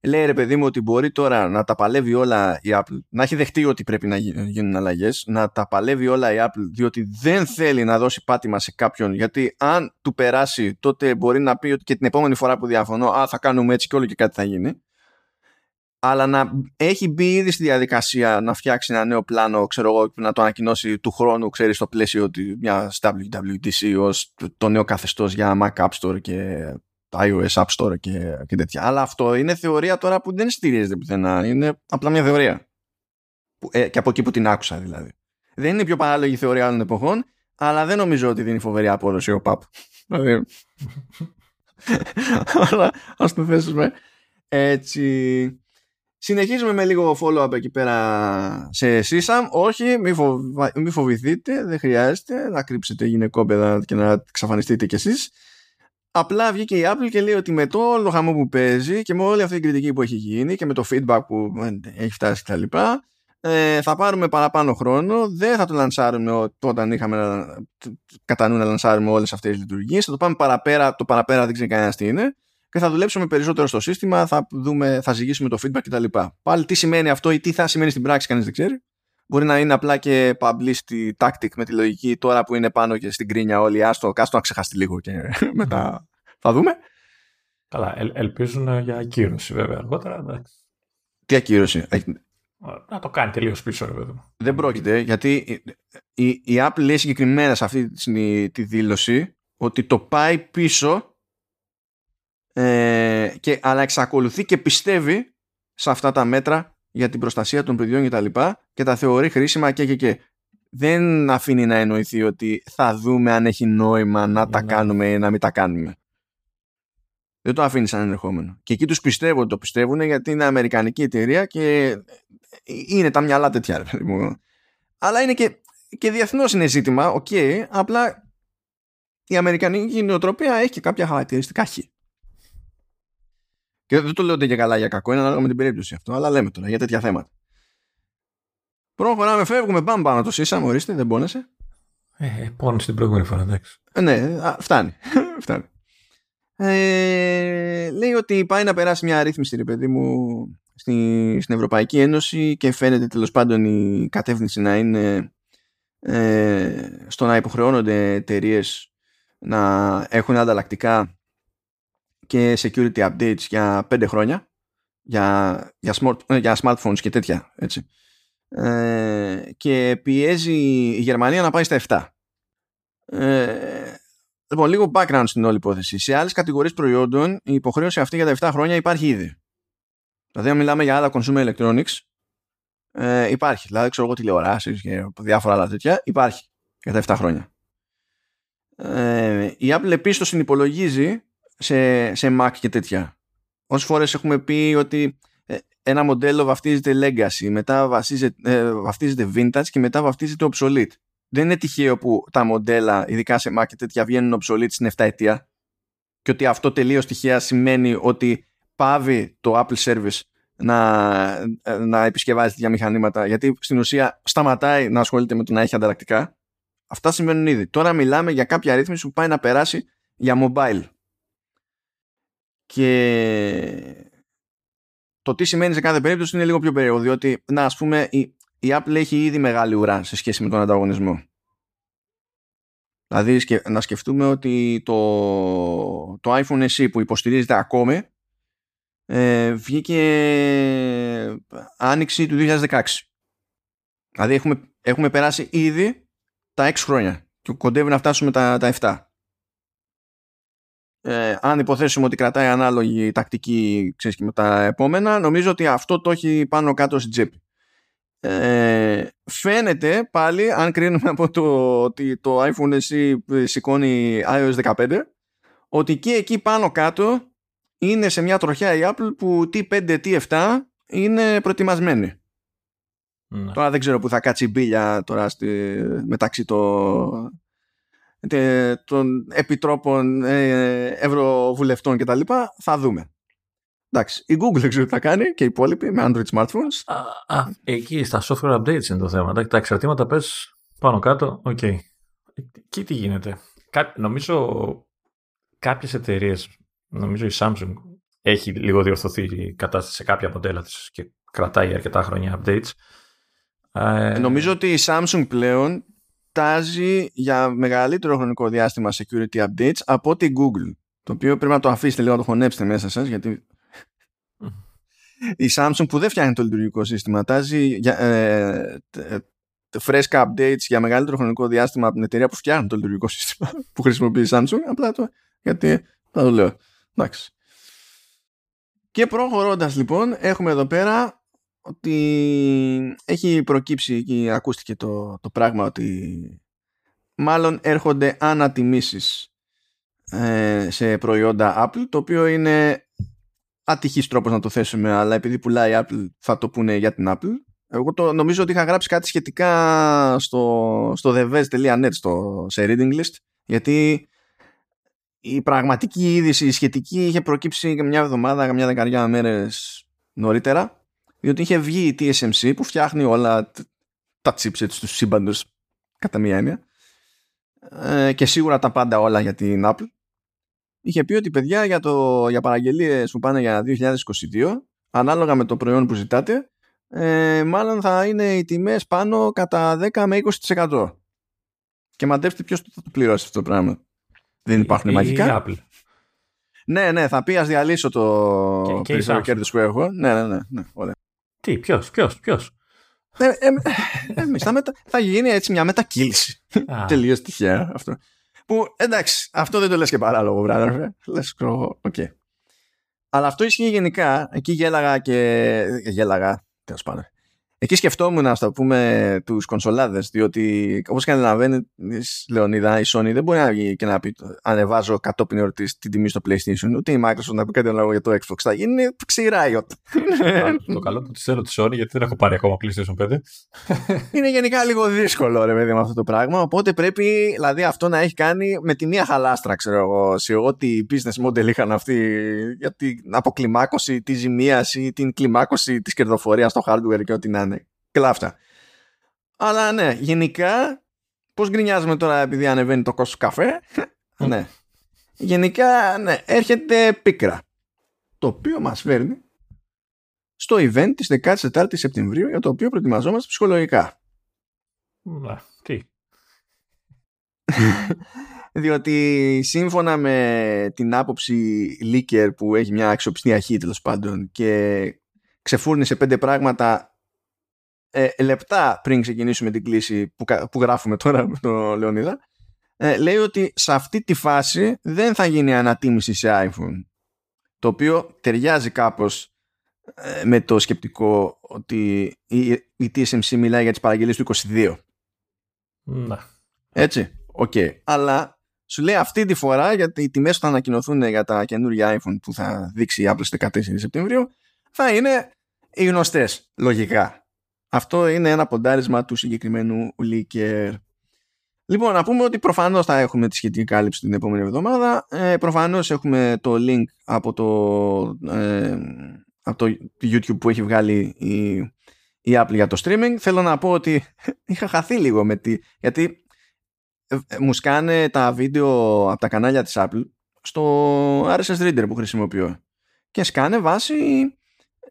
λέει ρε παιδί μου ότι μπορεί τώρα να τα παλεύει όλα η Apple, να έχει δεχτεί ότι πρέπει να γίνουν αλλαγές, να τα παλεύει όλα η Apple, διότι δεν θέλει να δώσει πάτημα σε κάποιον, γιατί αν του περάσει, τότε μπορεί να πει ότι και την επόμενη φορά που διαφωνώ, Α, θα κάνουμε έτσι και όλο και κάτι θα γίνει. αλλά να έχει μπει ήδη στη διαδικασία να φτιάξει ένα νέο πλάνο, ξέρω εγώ, να το ανακοινώσει του χρόνου, ξέρεις, στο πλαίσιο μια WWDC ως το νέο καθεστώς για Mac App Store και iOS App Store και, και τέτοια. Αλλά αυτό είναι θεωρία τώρα που δεν στηρίζεται πουθενά. Είναι απλά μια θεωρία. Που, ε, και από εκεί που την άκουσα δηλαδή. Δεν είναι η πιο παράλογη θεωρία άλλων εποχών, αλλά δεν νομίζω ότι δίνει φοβερή απόδοση ο ΠΑΠ. Δηλαδή. Αλλά ας το θέσουμε έτσι. Συνεχίζουμε με λίγο follow-up εκεί πέρα σε SysAM. Όχι, μη, φοβα... μη φοβηθείτε, δεν χρειάζεται να κρύψετε γυναικόπαιδα και να εξαφανιστείτε κι εσείς. Απλά βγήκε η Apple και λέει ότι με το όλο χαμό που παίζει και με όλη αυτή την κριτική που έχει γίνει και με το feedback που έχει φτάσει κτλ. Ε, θα πάρουμε παραπάνω χρόνο, δεν θα το λανσάρουμε όταν είχαμε κατά νου να λανσάρουμε όλες αυτές τις λειτουργίες, θα το πάμε παραπέρα, το παραπέρα δεν ξέρει κανένας τι είναι και θα δουλέψουμε περισσότερο στο σύστημα, θα, δούμε, θα ζυγίσουμε το feedback κτλ. Πάλι τι σημαίνει αυτό ή τι θα σημαίνει στην πράξη, κανείς δεν ξέρει. Μπορεί να είναι απλά και publicity tactic με τη λογική τώρα που είναι πάνω και στην κρίνια όλοι, άστο, κάστο να ξεχαστεί λίγο και μετά θα δούμε. Καλά, ελ, ελπίζουν για ακύρωση βέβαια αργότερα. Εντάξει. Τι ακύρωση; Να το κάνει τελείως πίσω, ρε παιδί Δεν πρόκειται, γιατί η, η Apple λέει συγκεκριμένα σε αυτή τη, τη δήλωση ότι το πάει πίσω ε, και, αλλά εξακολουθεί και πιστεύει σε αυτά τα μέτρα για την προστασία των παιδιών και τα λοιπά και τα θεωρεί χρήσιμα και και και. Δεν αφήνει να εννοηθεί ότι θα δούμε αν έχει νόημα να τα ναι. κάνουμε ή να μην τα κάνουμε. Δεν το αφήνεις σαν ενδεχόμενο. Και εκεί τους πιστεύω ότι το πιστεύουν γιατί είναι αμερικανική εταιρεία και είναι τα μυαλά τέτοια. Ρε, Αλλά είναι και, και διεθνώς είναι ζήτημα, οκ, okay, απλά η αμερικανική νοοτροπία έχει και κάποια χαρακτηριστικά χ. Και δεν το λέω και καλά για κακό, είναι ανάλογα με την περίπτωση αυτό, αλλά λέμε τώρα για τέτοια θέματα. Προχωράμε, φεύγουμε, πάμε πάνω το σύσαμε, ορίστε, δεν πόνεσαι. Ε, ε πόνεσαι την προηγούμενη φορά, εντάξει. Ε, ναι, α, φτάνει. φτάνει. Ε, λέει ότι πάει να περάσει μια αρρύθμιση, ρε παιδί μου, στη, στην Ευρωπαϊκή Ένωση και φαίνεται τέλος πάντων η κατεύθυνση να είναι ε, στο να υποχρεώνονται εταιρείες να έχουν ανταλλακτικά και security updates για πέντε χρόνια για, για, smart, ε, για smartphones και τέτοια έτσι. Ε, και πιέζει η Γερμανία να πάει στα 7 ε, λοιπόν λίγο background στην όλη υπόθεση σε άλλες κατηγορίες προϊόντων η υποχρέωση αυτή για τα 7 χρόνια υπάρχει ήδη δηλαδή αν μιλάμε για άλλα consumer electronics ε, υπάρχει δηλαδή ξέρω εγώ τηλεοράσεις και διάφορα άλλα τέτοια υπάρχει για τα 7 χρόνια ε, η Apple επίσης το συνυπολογίζει σε, σε Mac και τέτοια. Όσες φορές έχουμε πει ότι ε, ένα μοντέλο βαφτίζεται legacy, μετά βασίζεται, ε, βαφτίζεται vintage και μετά βαφτίζεται obsolete. Δεν είναι τυχαίο που τα μοντέλα, ειδικά σε Mac και τέτοια, βγαίνουν obsolete στην 7 ετία και ότι αυτό τελείως τυχαία σημαίνει ότι πάβει το Apple Service να, ε, να επισκευάζει τέτοια μηχανήματα γιατί στην ουσία σταματάει να ασχολείται με το να έχει ανταλλακτικά. Αυτά σημαίνουν ήδη. Τώρα μιλάμε για κάποια ρύθμιση που πάει να περάσει για mobile και το τι σημαίνει σε κάθε περίπτωση είναι λίγο πιο περίεργο διότι να ας πούμε η, η Apple έχει ήδη μεγάλη ουρά σε σχέση με τον ανταγωνισμό. Δηλαδή να σκεφτούμε ότι το, το iPhone SE που υποστηρίζεται ακόμη ε, βγήκε άνοιξη του 2016 δηλαδή έχουμε, έχουμε περάσει ήδη τα 6 χρόνια και κοντεύει να φτάσουμε τα, τα 7 ε, αν υποθέσουμε ότι κρατάει ανάλογη τακτική ξέρεις, και με τα επόμενα, νομίζω ότι αυτό το έχει πάνω κάτω στην τσέπη. Ε, φαίνεται πάλι, αν κρίνουμε από το ότι το iPhone SE σηκώνει iOS 15, ότι και εκεί πάνω κάτω είναι σε μια τροχιά η Apple που T5, T7 είναι προετοιμασμένη. Ναι. Τώρα δεν ξέρω που θα κάτσει η μπίλια τώρα στη, μεταξύ το, των επιτρόπων ε, ευρωβουλευτών κτλ. Θα δούμε. Εντάξει, η Google δεν ξέρω τι θα κάνει και οι υπόλοιποι με Android smartphones. Α, α, εκεί στα software updates είναι το θέμα. Τα εξαρτήματα πες πάνω κάτω, okay. Και τι γίνεται. Κά, νομίζω κάποιες εταιρείες, νομίζω η Samsung έχει λίγο διορθωθεί η κατάσταση σε κάποια μοντέλα της και κρατάει αρκετά χρόνια updates. Ε, νομίζω ότι η Samsung πλέον τάζει για μεγαλύτερο χρονικό διάστημα security updates από την Google. Το οποίο πρέπει να το αφήσετε λίγο να το χωνέψετε μέσα σας γιατί η Samsung που δεν φτιάχνει το λειτουργικό σύστημα τάζει για, ε, φρέσκα updates για μεγαλύτερο χρονικό διάστημα από την εταιρεία που φτιάχνει το λειτουργικό σύστημα που χρησιμοποιεί η Samsung. Απλά το γιατί θα το λέω. Εντάξει. Και προχωρώντας λοιπόν έχουμε εδώ πέρα ότι έχει προκύψει και ακούστηκε το, το πράγμα ότι μάλλον έρχονται ανατιμήσεις ε, σε προϊόντα Apple το οποίο είναι ατυχής τρόπος να το θέσουμε αλλά επειδή πουλάει Apple θα το πούνε για την Apple. Εγώ το, νομίζω ότι είχα γράψει κάτι σχετικά στο, στο thevez.net στο, σε reading list γιατί η πραγματική είδηση η σχετική είχε προκύψει μια εβδομάδα, μια δεκαριά μέρες νωρίτερα διότι είχε βγει η TSMC που φτιάχνει όλα τα chipsets τους σύμπαντος κατά μία έννοια. Ε, και σίγουρα τα πάντα όλα για την Apple είχε πει ότι παιδιά για, το, για παραγγελίες που πάνε για 2022 ανάλογα με το προϊόν που ζητάτε ε, μάλλον θα είναι οι τιμές πάνω κατά 10 με 20% και μαντέψτε ποιος θα το πληρώσει αυτό το πράγμα δεν υπάρχουν η, μαγικά Apple. ναι ναι θα πει ας διαλύσω το περισσότερο κέρδος που έχω ναι ναι ναι, ναι ωραία. τι ποιος ποιος ποιος; Ε, ε, ε, θα, μετα... θα γίνει έτσι μια μετακύληση. Τελείως τυχαία αυτό. Που εντάξει, αυτό δεν το λες και παράλογο, brother. Λες, okay. Αλλά αυτό ισχύει γενικά. Εκεί γέλαγα και. Γέλαγα, τέλος πάντων. Εκεί σκεφτόμουν, να το πούμε, τους κονσολάδες, διότι όπως καταλαβαίνει, Λεωνίδα, η Sony δεν μπορεί να βγει και να πει ανεβάζω κατόπιν εορτής την τιμή στο PlayStation, ούτε η Microsoft να πει κάτι άλλο για το Xbox. Θα γίνει ξηράει Το καλό που τη θέλω τη Sony, γιατί δεν έχω πάρει ακόμα PlayStation 5. Είναι γενικά λίγο δύσκολο, ρε παιδί, με αυτό το πράγμα. Οπότε πρέπει, δηλαδή, αυτό να έχει κάνει με τη μία χαλάστρα, ξέρω εγώ, σε ό,τι business model είχαν αυτοί για την αποκλιμάκωση τη ζημία ή την κλιμάκωση της κερδοφορίας στο hardware και ό,τι να είναι. Κλάφτα. Αλλά ναι, γενικά, πώς γκρινιάζουμε τώρα επειδή ανεβαίνει το κόστο καφέ. ναι. Γενικά, ναι, έρχεται πίκρα. Το οποίο μας φέρνει στο event της 14 η Σεπτεμβρίου για το οποίο προετοιμαζόμαστε ψυχολογικά. Να, τι. Διότι σύμφωνα με την άποψη Leaker που έχει μια αξιοπιστή αρχή τέλος πάντων και ξεφούρνησε πέντε πράγματα ε, λεπτά πριν ξεκινήσουμε την κλίση που, που γράφουμε τώρα με τον Λεωνίδα ε, λέει ότι σε αυτή τη φάση δεν θα γίνει ανατίμηση σε iPhone το οποίο ταιριάζει κάπως ε, με το σκεπτικό ότι η, η TSMC μιλάει για τις παραγγελίες του 22 να. έτσι, okay. αλλά σου λέει αυτή τη φορά γιατί οι τιμές θα ανακοινωθούν για τα καινούργια iPhone που θα δείξει η Apple στις 14 Σεπτεμβρίου θα είναι οι γνωστές λογικά αυτό είναι ένα ποντάρισμα του συγκεκριμένου leaker. Λοιπόν, να πούμε ότι προφανώς θα έχουμε τη σχετική κάλυψη την επόμενη εβδομάδα. Ε, προφανώς έχουμε το link από το, ε, από το YouTube που έχει βγάλει η, η Apple για το streaming. Θέλω να πω ότι είχα χαθεί λίγο με τη... Γιατί ε, ε, μου σκάνε τα βίντεο από τα κανάλια της Apple στο RSS Reader που χρησιμοποιώ. Και σκάνε βάσει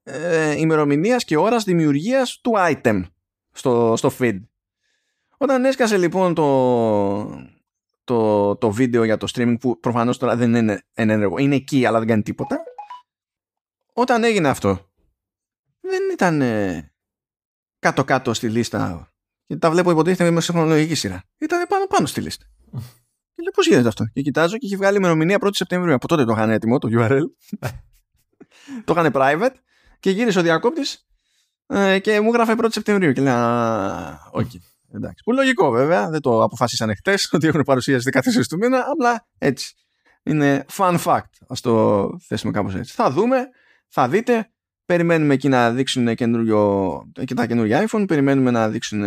ε, ημερομηνίας και ώρας δημιουργίας του item στο, στο feed. Όταν έσκασε λοιπόν το, το, το βίντεο για το streaming που προφανώς τώρα δεν είναι ενέργο, είναι εκεί αλλά δεν κάνει τίποτα. Όταν έγινε αυτό, δεν ήταν κάτω-κάτω στη λίστα και τα βλέπω υποτίθεται με χρονολογική σειρά. Ήταν πάνω-πάνω στη λίστα. Και λέω πώς γίνεται αυτό; Και κοιτάζω και έχει βγάλει ημερομηνία 1η Σεπτεμβρίου. Από τότε το είχαν έτοιμο, το URL. το είχαν private και γύρισε ο διακόπτης ε, και μου έγραφε 1η Σεπτεμβρίου. Και λέω, okay. Εντάξει. Που λογικό βέβαια, δεν το αποφάσισαν χτες ότι έχουν παρουσίαση 14 του μήνα, απλά έτσι. Είναι fun fact. Α το θέσουμε κάπως έτσι. Θα δούμε, θα δείτε. Περιμένουμε εκεί να δείξουν καινούριο, και τα καινούργια iPhone, περιμένουμε να δείξουν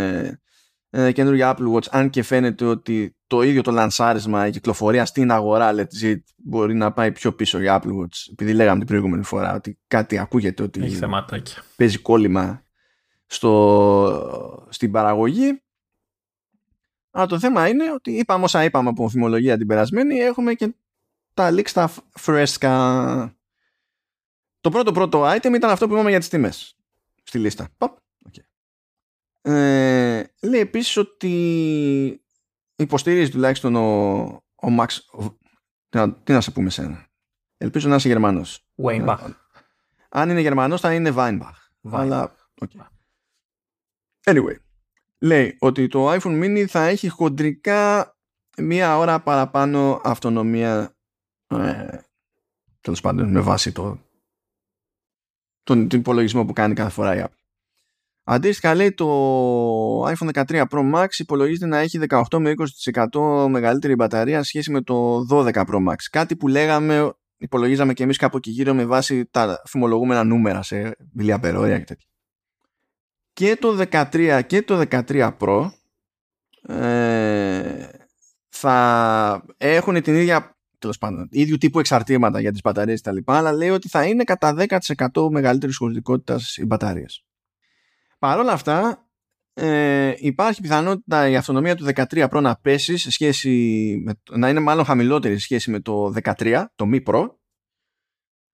ε, καινούργια Apple Watch αν και φαίνεται ότι το ίδιο το λανσάρισμα, η κυκλοφορία στην αγορά legit μπορεί να πάει πιο πίσω για Apple Watch. Επειδή λέγαμε την προηγούμενη φορά ότι κάτι ακούγεται ότι Έχει παίζει κόλλημα στο, στην παραγωγή. Αλλά το θέμα είναι ότι είπαμε όσα είπαμε από φημολογία την περασμένη έχουμε και τα leaks στα φρέσκα. Το πρώτο πρώτο item ήταν αυτό που είπαμε για τις τιμές στη λίστα ε, λέει επίσης ότι υποστηρίζει τουλάχιστον ο, ο Max τι να, τι να σε πούμε σένα ελπίζω να είσαι Γερμανός Weinbach Αν είναι Γερμανός θα είναι Weinbach. Αλλά, okay. Anyway, λέει ότι το iPhone mini θα έχει χοντρικά μία ώρα παραπάνω αυτονομία ε, τέλος πάντων με βάση το, τον, τον υπολογισμό που κάνει κάθε φορά η Apple. Αντίστοιχα λέει το iPhone 13 Pro Max υπολογίζεται να έχει 18 με 20% μεγαλύτερη μπαταρία σχέση με το 12 Pro Max. Κάτι που λέγαμε, υπολογίζαμε και εμείς κάπου εκεί γύρω με βάση τα φημολογούμενα νούμερα σε μιλιαμπερόρια και τέτοια. Και το 13 και το 13 Pro ε, θα έχουν την ίδια τέλος πάντων, ίδιου τύπου εξαρτήματα για τις μπαταρίες και τα λοιπά, αλλά λέει ότι θα είναι κατά 10% μεγαλύτερης χωρητικότητας οι μπαταρίες. Παρ' όλα αυτά, ε, υπάρχει πιθανότητα η αυτονομία του 13 Pro να πέσει σε σχέση με, να είναι μάλλον χαμηλότερη σε σχέση με το 13, το Mi Pro,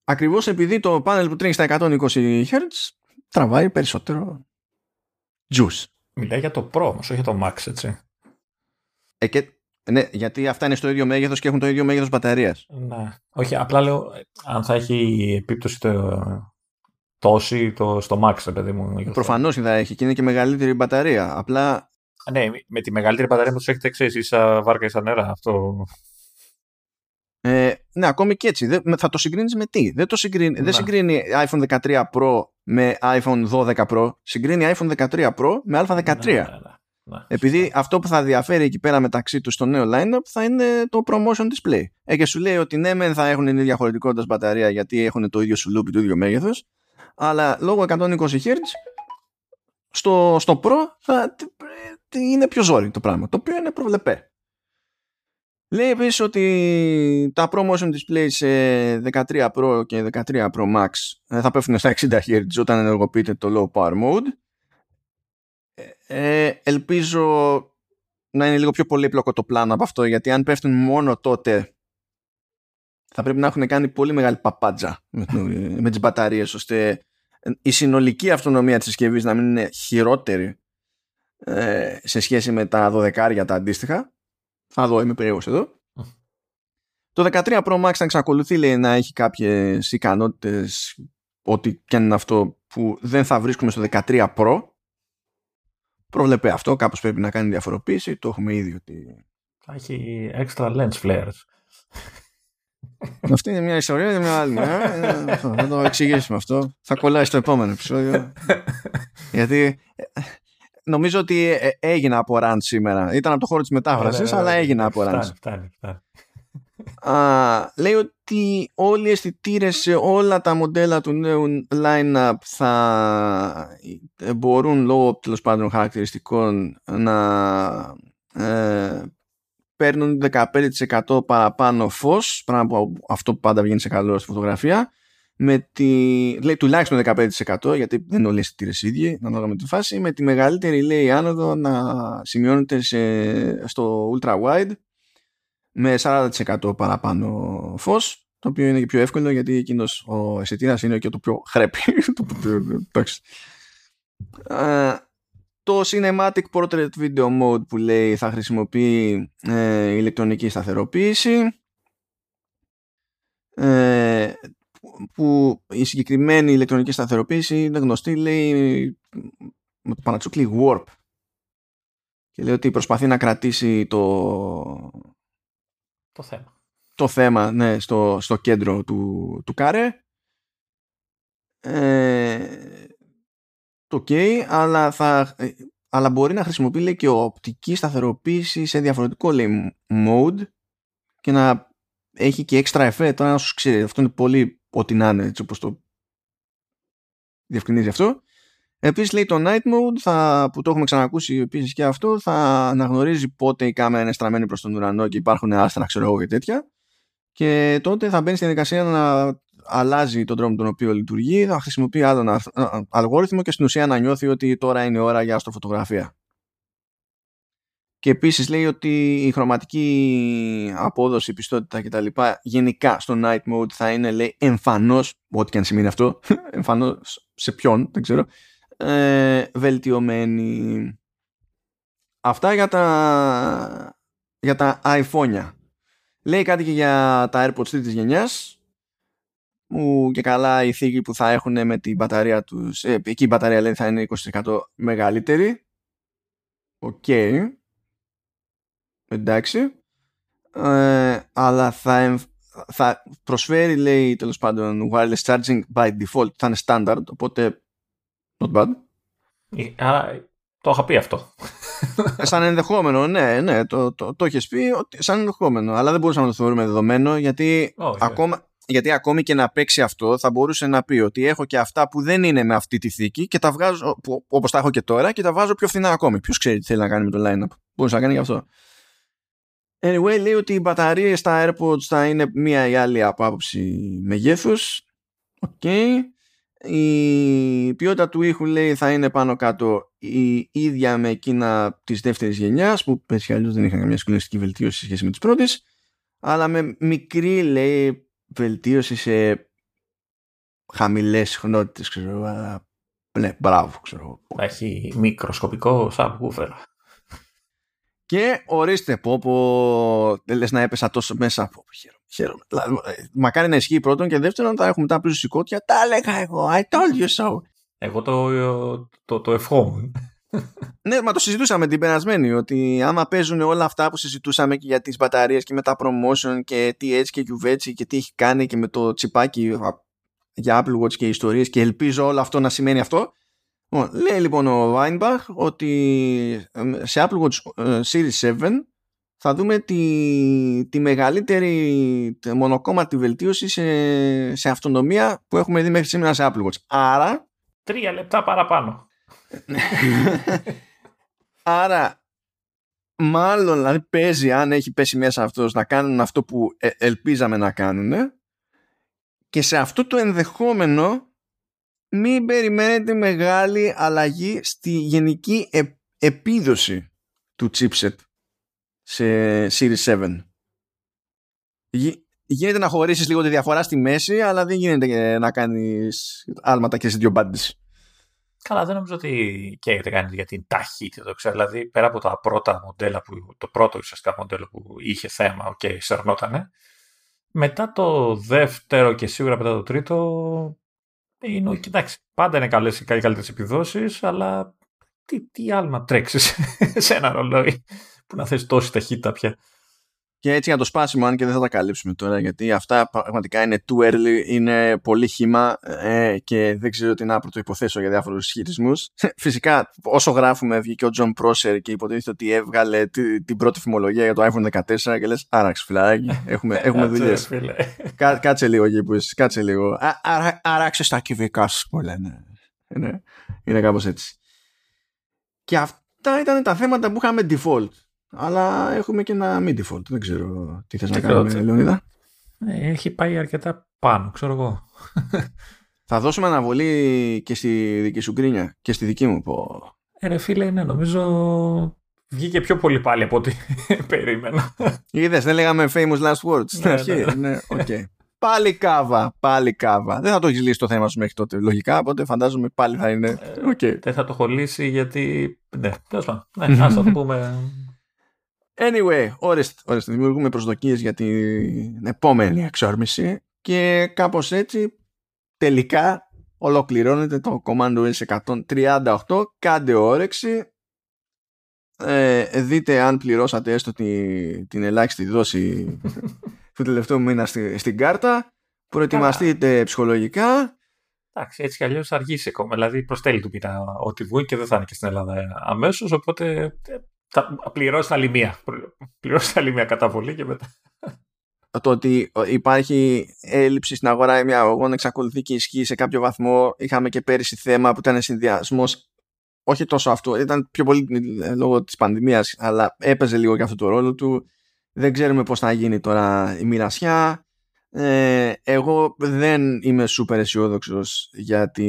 ακριβώς επειδή το πάνελ που τρέχει στα 120 Hz τραβάει περισσότερο juice. Μιλάει για το Pro όμως, όχι για το Max, έτσι. Ε, και, ναι, γιατί αυτά είναι στο ίδιο μέγεθος και έχουν το ίδιο μέγεθος μπαταρίας. Ναι. Όχι, απλά λέω αν θα έχει επίπτωση το, τόση το, στο max, παιδί μου. Προφανώς θα έχει και είναι και μεγαλύτερη μπαταρία. Απλά. Ναι, με τη μεγαλύτερη μπαταρία που τους έχετε εξή, ίσα βάρκα ίσα νερά. Αυτό. Ε, ναι, ακόμη και έτσι. θα το συγκρίνεις με τι; Δεν, το συγκρίνει, δεν συγκρίνει iPhone 13 Pro με iPhone 12 Pro. Συγκρίνει iPhone 13 Pro με Α13. Ναι, ναι, ναι, Επειδή αυτό που θα διαφέρει εκεί πέρα μεταξύ τους στο νέο lineup θα είναι το promotion display. Ε, και σου λέει ότι ναι, μεν θα έχουν την ίδια χωρητικότητας μπαταρία γιατί έχουν το ίδιο σουλούπι, το ίδιο μέγεθος, αλλά λόγω 120 Hz στο, στο Pro θα, είναι πιο ζόρι το πράγμα, το οποίο είναι προβλεπέ. Λέει επίσης ότι τα Pro Motion Display σε 13 Pro και 13 Pro Max ε, θα πέφτουν στα 60 Hz όταν ενεργοποιείται το Low Power Mode. Ε, ε, ελπίζω να είναι λίγο πιο πολύπλοκο το πλάνο από αυτό γιατί αν πέφτουν μόνο τότε θα πρέπει να έχουν κάνει πολύ μεγάλη παπάντζα με, με τις μπαταρίες ώστε η συνολική αυτονομία της συσκευής να μην είναι χειρότερη ε, σε σχέση με τα 12 τα αντίστοιχα. Θα δω, είμαι περίεργος εδώ. Το 13 Pro Max θα εξακολουθεί λέει, να έχει κάποιες ικανότητες ότι και είναι αυτό που δεν θα βρίσκουμε στο 13 Pro. Προβλεπέ αυτό, κάπως πρέπει να κάνει διαφοροποίηση, το έχουμε ήδη ότι... Θα έχει extra lens flares. Αυτή είναι μια ιστορία για μια άλλη. Θα το εξηγήσουμε αυτό. Θα κολλάει στο επόμενο επεισόδιο. Γιατί ε, νομίζω ότι ε, έγινα από ραντ σήμερα. Ήταν από το χώρο της μετάφρασης, αλλά έγινα από ραντ. Φτάνει, φτάνει. λέει ότι όλοι οι αισθητήρες σε όλα τα μοντέλα του νέου line-up θα ε, μπορούν λόγω τέλος πάντων χαρακτηριστικών να παίρνουν 15% παραπάνω φως, πράγμα που αυτό που πάντα βγαίνει σε καλό στη φωτογραφία, με τη, λέει τουλάχιστον 15% γιατί δεν είναι όλοι οι αισθητήρες ίδιοι, ανάλογα με τη φάση, με τη μεγαλύτερη λέει άνοδο να σημειώνεται σε, στο ultra wide με 40% παραπάνω φως, το οποίο είναι και πιο εύκολο γιατί εκείνος ο αισθητήρας είναι και το πιο χρέπι. Το Cinematic Portrait Video Mode που λέει θα χρησιμοποιεί ε, ηλεκτρονική σταθεροποίηση ε, που η συγκεκριμένη ηλεκτρονική σταθεροποίηση είναι γνωστή λέει με το πανατσούκλι Warp. Και λέει ότι προσπαθεί να κρατήσει το το θέμα. το θέμα ναι, στο, στο κέντρο του, του κάρε ε, το ok, αλλά, θα, ε, αλλά μπορεί να χρησιμοποιεί λέει, και οπτική σταθεροποίηση σε διαφορετικό λέει, mode και να έχει και extra effect. Τώρα να σου ξέρει, αυτό είναι πολύ ό,τι να είναι, έτσι όπως το διευκρινίζει αυτό. Επίσης λέει το night mode θα, που το έχουμε ξανακούσει επίσης και αυτό θα αναγνωρίζει πότε η κάμερα είναι στραμμένη προς τον ουρανό και υπάρχουν άστρα ξέρω εγώ και τέτοια και τότε θα μπαίνει στη διαδικασία να αλλάζει τον τρόπο τον οποίο λειτουργεί, θα χρησιμοποιεί άλλον αλγόριθμο και στην ουσία να νιώθει ότι τώρα είναι ώρα για αστροφωτογραφία. Και επίσης λέει ότι η χρωματική απόδοση, πιστότητα κτλ. γενικά στο night mode θα είναι λέει εμφανώς, ό,τι και αν σημαίνει αυτό, εμφανώς σε ποιον, δεν ξέρω, ε, βελτιωμένη. Αυτά για τα, για τα iPhone. Λέει κάτι και για τα AirPods τρίτης γενιάς που και καλά η θήκη που θα έχουν με την μπαταρία τους ε, εκεί η μπαταρία λέει θα είναι 20% μεγαλύτερη okay. εντάξει ε, αλλά θα, θα προσφέρει λέει τέλος πάντων wireless charging by default θα είναι standard οπότε not bad ε, άρα το είχα πει αυτό. Ε, σαν ενδεχόμενο, ναι, ναι, το, το, το, έχει πει ότι, σαν ενδεχόμενο. Αλλά δεν μπορούσαμε να το θεωρούμε δεδομένο γιατί, ακόμα, γιατί ακόμη και να παίξει αυτό θα μπορούσε να πει ότι έχω και αυτά που δεν είναι με αυτή τη θήκη και τα βγάζω όπως τα έχω και τώρα και τα βάζω πιο φθηνά ακόμη. Ποιος ξέρει τι θέλει να κάνει με το line-up. Μπορούσε να κάνει γι' αυτό. Anyway, λέει ότι οι μπαταρίες στα AirPods θα είναι μία ή άλλη από άποψη μεγέθους. Okay η ποιότητα του ήχου λέει θα είναι πάνω κάτω η ίδια με εκείνα της δεύτερης γενιάς που πες αλλιώς δεν είχαν καμιά σκουλευτική βελτίωση σε σχέση με τις πρώτες αλλά με μικρή λέει βελτίωση σε χαμηλές συχνότητες ξέρω αλλά ναι μπράβο ξέρω έχει μικροσκοπικό subwoofer. Και ορίστε πω πω λες να έπεσα τόσο μέσα πω, χαίρομαι, χαίρομαι. Δηλαδή, μακάρι να ισχύει πρώτον και δεύτερον θα έχουμε τα πλούσια σηκώτια τα έλεγα εγώ I told you so. Εγώ το, το, το ευχόμουν ναι, μα το συζητούσαμε την περασμένη ότι άμα παίζουν όλα αυτά που συζητούσαμε και για τις μπαταρίες και με τα promotion και τι έτσι και κυβέτσι και τι έχει κάνει και με το τσιπάκι για Apple Watch και ιστορίες και ελπίζω όλο αυτό να σημαίνει αυτό Λέει λοιπόν ο Weinbach ότι σε Apple Watch ε, Series 7 θα δούμε τη, τη μεγαλύτερη μονοκόμματη βελτίωση σε, σε αυτονομία που έχουμε δει μέχρι σήμερα σε Apple Watch. Άρα... Τρία λεπτά παραπάνω. Άρα μάλλον δηλαδή παίζει αν έχει πέσει μέσα αυτός να κάνουν αυτό που ε, ελπίζαμε να κάνουν και σε αυτό το ενδεχόμενο μην περιμένετε μεγάλη αλλαγή στη γενική επίδοση του chipset στο Series 7. Γίνεται να χωρίσεις λίγο τη διαφορά στη μέση, αλλά δεν γίνεται να κάνεις άλματα και σε δύο μπάντες. Καλά, δεν νομίζω ότι καίγεται κανείς για την ταχύτητα. Το ξέρω. Δηλαδή, πέρα από τα πρώτα μοντέλα, που, το πρώτο ουσιαστικά μοντέλο που είχε θέμα, okay, σερνότανε. Μετά το δεύτερο και σίγουρα μετά το τρίτο, είναι, κοιτάξτε, πάντα είναι καλές και καλύτερες επιδόσεις, αλλά τι, τι άλλο να τρέξεις σε ένα ρολόι που να θες τόση ταχύτητα πια. Και έτσι για το σπάσιμο, αν και δεν θα τα καλύψουμε τώρα, γιατί αυτά πραγματικά είναι too early, είναι πολύ χύμα ε, και δεν ξέρω τι να πρωτοϋποθέσω για διάφορους ισχυρισμούς. Φυσικά, όσο γράφουμε, βγήκε ο John Prosser και υποτίθεται ότι έβγαλε την πρώτη φημολογία για το iPhone 14 και λες: Άραξε, φιλαράκι, έχουμε, έχουμε δουλειές. Κά, κάτσε λίγο εκεί που είσαι, κάτσε λίγο. Άραξε τα κυβικά σου, που λένε. Είναι, είναι κάπως έτσι. Και αυτά ήταν τα θέματα που είχαμε default αλλά έχουμε και ένα mid default. Δεν ξέρω τι θες να κάνουμε, Λεωνίδα. Ε, έχει πάει αρκετά πάνω, ξέρω εγώ. Θα δώσουμε αναβολή και στη δική σου γκρίνια και στη δική μου. Πω. Ε, ρε φίλε, ναι, νομίζω βγήκε πιο πολύ πάλι από ό,τι περίμενα. Είδες, δεν λέγαμε famous last words στην ναι, αρχή. Ναι, ναι. okay. Πάλι κάβα, πάλι κάβα. Δεν θα το έχεις λύσει το θέμα σου μέχρι τότε. Λογικά, οπότε φαντάζομαι πάλι θα είναι. Okay. Ε, δεν θα το έχω λύσει γιατί. Ναι, τέλος πάντων. Ναι, ας το πούμε Anyway, ορίστε, ορίστε, δημιουργούμε προσδοκίες για την επόμενη εξόρμηση και κάπως έτσι τελικά ολοκληρώνεται το Command OS 138 κάντε όρεξη ε, δείτε αν πληρώσατε έστω τη, την ελάχιστη δόση του τελευταίου μήνα στη, στην κάρτα προετοιμαστείτε ψυχολογικά Εντάξει, έτσι κι αλλιώς θα αργήσει ακόμα. Δηλαδή, προς τέλη του μήνα ό,τι βγει και δεν θα είναι και στην Ελλάδα αμέσως. Οπότε ε, θα πληρώσει άλλη μία. Πληρώσει άλλη μία καταβολή και μετά. Το ότι υπάρχει έλλειψη στην αγορά μια αγωγών εξακολουθεί και ισχύει σε κάποιο βαθμό. Είχαμε και πέρυσι θέμα που ήταν συνδυασμός. Όχι τόσο αυτό, ήταν πιο πολύ λόγω της πανδημίας, αλλά έπαιζε λίγο και αυτό το ρόλο του. Δεν ξέρουμε πώς θα γίνει τώρα η μοιρασιά. Ε, εγώ δεν είμαι σούπερ αισιόδοξος για τη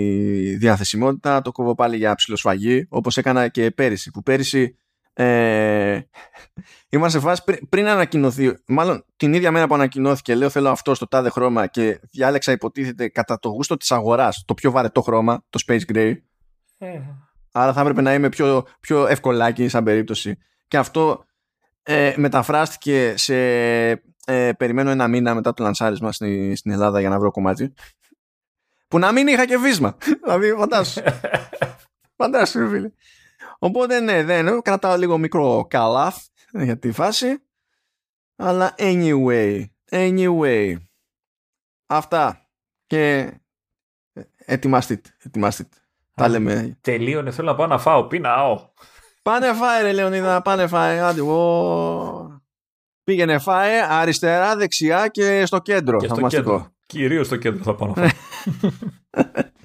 διαθεσιμότητα. Το κόβω πάλι για ψηλοσφαγή, όπως έκανα και πέρυσι. Που πέρυσι ε, είμαστε σε φάση πριν, πριν ανακοινωθεί, μάλλον την ίδια μέρα που ανακοινώθηκε, λέω θέλω αυτό στο τάδε χρώμα και διάλεξα υποτίθεται κατά το γούστο της αγοράς το πιο βαρετό χρώμα, το Space Gray. Ε. Άρα θα έπρεπε να είμαι πιο, πιο ευκολάκι σαν περίπτωση. Και αυτό ε, μεταφράστηκε σε ε, περιμένω ένα μήνα μετά το λανσάρισμα στην, στην Ελλάδα για να βρω κομμάτι. Που να μην είχα και βίσμα. δηλαδή, φαντάσου. φαντάσου, φίλε. Οπότε, ναι, δεν κρατάω λίγο μικρό καλάθ για τη φάση. Αλλά anyway, anyway. Αυτά. Και ετοιμάστε, ετοιμάστε. Τα λέμε. Τελείωνε, θέλω να πάω να φάω. Πίναω. Πάνε φάε, ρε Λεωνίδα, πάνε φάε. Άντε, Πήγαινε φάε αριστερά, δεξιά και στο κέντρο. Και στο κέντρο. Κυρίως στο κέντρο θα πάω να φάω.